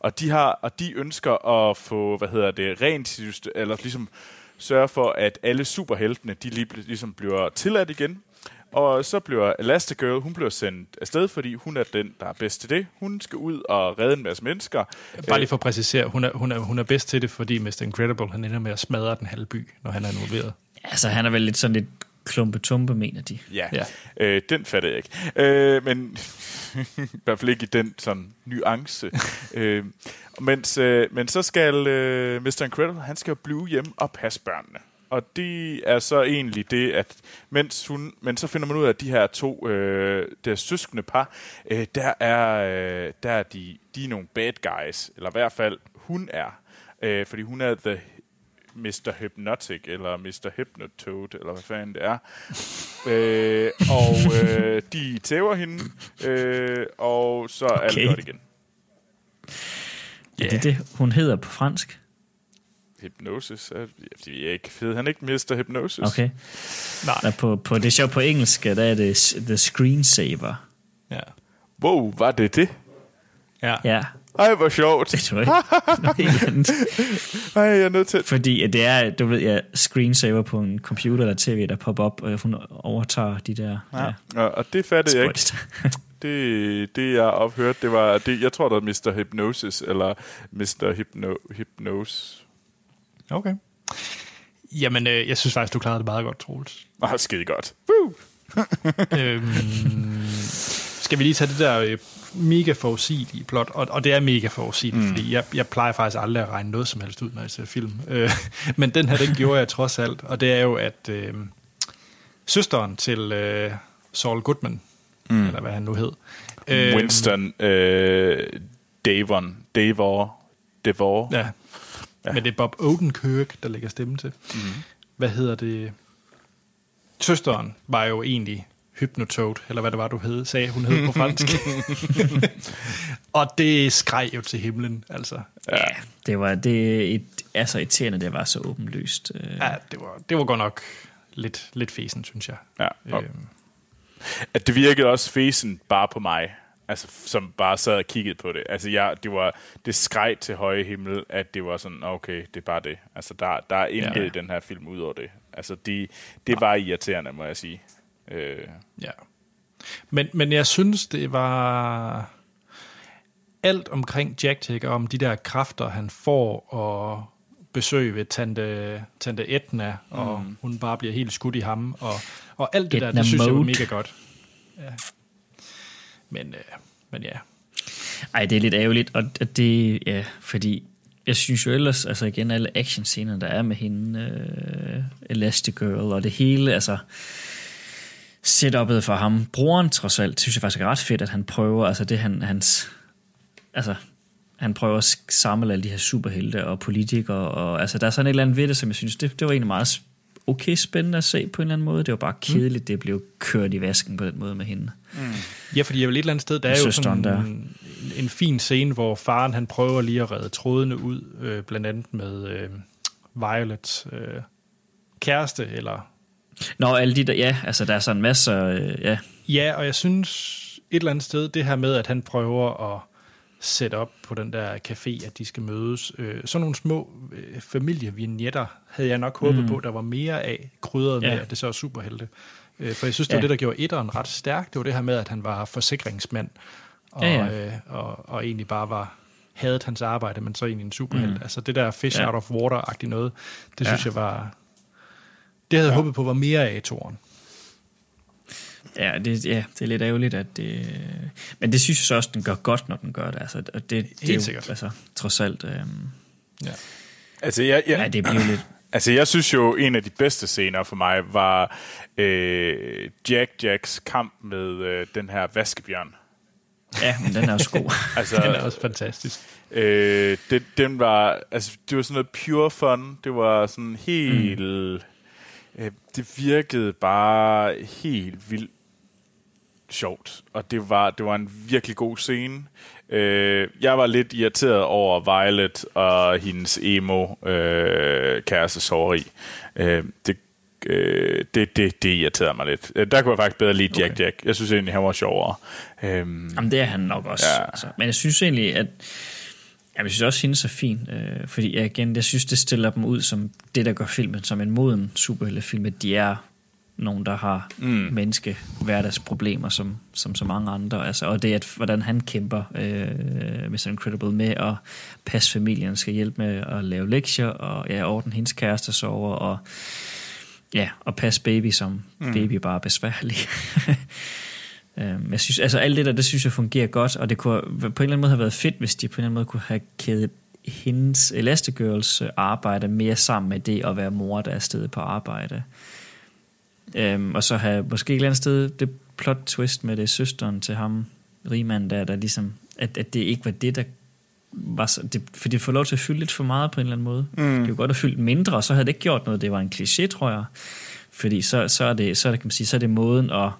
og de har og de ønsker at få, hvad hedder det, rent eller ligesom sørge for, at alle superheltene, de lige, ligesom bliver tilladt igen. Og så bliver Elastigirl, hun bliver sendt afsted, fordi hun er den, der er bedst til det. Hun skal ud og redde en masse mennesker. Bare lige for at præcisere, hun er, hun er, hun er bedst til det, fordi Mr. Incredible, han ender med at smadre den halve by, når han er involveret. Altså, han er vel lidt sådan lidt klumpe-tumpe, mener de. Ja, Ja. Øh, den fatter jeg ikke. Øh, men i hvert fald ikke i den sådan nuance. øh, mens, øh, men så skal øh, Mr. Incredible, han skal blive hjemme og passe børnene. Og det er så egentlig det, at mens hun, men så finder man ud af, at de her to, øh, deres søskende par, øh, der er, øh, der er de, de er nogle bad guys, eller i hvert fald hun er, øh, fordi hun er the Mr. Hypnotic, eller Mr. Hypnotoad, eller hvad fanden det er. øh, og øh, de tæver hende, øh, og så er alt Okay. godt igen. Ja. Det er det, hun hedder på fransk. Hypnosis, er, jeg ved ikke, hed han ikke Mr. Hypnosis? Okay. Nej. Der på, på det show på engelsk, der er det The Screensaver. Ja. Wow, var det det? ja. Ja, Ej, hvor sjovt. det tror jeg ikke. Ej, jeg er nødt til... Fordi at det er, du ved, ja, screensaver på en computer eller tv, der popper op, og hun overtager de der ja, Ja, og det fattede jeg ikke. Det, det jeg ophørte, det var, det, jeg tror, det var Mr. Hypnosis, eller Mr. Hypno, Hypnose. Okay. Jamen, øh, jeg synes faktisk, du klarede det meget godt, Troels. Ah, skide godt. Woo! øhm, skal vi lige tage det der øh, mega forudsigelige plot, og, og det er mega forudsigeligt, mm. fordi jeg, jeg plejer faktisk aldrig at regne noget som helst ud, når jeg ser film. Øh, men den her, den gjorde jeg trods alt, og det er jo, at øh, søsteren til øh, Saul Goodman, mm. eller hvad han nu hed, øh, Winston øh, Davon. Davor. Devor. Ja. Ja. Men det er Bob Odenkirk, der lægger stemme til. Mm. Hvad hedder det? Søsteren var jo egentlig Hypnotoad, eller hvad det var, du hed, sagde hun hed på fransk. og det skreg jo til himlen, altså. Ja, det var det et, altså irriterende, det var så åbenlyst. Øh, Ja, det var, det var godt nok lidt, lidt fesen, synes jeg. Ja, og Øhm, at det virkede også fesen bare på mig, altså som bare sad og kiggede på det. Altså jeg, det var det skreg til høje himmel, at det var sådan, okay, det er bare det. Altså der, der er intet Ja. i den her film ud over det. Altså de, det var irriterende, må jeg sige. Øh, Ja. Men, men jeg synes, det var alt omkring Jack Tick, om de der kræfter, han får, og besøg ved tante, tante Etna, og mm. hun bare bliver helt skudt i ham, og, og alt det der, Etna det synes jeg var mode. mega godt. Ja. Men, øh, men ja. Ej, det er lidt ærgerligt, og det, ja, fordi jeg synes jo ellers, altså igen, alle actionscener, der er med hende, øh, Elastigirl og det hele, altså setup'et for ham, broren trods alt, synes jeg faktisk er ret fedt, at han prøver, altså det han, hans, altså han prøver at samle alle de her superhelte og politikere, og altså der er sådan et eller andet ved det, som jeg synes, det, det var egentlig meget okay spændende at se på en eller anden måde. Det var bare kedeligt, det blev kørt i vasken på den måde med hende. Ja, fordi jeg vil et eller andet sted, der er jo sådan der. en, en fin scene, hvor faren han prøver lige at redde trådene ud, øh, blandt andet med øh, Violets øh, kæreste, eller Nå, alle de der, ja, altså der er sådan masser, øh, ja, Ja, og jeg synes et eller andet sted, det her med, at han prøver at op på den der café, at de skal mødes. Øh, sådan nogle små øh, familievignetter havde jeg nok håbet mm. på, der var mere af krydret med, Ja. at det så er superhelte. Øh, for jeg synes, det var Ja. det, der gjorde etteren ret stærk. Det var det her med, at han var forsikringsmand, og, Ja, ja. Øh, og, og egentlig bare var havde hans arbejde, men så egentlig en superhelt. Mm. Altså det der fish Ja. out of water-agtige noget, det Ja. synes jeg var... Det havde jeg håbet på var mere af i toren. Ja, det, ja, det er lidt ærgerligt, at det... Men det synes jeg så også, den gør godt, når den gør det. Altså, og det, det er Helt jo, sikkert. Altså, trods alt... Øhm, Ja. altså jeg, jeg, ja, det bliver lidt... Altså, jeg synes jo, en af de bedste scener for mig var øh, Jack Jacks kamp med øh, den her vaskebjørn. Ja, men den er også god. Altså, Den er også fantastisk. øh, det, den var, altså, det var sådan noget pure fun. Det var sådan helt... Mm. Øh, det virkede bare helt vildt sjovt, og det var, det var en virkelig god scene. Øh, jeg var lidt irriteret over Violet og hendes emo øh, kæreste sorry. Øh, det, øh, det, det, det irriterede mig lidt. Øh, Der kunne jeg faktisk bedre lide Jack Okay. Jack. Jeg synes egentlig, han var sjovere. Øh, Jamen, det er han nok også. Ja. Altså. Men jeg synes egentlig, at... Jamen, jeg synes også, hende er fin. Øh, fordi jeg, igen, jeg synes, det stiller dem ud som det, der gør filmen som en moden superheltefilm, at de er nogen, der har mm. menneske hverdagsproblemer, som, som så mange andre. Altså, og det at, hvordan han kæmper øh, Mr. Incredible med at passe familien, skal hjælpe med at lave lektier, og ja, ordne hendes kæreste sover, og ja, og passe baby, som mm. baby bare er besværlig. Øhm, jeg synes, altså alt det der, det synes jeg fungerer godt, og det kunne på en eller anden måde have været fedt, hvis de på en eller anden måde kunne have kædet hendes Elastigirls arbejde mere sammen med det at være mor, der er afsted på arbejde. Øhm, og så have måske et eller andet sted det plot twist med det er søsteren til ham, rigmanden der, der ligesom, at, at det ikke var det, der var så, det, for det får lov til at fylde lidt for meget på en eller anden måde. Mm. Det kunne godt have fyldt mindre, og så havde det ikke gjort noget. Det var en kliché, tror jeg. Fordi så, så, er det, så, er det, kan man sige, så er det måden at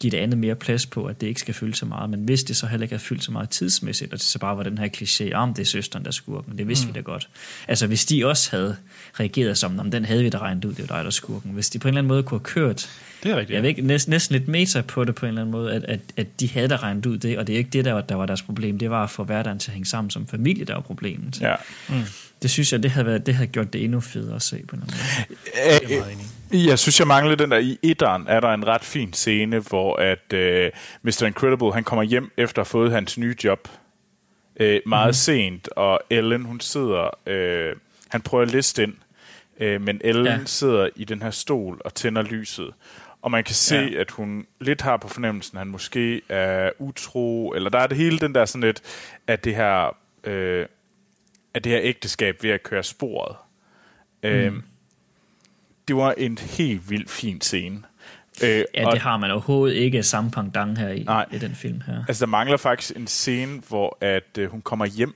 give det andet mere plads på, at det ikke skal fylde så meget. Men hvis det så heller ikke havde fyldt så meget tidsmæssigt, og det så bare var den her kliché, om det er søsteren, der er skurken, det vidste mm. vi da godt. Altså hvis de også havde reageret som, om den havde vi da regnet ud, det var dig, der er skurken. Hvis de på en eller anden måde kunne have kørt Det er rigtigt. jeg ved ikke, næsten, næsten lidt meta på det på en eller anden måde, at, at, at de havde da regnet ud det, og det er ikke det, der var, der var deres problem. Det var at få hverdagen til at hænge sammen som familie, der var problemet. ja. Det synes jeg, det havde, været, det havde gjort det endnu federe at se på en eller anden måde. Øh, Jeg synes, jeg mangler den der. I etteren er der en ret fin scene, hvor at øh, Mr. Incredible, han kommer hjem efter at have fået hans nye job øh, meget mm. sent, og Ellen, hun sidder, øh, han prøver at liste ind, øh, men Ellen ja. Sidder i den her stol og tænder lyset. Og man kan se, ja. At hun lidt har på fornemmelsen, at han måske er utro, eller der er det hele den der sådan lidt, at det her, øh, at det her ægteskab ved at køre sporet. Mm. Øh, det var en helt vildt fin scene. Øh, Ja, og- det har man overhovedet ikke samme pendant her i, Nej. i den film her. Altså, der mangler faktisk en scene, hvor at, øh, hun kommer hjem.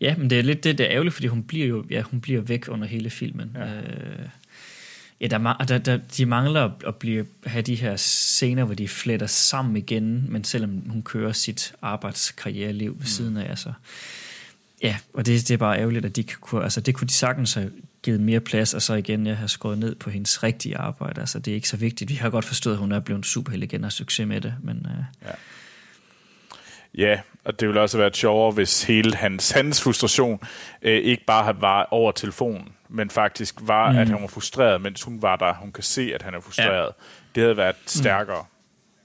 Ja, men det er lidt det, der er ærgerligt, fordi hun bliver jo ja, hun bliver væk under hele filmen. Ja. Øh, Ja, der, der, der, de mangler at, blive, have de her scener, hvor de fletter sammen igen, men selvom hun kører sit arbejdskarriereliv ved siden af, altså. Ja, og det, det er bare ærgerligt, at de kunne, altså det kunne de sagtens have givet mere plads, og så igen, jeg har skåret ned på hendes rigtige arbejde. Altså, det er ikke så vigtigt. Vi har godt forstået, at hun er blevet superheld igen og succes med det, men øh, Ja, og det ville også have været sjovere, hvis hele hans, hans frustration øh, ikke bare var over telefonen, men faktisk var, mm. at han var frustreret, mens hun var der. Hun kan se, at han er frustreret. Ja. Det havde været stærkere.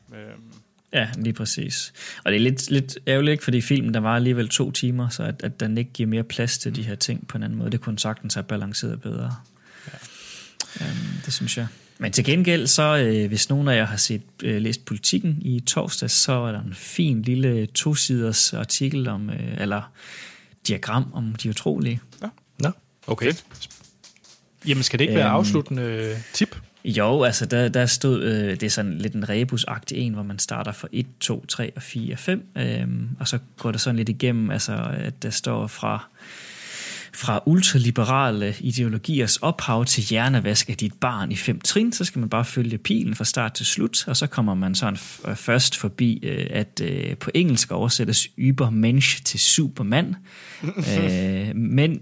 Mm. Øhm, Ja, lige præcis. Og det er lidt, lidt ærgerligt, ikke, fordi filmen der var alligevel to timer, så at, at den ikke giver mere plads til de her ting på en anden måde. Det kunne sagtens have balanceret bedre. Ja. Um, det synes jeg. Men til gengæld, så øh, hvis nogen af jer har set øh, læst Politikken i torsdag, så er der en fin lille tosiders artikel om, øh, eller diagram om de utrolige. Nå, okay. Jamen, skal det ikke være Øhm. afsluttende øh, tip? Jo, altså der, der stod, øh, det er sådan lidt en rebusagtig en, hvor man starter fra 1, 2, 3 og 4 og 5, øh, og så går det sådan lidt igennem, altså at der står fra, fra ultraliberale ideologiers ophav til hjernevask af dit barn i fem trin, så skal man bare følge pilen fra start til slut, og så kommer man sådan øh, først forbi, øh, at øh, på engelsk oversættes Übermensch til Superman. øh, men,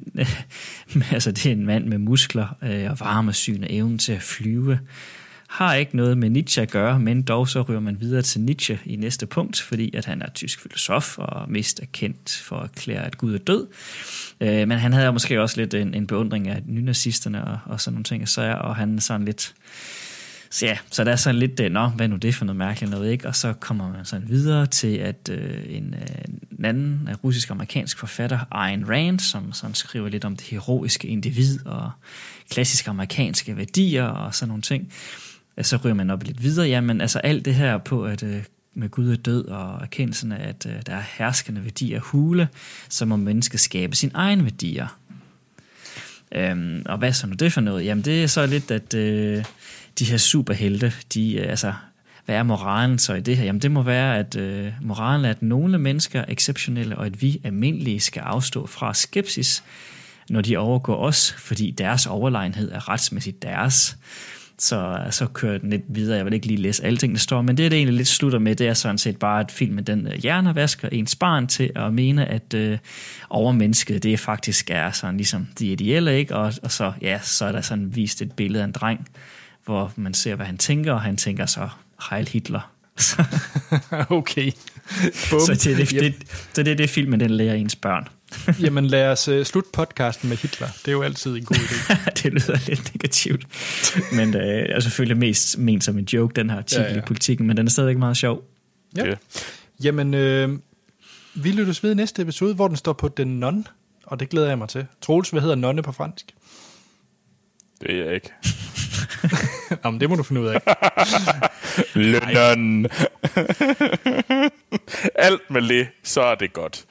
altså det er en mand med muskler og varmesyn og evnen til at flyve. Har ikke noget med Nietzsche at gøre, men dog så ryger man videre til Nietzsche i næste punkt, fordi at han er tysk filosof og mest er kendt for at erklære, at Gud er død. Øh, men han havde måske også lidt en, en beundring af nynazisterne og, og sådan nogle ting, og, så, og han er sådan lidt... Så ja, så der er sådan lidt, øh, nå, hvad nu det for noget mærkeligt noget, ikke? Og så kommer man sådan videre til, at øh, en, øh, en anden en russisk-amerikansk forfatter, Ayn Rand, som sådan skriver lidt om det heroiske individ og klassiske amerikanske værdier og sådan nogle ting, så ryger man op lidt videre. Jamen, altså alt det her på, at øh, med Gud er død og erkendelsen af, at øh, der er herskende værdier hule, så må mennesket skabe sine egne værdier. Øhm, og hvad så nu det for noget? Jamen det er så lidt, at øh, de her superhelte, de, øh, altså, hvad er moralen så i det her? Jamen det må være, at øh, moralen er, at nogle mennesker er exceptionelle, og at vi almindelige skal afstå fra skepsis, når de overgår os, fordi deres overlegenhed er retsmæssigt deres. Så, så kører den lidt videre. Jeg vil ikke lige læse alle ting, der står, men det, det egentlig lidt slutter med, det er sådan set bare, at filmen den øh, hjernevasker ens barn til at mene, at øh, overmennesket, det faktisk er sådan ligesom de ideelle, ikke? Og, og så, ja, så er der sådan vist et billede af en dreng, hvor man ser, hvad han tænker, og han tænker så, Heil Hitler. okay. Bum. så det er det, Jamen- det, så det er det, filmen den lærer ens børn. Jamen lad os uh, slutte podcasten med Hitler. Det er jo altid en god idé. det lyder lidt negativt. Men det er selvfølgelig mest ment som en joke, den her artikel Ja, ja, i politikken, men den er stadigvæk meget sjov. Ja. Ja. Jamen, øh, vi lyttes ved i næste episode, hvor den står på Den Non, og det glæder jeg mig til. Troels, hvad hedder nonne på fransk? Det er jeg ikke. Jamen, det må du finde ud af. Lønnen. Alt med det, så er det godt.